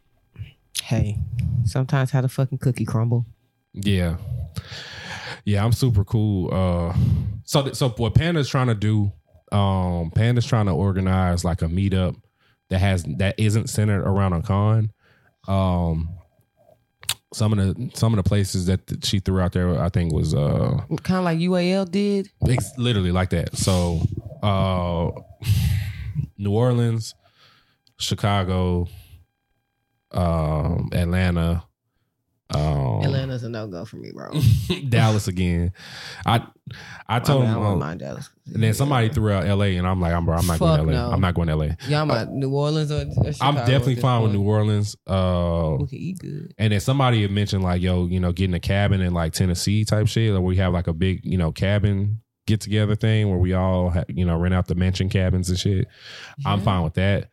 Speaker 1: hey, sometimes how the fucking cookie crumble.
Speaker 2: Yeah. Yeah, I'm super cool. Uh so th- so what Panda's trying to do, um, Panda's trying to organize like a meetup that has that isn't centered around a con. Um some of the some of the places that she threw out there I think was uh
Speaker 1: Kind of like UAL did.
Speaker 2: it's literally like that. So uh New Orleans, Chicago, um, Atlanta, Um,
Speaker 1: Atlanta's a no go for me, bro. *laughs*
Speaker 2: Dallas again. I I told
Speaker 1: I, mean, I
Speaker 2: him,
Speaker 1: wouldn't
Speaker 2: um,
Speaker 1: mind Dallas.
Speaker 2: and then somebody threw out L.A. and I'm like, I'm bro, I'm not
Speaker 1: Fuck
Speaker 2: going to
Speaker 1: no.
Speaker 2: L.A. I'm not going to L.A.
Speaker 1: Y'all about New Orleans or, or
Speaker 2: I'm definitely fine with? New Orleans. Uh,
Speaker 1: We can eat good.
Speaker 2: and then somebody had mentioned like, yo, you know, getting a cabin in like Tennessee type shit, or we have like a big, you know, cabin get together thing where we all, ha- you know, rent out the mansion cabins and shit. I'm fine with that.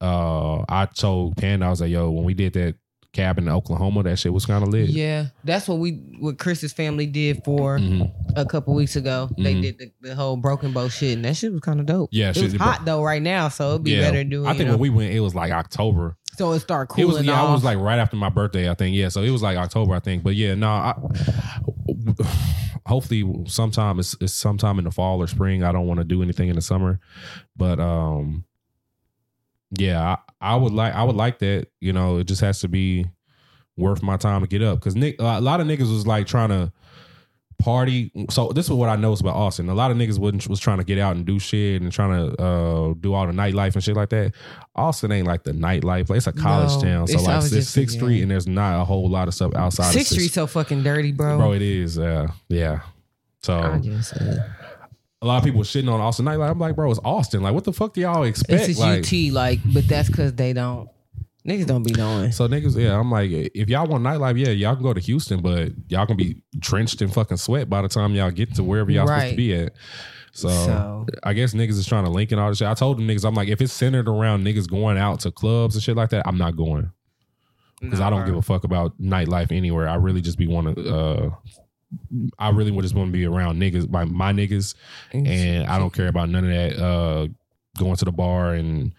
Speaker 2: Uh, I told Panda, I was like, yo, when we did that cabin in Oklahoma, that shit was kind of lit.
Speaker 1: Yeah, that's what we what Chris's family did for
Speaker 2: Mhm.
Speaker 1: a couple weeks ago. They
Speaker 2: Mhm.
Speaker 1: did the, the whole broken bow shit, and that shit was kind of dope.
Speaker 2: Yeah,
Speaker 1: it
Speaker 2: shit-
Speaker 1: was hot though right now, so it'd be
Speaker 2: Yeah.
Speaker 1: better doing.
Speaker 2: I think
Speaker 1: know,
Speaker 2: when we went, it was like October.
Speaker 1: so it start
Speaker 2: It
Speaker 1: cooling
Speaker 2: was yeah,
Speaker 1: off.
Speaker 2: it was like right after my birthday, I think. Yeah, so it was like October, I think. But yeah, no, I, *sighs* hopefully sometime it's, it's sometime in the fall or spring. I don't want to do anything in the summer, but um, yeah, I, would like I would like that. You know, it just has to be worth my time to get up because Nick, a lot of niggas was like trying to party. So this is what I noticed about Austin. A lot of niggas wasn't was trying to get out and do shit and trying to uh, do all the nightlife and shit like that. Austin ain't like the nightlife. Like, it's a college
Speaker 1: No,
Speaker 2: town. So
Speaker 1: it's-
Speaker 2: like it's Sixth Street and there's not a whole lot of stuff outside
Speaker 1: Sixth Street so fucking dirty, bro.
Speaker 2: Bro, it is. Uh, yeah. So a lot of people shitting on Austin nightlife. I'm like, bro, it's Austin. Like, what the fuck do y'all expect?
Speaker 1: it's
Speaker 2: like,
Speaker 1: UT, like, but that's because they don't niggas don't be knowing.
Speaker 2: So niggas, yeah, I'm like, if y'all want nightlife, yeah, y'all can go to Houston, but y'all can be drenched in fucking sweat by the time y'all get to wherever y'all supposed to be at. So,
Speaker 1: So-
Speaker 2: I guess niggas is trying to link and all this shit. I told them niggas, I'm like, if it's centered around niggas going out to clubs and shit like that, I'm not going because I don't give a fuck about nightlife anywhere. I really just be want to. uh I really would just want to be around niggas, my my niggas, and I don't care about none of that. uh Going to the bar and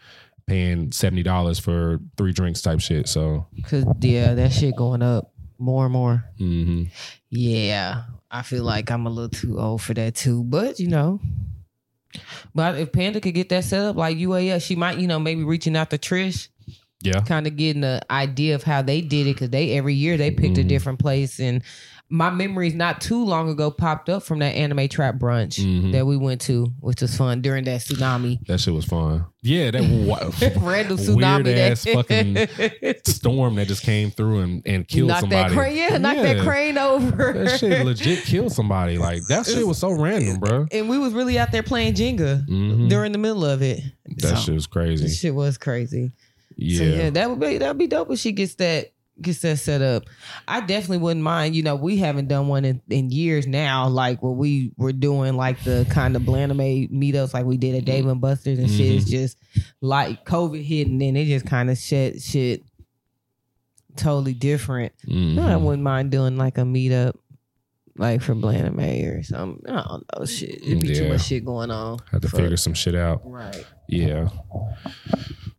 Speaker 2: paying seventy dollars for three drinks type shit. So.
Speaker 1: Cause yeah, that shit going up more and more.
Speaker 2: hmm
Speaker 1: Yeah, I feel like I'm a little too old for that too. But you know, but if Panda could get that set up like UAS, she might, you know, maybe reaching out to Trish,
Speaker 2: Yeah.
Speaker 1: kind of getting an idea of how they did it because they every year they picked a
Speaker 2: Mhm.
Speaker 1: different place. And my memories not too long ago popped up from that anime trap brunch
Speaker 2: Mhm.
Speaker 1: that we went to, which was fun during that tsunami.
Speaker 2: That shit was fun. Yeah, that wa- *laughs*
Speaker 1: Random tsunami
Speaker 2: weird
Speaker 1: that
Speaker 2: ass fucking *laughs* storm that just came through and, and killed
Speaker 1: knock
Speaker 2: somebody.
Speaker 1: that crane, yeah, knock that crane over.
Speaker 2: That shit legit killed somebody. Like that shit was so random, bro.
Speaker 1: and we was really out there playing Jenga
Speaker 2: Mhm.
Speaker 1: during the middle of it.
Speaker 2: That
Speaker 1: So,
Speaker 2: shit was crazy.
Speaker 1: That shit was crazy.
Speaker 2: Yeah.
Speaker 1: So yeah, that would be that'd be dope if she gets that gets that set up. I definitely wouldn't mind. You know, we haven't done one in, in years now. Like what we were doing, like the kind of Blaname meetups, like we did at Dave and Buster's and shit. It's just like COVID hit, and then it just kind of shit shit totally different.
Speaker 2: Mhm.
Speaker 1: I wouldn't mind doing like a meetup. Like for Blaname or something. I don't know. Shit. It'd be too much shit going on.
Speaker 2: Had to
Speaker 1: for-
Speaker 2: figure some shit out.
Speaker 1: Right.
Speaker 2: Yeah.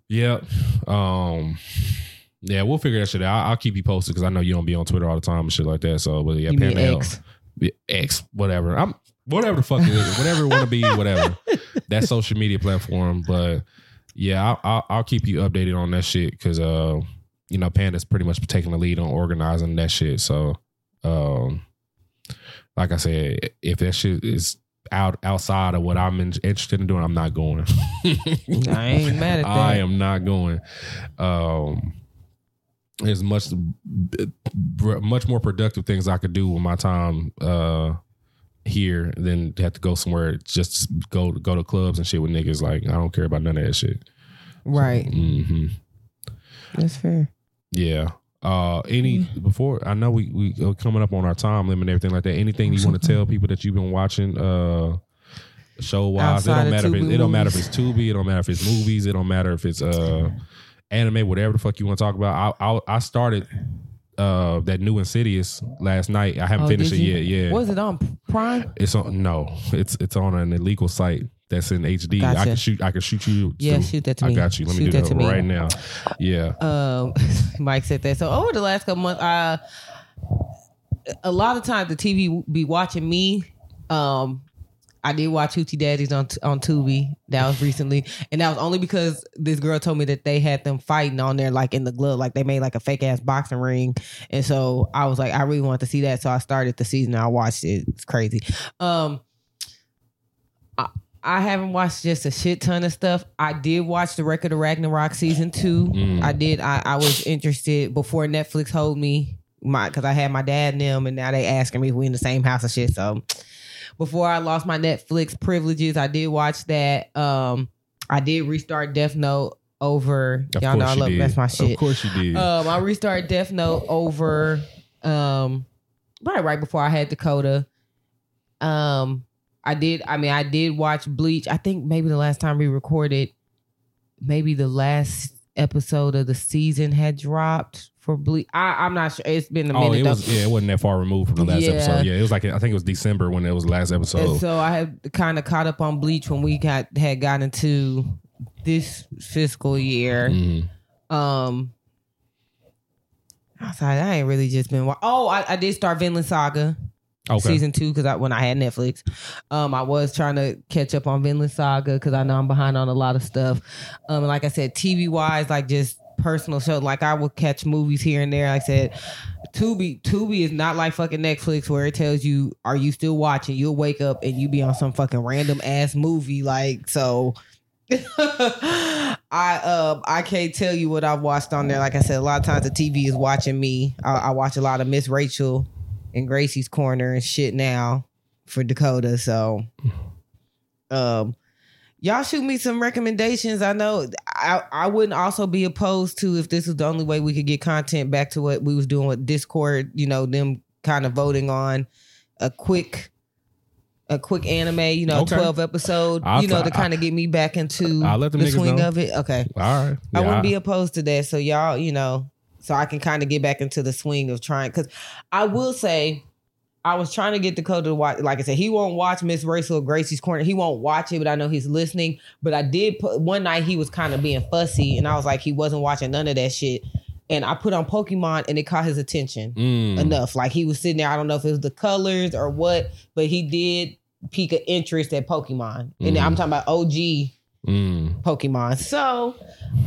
Speaker 2: Yep. Um. Yeah, we'll figure that shit out. I'll, I'll keep you posted because I know you don't be on Twitter all the time and shit like that. So, but yeah,
Speaker 1: You
Speaker 2: Panda L-
Speaker 1: X?
Speaker 2: Yeah, X, whatever. I'm whatever the fuck it is, whatever it want to be, whatever. *laughs* That social media platform, but yeah, I'll, I'll, I'll keep you updated on that shit because uh, you know, Panda's pretty much taking the lead on organizing that shit. So, um, like I said, if that shit is out outside of what I'm in, interested in doing, I'm not going.
Speaker 1: I ain't mad at *laughs* that.
Speaker 2: I am not going. Um, there's much, much more productive things I could do with my time uh, here than to have to go somewhere just go go to clubs and shit with niggas. Like I don't care about none of that shit.
Speaker 1: Right.
Speaker 2: mm-hmm
Speaker 1: That's fair.
Speaker 2: Yeah. Uh, any before I know we we are coming up on our time limit and everything like that. Anything you want to tell people that you've been watching, uh, show wise? It don't matter. If it, it don't matter if it's Tubi. It don't matter if it's movies. It don't matter if it's uh anime. Whatever the fuck you want to talk about. I I, I started uh that new Insidious last night. I haven't
Speaker 1: Oh,
Speaker 2: finished it
Speaker 1: you?
Speaker 2: yet. Yeah.
Speaker 1: Was it on Prime?
Speaker 2: It's on no. It's it's on an illegal site that's in HD. I can shoot. I can shoot you.
Speaker 1: Yeah, shoot that to
Speaker 2: I
Speaker 1: me.
Speaker 2: got you. Let me do
Speaker 1: that
Speaker 2: that,
Speaker 1: to me.
Speaker 2: right now. Yeah.
Speaker 1: Um, *laughs* Mike said that. So over the last couple months, uh, a lot of times the TV be watching me. Um, I did watch Hoochie Daddies on on Tubi. That was recently, and that was only because this girl told me that they had them fighting on there, like in the glove, like they made like a fake ass boxing ring. And so I was like, I really wanted to see that, so I started the season. I watched it. It's crazy. Um, I, I haven't watched just a shit ton of stuff. I did watch the Record of Ragnarok season two.
Speaker 2: Mm.
Speaker 1: I did. I, I was interested before Netflix hold me my because I had my dad and them, and now they asking me if we in the same house and shit. So before I lost my Netflix privileges, I did watch that. Um, I did restart Death Note over.
Speaker 2: Of
Speaker 1: y'all know I love
Speaker 2: did.
Speaker 1: that's my shit.
Speaker 2: Of course you did.
Speaker 1: Um, I restarted Death Note over um right right before I had Dakota. Um I did I mean I did watch Bleach. I think maybe the last time we recorded, maybe the last episode of the season had dropped for Bleach. I, I'm not sure. It's been a
Speaker 2: oh,
Speaker 1: minute
Speaker 2: it was yeah, it wasn't that far removed from the last
Speaker 1: Yeah.
Speaker 2: episode. Yeah, it was like I think it was December when it was the last
Speaker 1: And
Speaker 2: episode.
Speaker 1: so I had kind of caught up on Bleach when we got had gotten into this fiscal year.
Speaker 2: Mhm.
Speaker 1: Um, outside, I ain't really just been. wa- Oh, I, I did start Vinland Saga
Speaker 2: Okay.
Speaker 1: season two because I when I had Netflix, um, I was trying to catch up on Vinland Saga because I know I'm behind on a lot of stuff. Um, and like I said, TV wise, like just personal show, like I would catch movies here and there. Like I said, Tubi, Tubi is not like fucking Netflix where it tells you, "Are you still watching?" You'll wake up and you be on some fucking random ass movie. Like so. *laughs* I um I can't tell you what I've watched on there. Like I said, a lot of times the TV is watching me. I, I watch a lot of Miss Rachel and Gracie's Corner and shit now for Dakota. So, um, y'all shoot me some recommendations. I know I I wouldn't also be opposed to if this was the only way we could get content back to what we was doing with Discord. You know, them kind of voting on a quick. A quick anime, you know,
Speaker 2: Okay.
Speaker 1: twelve episode,
Speaker 2: I'll
Speaker 1: you know,
Speaker 2: try-
Speaker 1: to kind of get me back into
Speaker 2: I'll let them
Speaker 1: the swing
Speaker 2: know.
Speaker 1: of it. Okay,
Speaker 2: All right.
Speaker 1: I wouldn't be opposed to that. So y'all, you know, so I can kind of get back into the swing of trying. Because I will say, I was trying to get Dakota to watch. Like I said, he won't watch Miss Rachel or Gracie's Corner. He won't watch it, but I know he's listening. But I did put one night he was kind of being fussy, and I was like, he wasn't watching none of that shit. And I put on Pokemon, and it caught his attention
Speaker 2: Mm.
Speaker 1: enough. Like he was sitting there. I don't know if it was the colors or what, but he did pique an interest at Pokemon, and
Speaker 2: Mhm.
Speaker 1: I'm talking about OG
Speaker 2: Mm.
Speaker 1: Pokemon. So,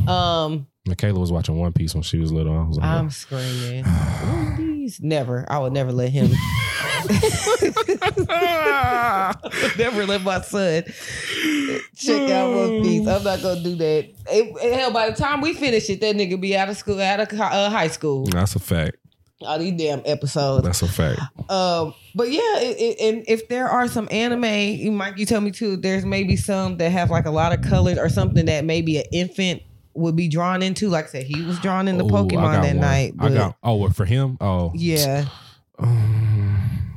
Speaker 1: um.
Speaker 2: Michaela was watching One Piece when she was little. I was like,
Speaker 1: I'm screaming. One Piece. Never. I would never let him. *laughs* Never let my son check out One Piece. I'm not gonna do that. It- it- hell, by the time we finish it, that nigga be out of school, out of uh, high school.
Speaker 2: That's a fact.
Speaker 1: All these damn episodes.
Speaker 2: That's a fact.
Speaker 1: Um, but yeah, it, it, and if there are some anime, you Mike, you tell me too. There's maybe some that have like a lot of colors or something that maybe an infant would be drawn into. Like I said, he was drawn into
Speaker 2: Ooh,
Speaker 1: Pokemon that
Speaker 2: one.
Speaker 1: night.
Speaker 2: I got. Oh, well, for him. Oh,
Speaker 1: yeah.
Speaker 2: Um,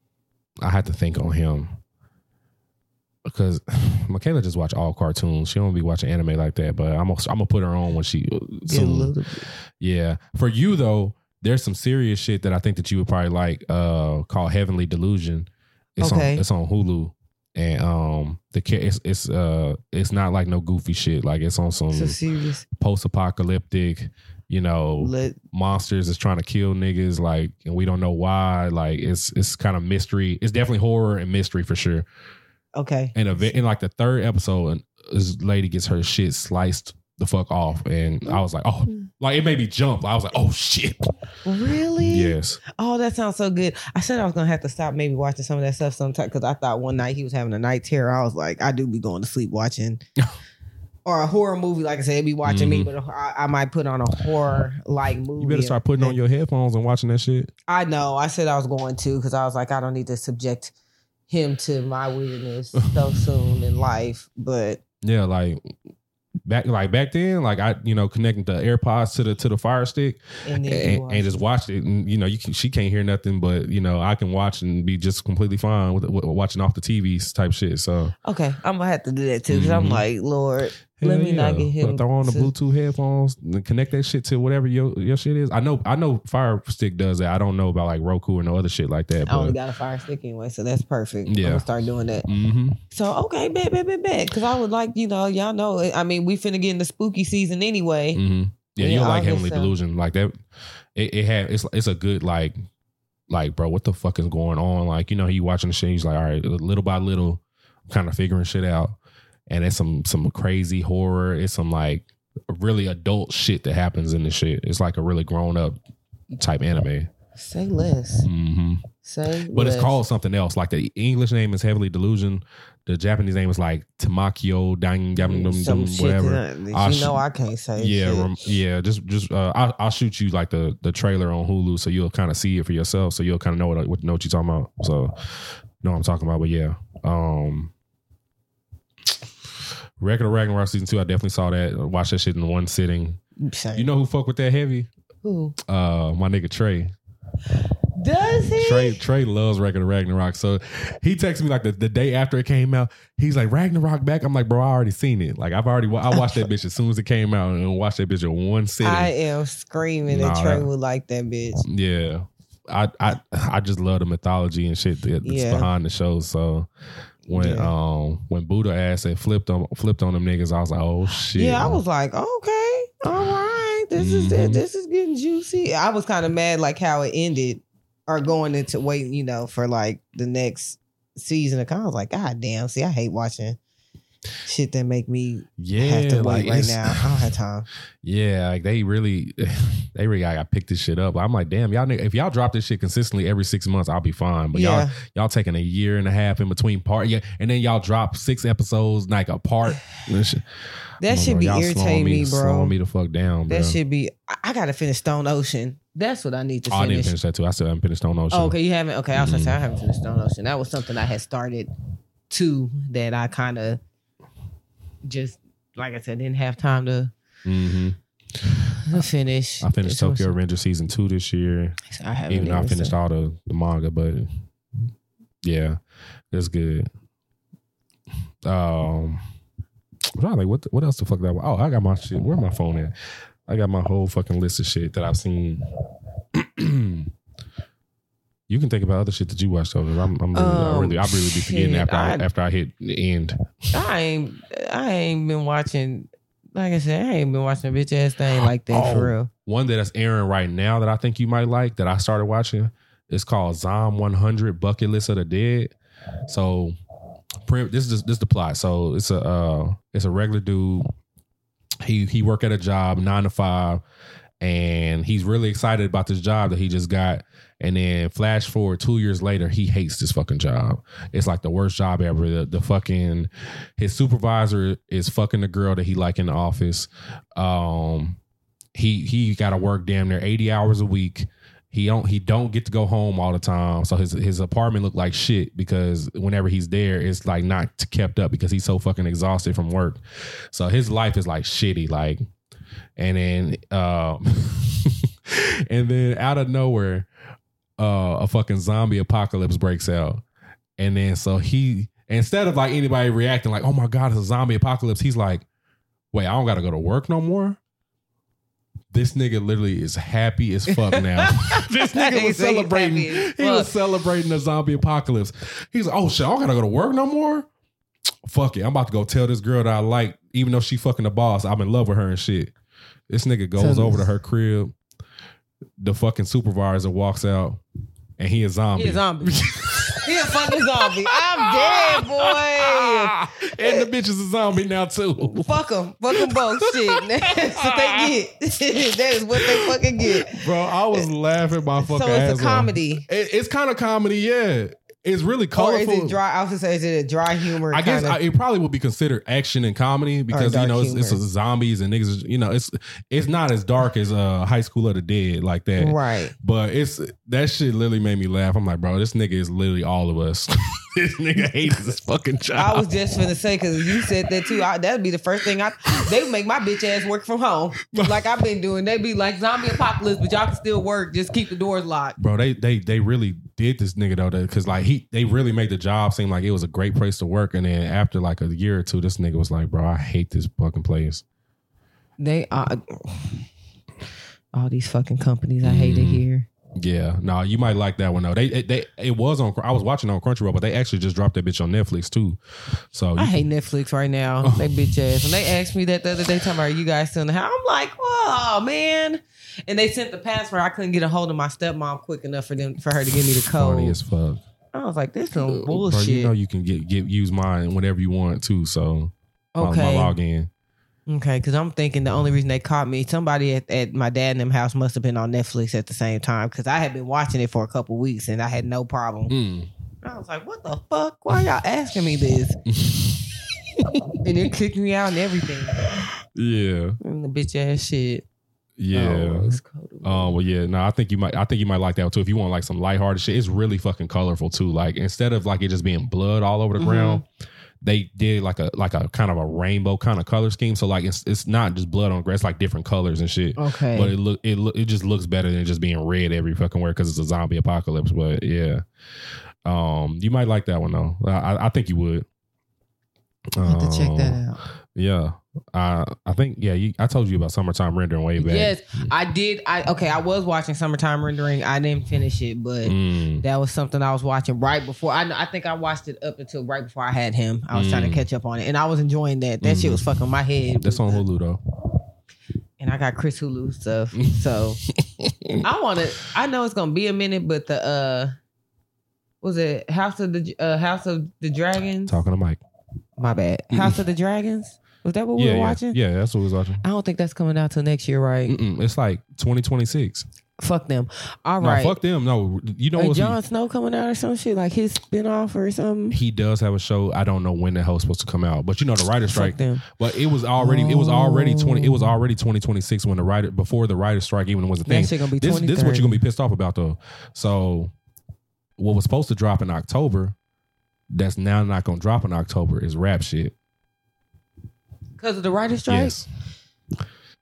Speaker 2: *sighs* I had to think on him because *sighs* Michaela just watch all cartoons. She don't be watching anime like that. But I'm gonna I'm gonna put her on when she.
Speaker 1: A
Speaker 2: soon. Yeah. For you though, there's some serious shit that I think that you would probably like. Uh, called Heavenly Delusion. It's
Speaker 1: Okay.
Speaker 2: on it's on Hulu, and um, the it's it's uh it's not like no goofy shit. Like it's on some
Speaker 1: So serious.
Speaker 2: post apocalyptic. You know,
Speaker 1: Let,
Speaker 2: monsters is trying to kill niggas like and we don't know why like it's it's kind of mystery it's definitely horror and mystery for sure
Speaker 1: okay.
Speaker 2: and a, in like the third episode and this lady gets her shit sliced the fuck off and i was like oh like it made me jump i was like oh shit
Speaker 1: Really?
Speaker 2: yes
Speaker 1: Oh, that sounds so good. I said I was gonna have to stop maybe watching some of that stuff sometime because I thought one night he was having a night terror. I was like, I do be going to sleep watching. *laughs* Or a horror movie, like I said, be watching me, but I, I might put on a horror like movie.
Speaker 2: Mm-hmm. you better start putting on your headphones and watching that shit
Speaker 1: I know. I said I was going to because I was like, I don't need to subject him to my weirdness so *laughs* soon in life. But
Speaker 2: yeah like back like back then like i you know connecting the airpods to the to the fire stick
Speaker 1: and
Speaker 2: and, and just watch it. And, you know, you can, she can't hear nothing, but you know, I can watch and be just completely fine with, with watching off the TVs type shit. So
Speaker 1: okay, I'm gonna have to do that too because I'm
Speaker 2: Mhm.
Speaker 1: like, Lord,
Speaker 2: hell
Speaker 1: let me not get him.
Speaker 2: But throw on the
Speaker 1: to-
Speaker 2: Bluetooth headphones and connect that shit to whatever your your shit is. I know, I know, Fire Stick does that. I don't know about like Roku or no other shit like that.
Speaker 1: I only got a fire stick anyway, so that's perfect. I'm
Speaker 2: Yeah.
Speaker 1: gonna start doing that.
Speaker 2: hmm
Speaker 1: So okay, bet, bet, bet, bet. Because I would like, you know, y'all know. I mean, we finna get in the spooky season anyway.
Speaker 2: hmm yeah,
Speaker 1: Yeah,
Speaker 2: you'll like Heavenly
Speaker 1: so-
Speaker 2: Delusion like that. It, it had it's it's a good like like bro, what the fuck is going on? Like you know, he watching the shit, he's like, all right, little by little, kind of figuring shit out, and it's some some crazy horror. It's some like really adult shit that happens in the shit. It's like a really grown up type anime.
Speaker 1: Say less.
Speaker 2: hmm
Speaker 1: Say
Speaker 2: But
Speaker 1: less.
Speaker 2: it's called something else. Like the English name is Heavenly Delusion. The Japanese name is like Tamakyo Dang Dum Dum whatever. I'll
Speaker 1: you know
Speaker 2: sh-
Speaker 1: I can't say.
Speaker 2: Yeah, rem- yeah. Just, just. Uh, I'll, I'll shoot you like the the trailer on Hulu, so you'll kind of see it for yourself. So you'll kind of know what what know what you're talking about. So know what I'm talking about. But yeah, um, Record of Ragnarok season two. I definitely saw that. Watched that shit in one sitting.
Speaker 1: Same.
Speaker 2: You know who fuck with that heavy?
Speaker 1: who
Speaker 2: Uh, my nigga Trey.
Speaker 1: does he?
Speaker 2: Trey Trey loves Record of Ragnarok. So he texted me like the, the day after it came out. He's like Ragnarok back. I'm like, bro, I already seen it. Like I've already wa- I watched that bitch as soon as it came out and watched that bitch in one sitting.
Speaker 1: I am screaming
Speaker 2: Nah,
Speaker 1: that Trey would like that bitch.
Speaker 2: yeah. I, I I just love the mythology and shit that's
Speaker 1: Yeah.
Speaker 2: behind the show. So when
Speaker 1: Yeah.
Speaker 2: um when Buddha ass and flipped on flipped on them niggas, I was like, oh shit.
Speaker 1: Yeah, I was like, okay, all right, this is
Speaker 2: Mhm.
Speaker 1: this is getting juicy. I was kind of mad like how it ended, or going into waiting, you know, for like the next season. I kind of was like, God damn, see, I hate watching shit that make me
Speaker 2: yeah,
Speaker 1: have to wait
Speaker 2: like,
Speaker 1: right now. I don't have time. *laughs*
Speaker 2: Yeah, like they really, *laughs* they really got picked this shit up. I'm like, damn, y'all, if y'all drop this shit consistently every six months, I'll be fine. But
Speaker 1: yeah,
Speaker 2: y'all, y'all taking a year and a half in between part, yeah, and then y'all drop six episodes like apart. *sighs* That shit,
Speaker 1: that should be irritating me, bro.
Speaker 2: Slowing me the fuck down, bro.
Speaker 1: that should be. I, I gotta finish Stone Ocean. That's what I need to
Speaker 2: Oh, I didn't
Speaker 1: finish.
Speaker 2: finish that too. I still haven't finished Stone Ocean.
Speaker 1: Oh, okay, you haven't. Okay, I was gonna say I haven't finished Stone Ocean. That was something I had started too. That I kind of just, like I said, didn't have time to, *sighs*
Speaker 2: hmm
Speaker 1: finish.
Speaker 2: I finished
Speaker 1: This was-
Speaker 2: Tokyo Revenger season two this year.
Speaker 1: I haven't
Speaker 2: Even though I finished
Speaker 1: seen-
Speaker 2: all the, the manga, but yeah, it's good. Um, I'm trying to like what what else the fuck that? Oh, I got my shit. Where my phone at? I got my whole fucking list of shit that I've seen. *clears throat* you can think about other shit that you watched though. I'm, I'm really, I
Speaker 1: Um,
Speaker 2: really, I really be forgetting
Speaker 1: shit,
Speaker 2: after I,
Speaker 1: I-
Speaker 2: after I hit the end.
Speaker 1: I ain't. I ain't been watching. Like I said, I ain't been watching a bitch ass thing *gasps* like that
Speaker 2: Oh.
Speaker 1: for real.
Speaker 2: One that is airing right now that I think you might like that I started watching. It's called Zom 100 Bucket List of the Dead. So this is this is the plot. So it's a uh, it's a regular dude. He he work at a job nine to five, and he's really excited about this job that he just got. And then flash forward two years later, he hates this fucking job. It's like the worst job ever. The, the fucking his supervisor is fucking the girl that he like in the office. Um, he he got to work damn near eighty hours a week. He don't he don't get to go home all the time. So his his apartment look like shit because whenever he's there, it's like not kept up because he's so fucking exhausted from work. So his life is like shitty, like. And then, um, *laughs* and then out of nowhere, uh, a fucking zombie apocalypse breaks out, and then so he instead of like anybody reacting like, "Oh my god, it's a zombie apocalypse," he's like, "Wait, I don't got to go to work no more." This nigga literally is happy as fuck now. *laughs* *laughs* this nigga was celebrating. He was celebrating the zombie apocalypse. He's like, "Oh shit, I don't gotta go to work no more." Fuck it, I'm about to go tell this girl that I like, even though she fucking the boss. I'm in love with her and shit. This nigga goes over to her crib. The fucking supervisor walks out, and he a zombie.
Speaker 1: He a zombie. *laughs* he a fucking zombie. I'm dead, boy.
Speaker 2: and the bitch is a zombie now too.
Speaker 1: Fuck them. Fuck them both. *laughs* Shit. *laughs* That's what they get. that is what they fucking get.
Speaker 2: Bro, I was laughing my fucking
Speaker 1: So it's a comedy.
Speaker 2: It- it's kind of comedy, yeah. It's really
Speaker 1: Or
Speaker 2: colorful.
Speaker 1: is it dry? I was gonna say, is it a dry humor?
Speaker 2: I guess? I, it probably would be considered action and comedy because you know it's, it's zombies and niggas. You know, it's it's not as dark as uh, High School of the Dead like that.
Speaker 1: right.
Speaker 2: But it's that shit literally made me laugh. I'm like, bro, this nigga is literally all of us. *laughs* this nigga hates his fucking job.
Speaker 1: I was just gonna say because you said that too. I, that'd be the first thing I. They would make my bitch ass work from home, like I've been doing. They'd be like zombie apocalypse, but y'all can still work. Just keep the doors locked.
Speaker 2: bro. They they they really did this nigga though, because like he they really made the job seem like it was a great place to work, and then after like a year or two, this nigga was like, bro, I hate this fucking place.
Speaker 1: They are all these fucking companies. I hate it
Speaker 2: Mhm.
Speaker 1: here.
Speaker 2: Yeah, no, you might like that one though. They they, they it was on. I was watching on Crunchyroll, but they actually just dropped that bitch on Netflix too. So
Speaker 1: I hate Netflix right now. *laughs* They bitch ass. And they asked me that the other day, talking about are you guys still in the house, I'm like, oh man. And they sent the password. I couldn't get a hold of my stepmom quick enough for them for her to give me the
Speaker 2: funny
Speaker 1: code.
Speaker 2: as fuck.
Speaker 1: I was like, this some uh,
Speaker 2: Bro,
Speaker 1: bullshit.
Speaker 2: you know you can get get use mine whenever you want too. So my- my,
Speaker 1: okay.
Speaker 2: login.
Speaker 1: Okay, because I'm thinking the only reason they caught me, somebody at, at my dad and them house must have been on Netflix at the same time because I had been watching it for a couple weeks and I had no problem.
Speaker 2: Mm.
Speaker 1: I was like, what the fuck? Why y'all asking me this? *laughs* and it kicked me out and everything.
Speaker 2: Yeah,
Speaker 1: And the bitch ass shit.
Speaker 2: yeah.
Speaker 1: Oh.
Speaker 2: Um, well, yeah, no, I think you might. I think you might like that too. If you want like some lighthearted shit, it's really fucking colorful too. Like instead of like it just being blood all over the
Speaker 1: Mhm.
Speaker 2: ground, they did like a like a kind of a rainbow kind of color scheme. So like it's it's not just blood on grass, like different colors and shit.
Speaker 1: okay.
Speaker 2: But it look it look it just looks better than just being red every fucking where because it's a zombie apocalypse. But yeah, um, you might like that one though. I I, think you would.
Speaker 1: I have to check that
Speaker 2: Um,
Speaker 1: out.
Speaker 2: Yeah, I I think yeah. You, I told you about summertime rendering way back.
Speaker 1: Yes, I did. I okay. I was watching Summertime Rendering. I didn't finish it, but
Speaker 2: Mm.
Speaker 1: that was something I was watching right before. I I think I watched it up until right before I had him. I was trying to
Speaker 2: Mm.
Speaker 1: catch up on it, and I was enjoying that. That shit was fucking my head.
Speaker 2: That's on Hulu though.
Speaker 1: and I got Chris Hulu stuff. *laughs* So I want to. I know it's gonna be a minute, but the uh, was it House of the uh, House of the Dragons?
Speaker 2: Talking to Mike.
Speaker 1: My bad. House of the Dragons. Was that what we
Speaker 2: yeah,
Speaker 1: were
Speaker 2: yeah,
Speaker 1: watching?
Speaker 2: yeah. That's what we was watching.
Speaker 1: I don't think that's coming out till next year, right?
Speaker 2: Mm-mm, it's like 2026.
Speaker 1: Fuck them. All
Speaker 2: No,
Speaker 1: right.
Speaker 2: fuck them. No, you know what?
Speaker 1: Jon Snow coming out or some shit like his spinoff or something.
Speaker 2: He does have a show. I don't know when the hell hell's supposed to come out, but you know the writer strike.
Speaker 1: Fuck them.
Speaker 2: But it was already it was oh. already twenty it was
Speaker 1: Oh.
Speaker 2: already twenty twenty six when the writer before the writer strike even was a thing. This this is what you're gonna be pissed off about though. So what was supposed to drop in October, that's now not gonna drop in October is rap shit.
Speaker 1: Because of the writer's strike?
Speaker 2: Yes.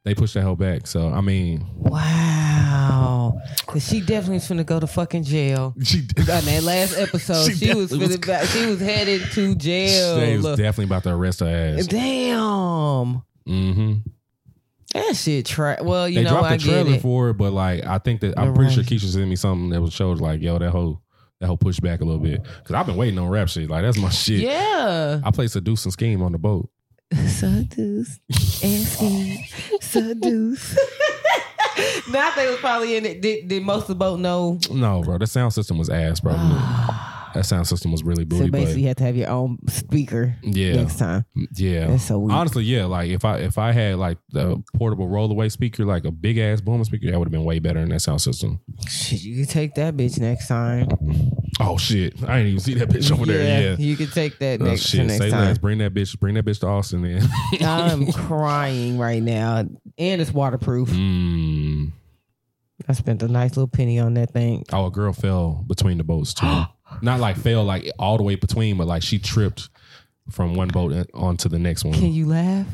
Speaker 2: They pushed that hell back. So I mean,
Speaker 1: Wow. Cause she definitely was finna go to fucking jail.
Speaker 2: she
Speaker 1: On that last episode, *laughs*
Speaker 2: She
Speaker 1: she, was,
Speaker 2: definitely was-
Speaker 1: finna back, she was headed to jail.
Speaker 2: they was definitely about to arrest her ass.
Speaker 1: Damn.
Speaker 2: Mm-hmm.
Speaker 1: That shit tra- Well, you
Speaker 2: they
Speaker 1: know,
Speaker 2: dropped
Speaker 1: I
Speaker 2: the
Speaker 1: get
Speaker 2: trailer
Speaker 1: it.
Speaker 2: for it, but like I think that I'm pretty sure. Keisha sent me something that was showed like, yo, that whole that whole push back a little bit because I've been waiting on rap shit. Like that's my *laughs* shit.
Speaker 1: Yeah.
Speaker 2: I played Seduce and Scheme on the boat.
Speaker 1: Seduce and scheme. Seduce. now I think it was probably in it. Did, did most of the boat know?
Speaker 2: No, bro, the sound system was ass, bro. Ah. That sound system was really booty,
Speaker 1: So
Speaker 2: but
Speaker 1: basically, you have to have your own speaker
Speaker 2: yeah,
Speaker 1: next time.
Speaker 2: yeah.
Speaker 1: That's so weird.
Speaker 2: Honestly, yeah. Like if I if I had like the portable rollaway speaker, like a big ass booming speaker, that would have been way better than that sound system.
Speaker 1: Shit, you can take that bitch next time.
Speaker 2: Oh shit, I didn't even see that bitch over there. Yeah.
Speaker 1: you can take that
Speaker 2: Oh,
Speaker 1: next
Speaker 2: shit,
Speaker 1: next
Speaker 2: say
Speaker 1: time.
Speaker 2: less. Bring that bitch. Bring that bitch to Austin. Then. *laughs*
Speaker 1: I'm crying right now, and it's waterproof.
Speaker 2: mm.
Speaker 1: I spent a nice little penny on that thing.
Speaker 2: Oh, a girl fell between the boats too. *gasps* *gasps* Not like fell like all the way between, but like she tripped from one boat onto the next one.
Speaker 1: Can you laugh?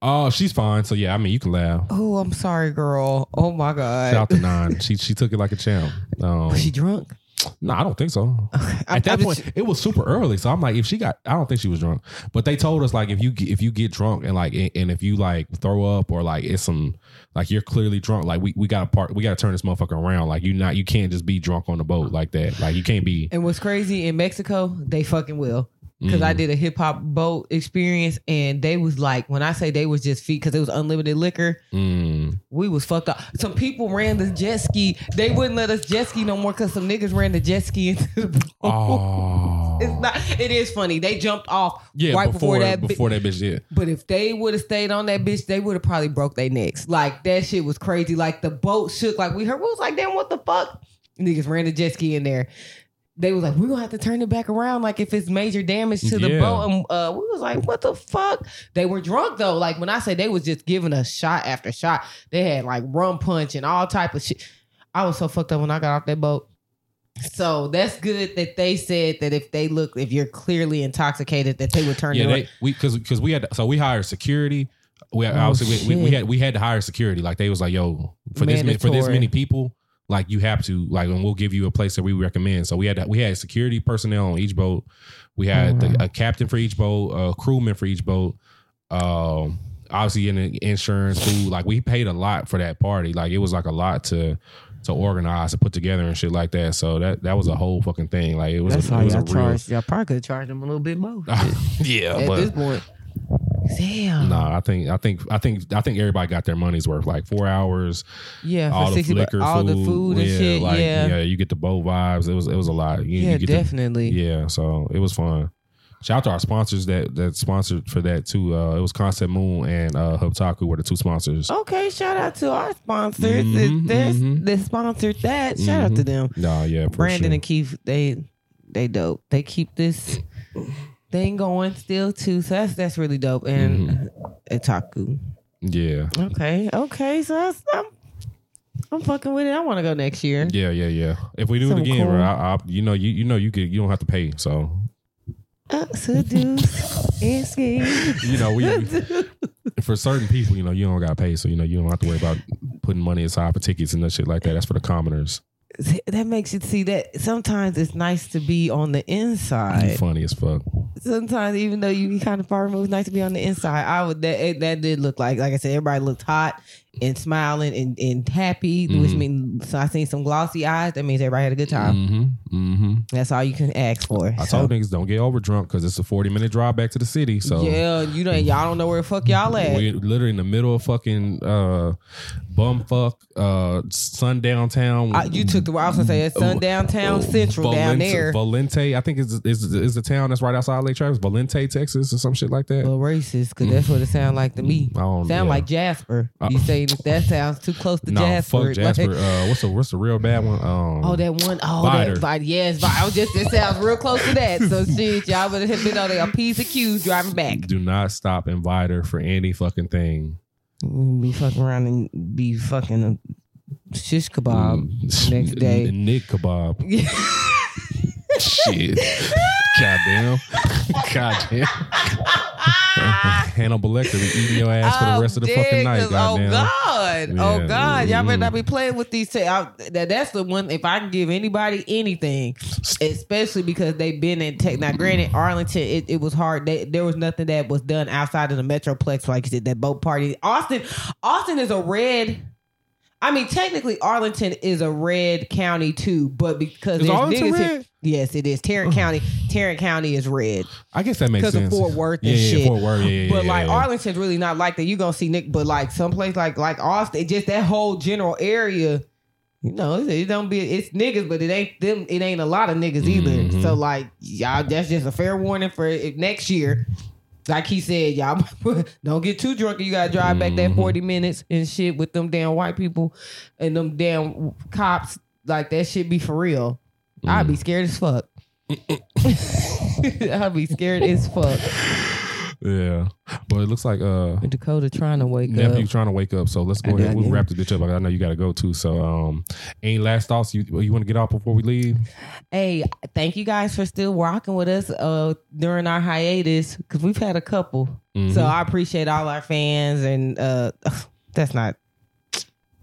Speaker 2: Oh, she's fine. So yeah, I mean you can laugh.
Speaker 1: Oh, I'm sorry, girl. Oh my god.
Speaker 2: Shout out to Nine. She she took it like a champ. Um,
Speaker 1: Was she drunk?
Speaker 2: no, I don't think so. At that point,
Speaker 1: just-
Speaker 2: it was super early, so I'm like, if she got, I don't think she was drunk. But they told us like, if you get- if you get drunk and like, and if you like throw up or like it's some like you're clearly drunk, like we we got to part, we got to turn this motherfucker around. Like you not, you can't just be drunk on the boat like that. Like you can't be.
Speaker 1: And what's crazy in Mexico, they fucking will. Because
Speaker 2: Mm.
Speaker 1: I did a hip hop boat experience, and they was like, when I say they was just feet, because it was unlimited liquor,
Speaker 2: Mm,
Speaker 1: we was fucked up. Some people ran the jet ski. They wouldn't let us jet ski no more because some niggas ran the jet ski into the boat. *laughs*
Speaker 2: oh,
Speaker 1: It's not. It is funny. They jumped off
Speaker 2: yeah,
Speaker 1: right
Speaker 2: before
Speaker 1: before, that. bi-
Speaker 2: before that bitch did.
Speaker 1: But if they would have stayed on that bitch, they would have probably broke their necks. Like that shit was crazy. Like the boat shook. Like we heard, we was like, damn, what the fuck? Niggas ran the jet ski in there. They was like, we're gonna have to turn it back around. Like if it's major damage to the
Speaker 2: Yeah.
Speaker 1: boat, and uh, we was like, what the fuck? They were drunk though. Like when I say they was just giving us shot after shot, they had like rum punch and all type of shit. I was so fucked up when I got off that boat. So that's good that they said that if they look, if you're clearly intoxicated, that they would turn
Speaker 2: Yeah,
Speaker 1: it.
Speaker 2: they we because because we had so we hired security. We
Speaker 1: Oh,
Speaker 2: obviously we, we, we had we had to hire security. Like they was like, yo, for this ma- for this many people, like you have to like, and we'll give you a place that we recommend. So we had we had security personnel on each boat. We had
Speaker 1: wow.
Speaker 2: the, a captain for each boat, a crewman for each boat. Um, obviously in the insurance, food. Like we paid a lot for that party. Like it was like a lot to to organize and put together and shit like that. So that that was a whole fucking thing. Like it was.
Speaker 1: That's
Speaker 2: a,
Speaker 1: how y'all
Speaker 2: a real,
Speaker 1: charge. Y'all probably could have charged them a little bit more. *laughs*
Speaker 2: yeah,
Speaker 1: At
Speaker 2: but
Speaker 1: this point, damn.
Speaker 2: No, I think I think I think I think everybody got their money's worth. Like four hours,
Speaker 1: yeah, for
Speaker 2: all the
Speaker 1: 60 bu-
Speaker 2: liquor,
Speaker 1: all
Speaker 2: food,
Speaker 1: the food and
Speaker 2: yeah,
Speaker 1: shit.
Speaker 2: Like,
Speaker 1: yeah,
Speaker 2: yeah, you get the bow vibes. It was it was a lot. You,
Speaker 1: yeah,
Speaker 2: you get the-
Speaker 1: definitely.
Speaker 2: yeah, so it was fun. Shout out to our sponsors that that sponsored for that too. Uh, it was Concept Moon and uh, Hubtaku were the two sponsors.
Speaker 1: Okay, shout out to our sponsors.
Speaker 2: Mhm,
Speaker 1: This
Speaker 2: mhm.
Speaker 1: that sponsored that. Shout out to them.
Speaker 2: Nah, yeah, for
Speaker 1: Brandon
Speaker 2: sure.
Speaker 1: and Keith, they they dope. They keep this thing going still too. So that's that's really dope. And
Speaker 2: Mm-hmm.
Speaker 1: Itaku.
Speaker 2: yeah,
Speaker 1: Okay, okay. So that's, I'm I'm fucking with it. I want to go next year.
Speaker 2: yeah, yeah, yeah. If we do
Speaker 1: So
Speaker 2: it again,
Speaker 1: cool.
Speaker 2: I, I, you know, you you know, you could you don't have to pay. So
Speaker 1: Uh, seduce and scheme.
Speaker 2: you know, we, we- for certain people, you know, you don't got to pay. So you know, you don't have to worry about putting money aside for tickets and that shit like that. That's for the commoners.
Speaker 1: That makes you see that sometimes it's nice to be on the
Speaker 2: You
Speaker 1: inside.
Speaker 2: funny as fuck.
Speaker 1: sometimes even though you be kind of far removed, it's nice to be on the inside. I would that it, that did look like like I said, everybody looked hot and smiling and, and happy, which
Speaker 2: Mhm.
Speaker 1: means so I seen some glossy eyes. That means everybody had a good time.
Speaker 2: Mm-hmm. Mm-hmm.
Speaker 1: That's all you can ask for.
Speaker 2: I
Speaker 1: So,
Speaker 2: told niggas don't get over drunk because it's a forty minute drive back to the city. So
Speaker 1: yeah, you know y'all don't know where the fuck y'all at.
Speaker 2: We're literally in the middle of fucking uh, bumfuck uh, sundown town.
Speaker 1: I, you took the I was gonna say it's sundown town central down
Speaker 2: Volente-
Speaker 1: there.
Speaker 2: Volente, I think is is is the town that's right outside Lake Travis. Volente, Texas, or some shit like that.
Speaker 1: Well, racist, because that's what it sound like to me.
Speaker 2: I don't-
Speaker 1: Sound
Speaker 2: yeah.
Speaker 1: like Jasper.
Speaker 2: Uh,
Speaker 1: you say that, that sounds too close to
Speaker 2: no,
Speaker 1: Jasper.
Speaker 2: fuck *laughs* Jasper.
Speaker 1: Like-
Speaker 2: uh, what's the what's the real bad one? Um,
Speaker 1: Oh, that one. Oh,
Speaker 2: Vidor.
Speaker 1: that Vidor. Yes, Vidor. I was just. It sounds real close to that. So *laughs* shit, y'all would have been on a piece of Q driving back.
Speaker 2: do not stop in Vidor for any fucking thing.
Speaker 1: Be fucking around and be fucking a shish kebab
Speaker 2: Mm.
Speaker 1: next *laughs* day.
Speaker 2: Nick kebab. Shit. Goddamn. *laughs* Goddamn. *laughs* Hannibal Lecter be eating your ass for the oh, rest of the fucking night.
Speaker 1: Oh,
Speaker 2: Goddamn.
Speaker 1: God. Oh God. Y'all better not be playing with these. T- I, that, that's the one. If I can give anybody anything, especially because they've been in tech. Now, granted, Arlington, it, it was hard. They, there was nothing that was done outside of the Metroplex, like you said, that boat party. Austin, Austin is a red. I mean, technically, Arlington is a red county too, but because
Speaker 2: Is Arlington
Speaker 1: niggas
Speaker 2: red?
Speaker 1: yes, it is. Tarrant County, Tarrant County is red
Speaker 2: I guess that makes sense.
Speaker 1: because of. Fort Worth and
Speaker 2: yeah, yeah,
Speaker 1: shit.
Speaker 2: Fort Worth. Yeah,
Speaker 1: But
Speaker 2: yeah,
Speaker 1: like. Arlington's really not like that. You gonna see Nick, but like someplace like like Austin, just that whole general area. You know, it, it don't be it's niggas, but it ain't them. It ain't a lot of niggas either.
Speaker 2: Mhm.
Speaker 1: So like y'all, that's just a fair warning for next year. Like he said, y'all *laughs* don't get too drunk. and You gotta drive back that
Speaker 2: Mhm.
Speaker 1: forty minutes and shit with them damn white people and them damn cops. Like that shit be for real. I'd
Speaker 2: Mm.
Speaker 1: be scared as fuck. *laughs* *laughs* I'd be scared as fuck.
Speaker 2: Yeah. But it looks like uh
Speaker 1: Dakota trying to wake up.
Speaker 2: nephew
Speaker 1: up.
Speaker 2: trying to wake up. So let's go
Speaker 1: I
Speaker 2: ahead.
Speaker 1: got
Speaker 2: We'll wrap this bitch up. I know you gotta go too. So um any last thoughts you you want to get off before we leave?
Speaker 1: Hey, thank you guys for still rocking with us uh during our hiatus because we've had a couple.
Speaker 2: Mhm.
Speaker 1: So I appreciate all our fans and uh *sighs* that's not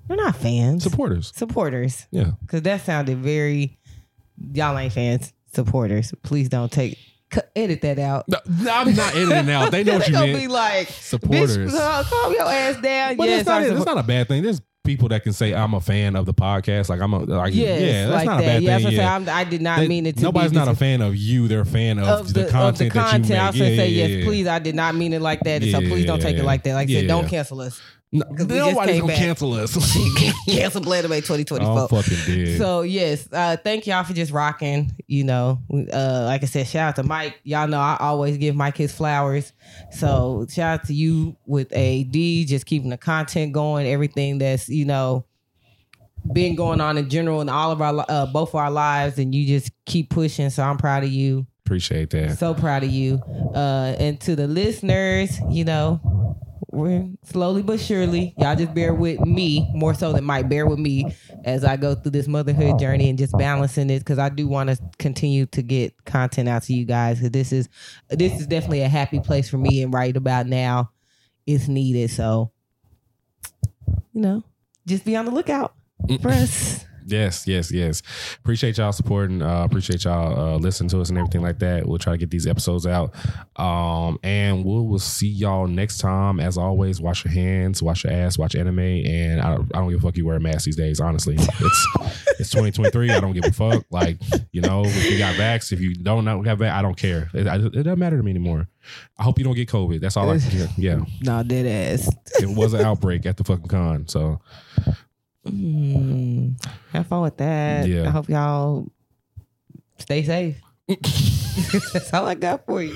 Speaker 1: they're not fans.
Speaker 2: supporters.
Speaker 1: supporters.
Speaker 2: Yeah.
Speaker 1: Because that sounded very y'all ain't fans. Supporters. Please don't take cut, edit that out.
Speaker 2: No, I'm not editing out. They know what you *laughs*
Speaker 1: gonna be like
Speaker 2: Supporters.
Speaker 1: Bitch, calm your ass down.
Speaker 2: But
Speaker 1: yes,
Speaker 2: it's, not, it's not a bad thing. There's people that can say I'm a fan of the podcast. Like I'm a like
Speaker 1: Yes,
Speaker 2: yeah, that's
Speaker 1: like
Speaker 2: not a bad
Speaker 1: yeah,
Speaker 2: thing. yeah.
Speaker 1: I'm. I'm, did not
Speaker 2: They-
Speaker 1: mean it to
Speaker 2: nobody's not a fan of you. They're a fan of,
Speaker 1: of
Speaker 2: the,
Speaker 1: the,
Speaker 2: content,
Speaker 1: of the content.
Speaker 2: that you
Speaker 1: I was gonna
Speaker 2: yeah,
Speaker 1: say
Speaker 2: yeah,
Speaker 1: yes,
Speaker 2: yeah.
Speaker 1: please. I did not mean it like that. so please don't take
Speaker 2: yeah.
Speaker 1: it like that. Like I
Speaker 2: Yeah,
Speaker 1: said, don't
Speaker 2: yeah.
Speaker 1: cancel us.
Speaker 2: No,
Speaker 1: 'Cause we just
Speaker 2: nobody's gonna
Speaker 1: back.
Speaker 2: cancel us. *laughs* *laughs*
Speaker 1: cancel Blade Away 2024.
Speaker 2: I'm fucking dead.
Speaker 1: So yes, uh, thank y'all for just rocking. You know, uh, like I said, shout out to Mike. Y'all know I always give Mike his flowers. So shout out to you with a D, just keeping the content going. Everything that's you know been going on in general in all of our uh, both of our lives, and you just keep pushing. So I'm proud of you.
Speaker 2: Appreciate that.
Speaker 1: So proud of you. Uh, and to the listeners, you know, we're slowly but surely. Y'all just bear with me more so than Mike. Bear with me as I go through this motherhood journey and just balancing it because I do want to continue to get content out to you guys. Because this is this is definitely a happy place for me, and right about now, it's needed. So, you know, just be on the lookout mm. for us.
Speaker 2: Yes, yes, yes. Appreciate y'all supporting. Uh, appreciate y'all uh, listening to us and everything like that. We'll try to get these episodes out. Um, and we'll we'll see y'all next time. As always, wash your hands, wash your ass, watch anime, and I, I don't give a fuck you wear a mask these days. Honestly, it's *laughs* it's 2023. I don't give a fuck. Like you know, if you got vax, if you don't not have vax, I don't care. It, it doesn't matter to me anymore. I hope you don't get COVID. That's all I *laughs* care. Yeah,
Speaker 1: Nah, dead ass.
Speaker 2: it was an outbreak at the fucking con. So
Speaker 1: Mm, have fun with that.
Speaker 2: Yeah.
Speaker 1: I hope y'all stay safe. *laughs* That's all I got for you.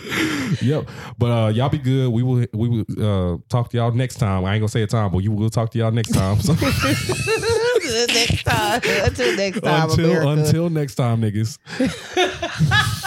Speaker 2: Yep. But uh, y'all be good. We will we will uh, talk to y'all next time. I ain't gonna say a time, but you will talk to y'all next time. So *laughs*
Speaker 1: next time. Until next time.
Speaker 2: until
Speaker 1: America.
Speaker 2: until next time, niggas. *laughs*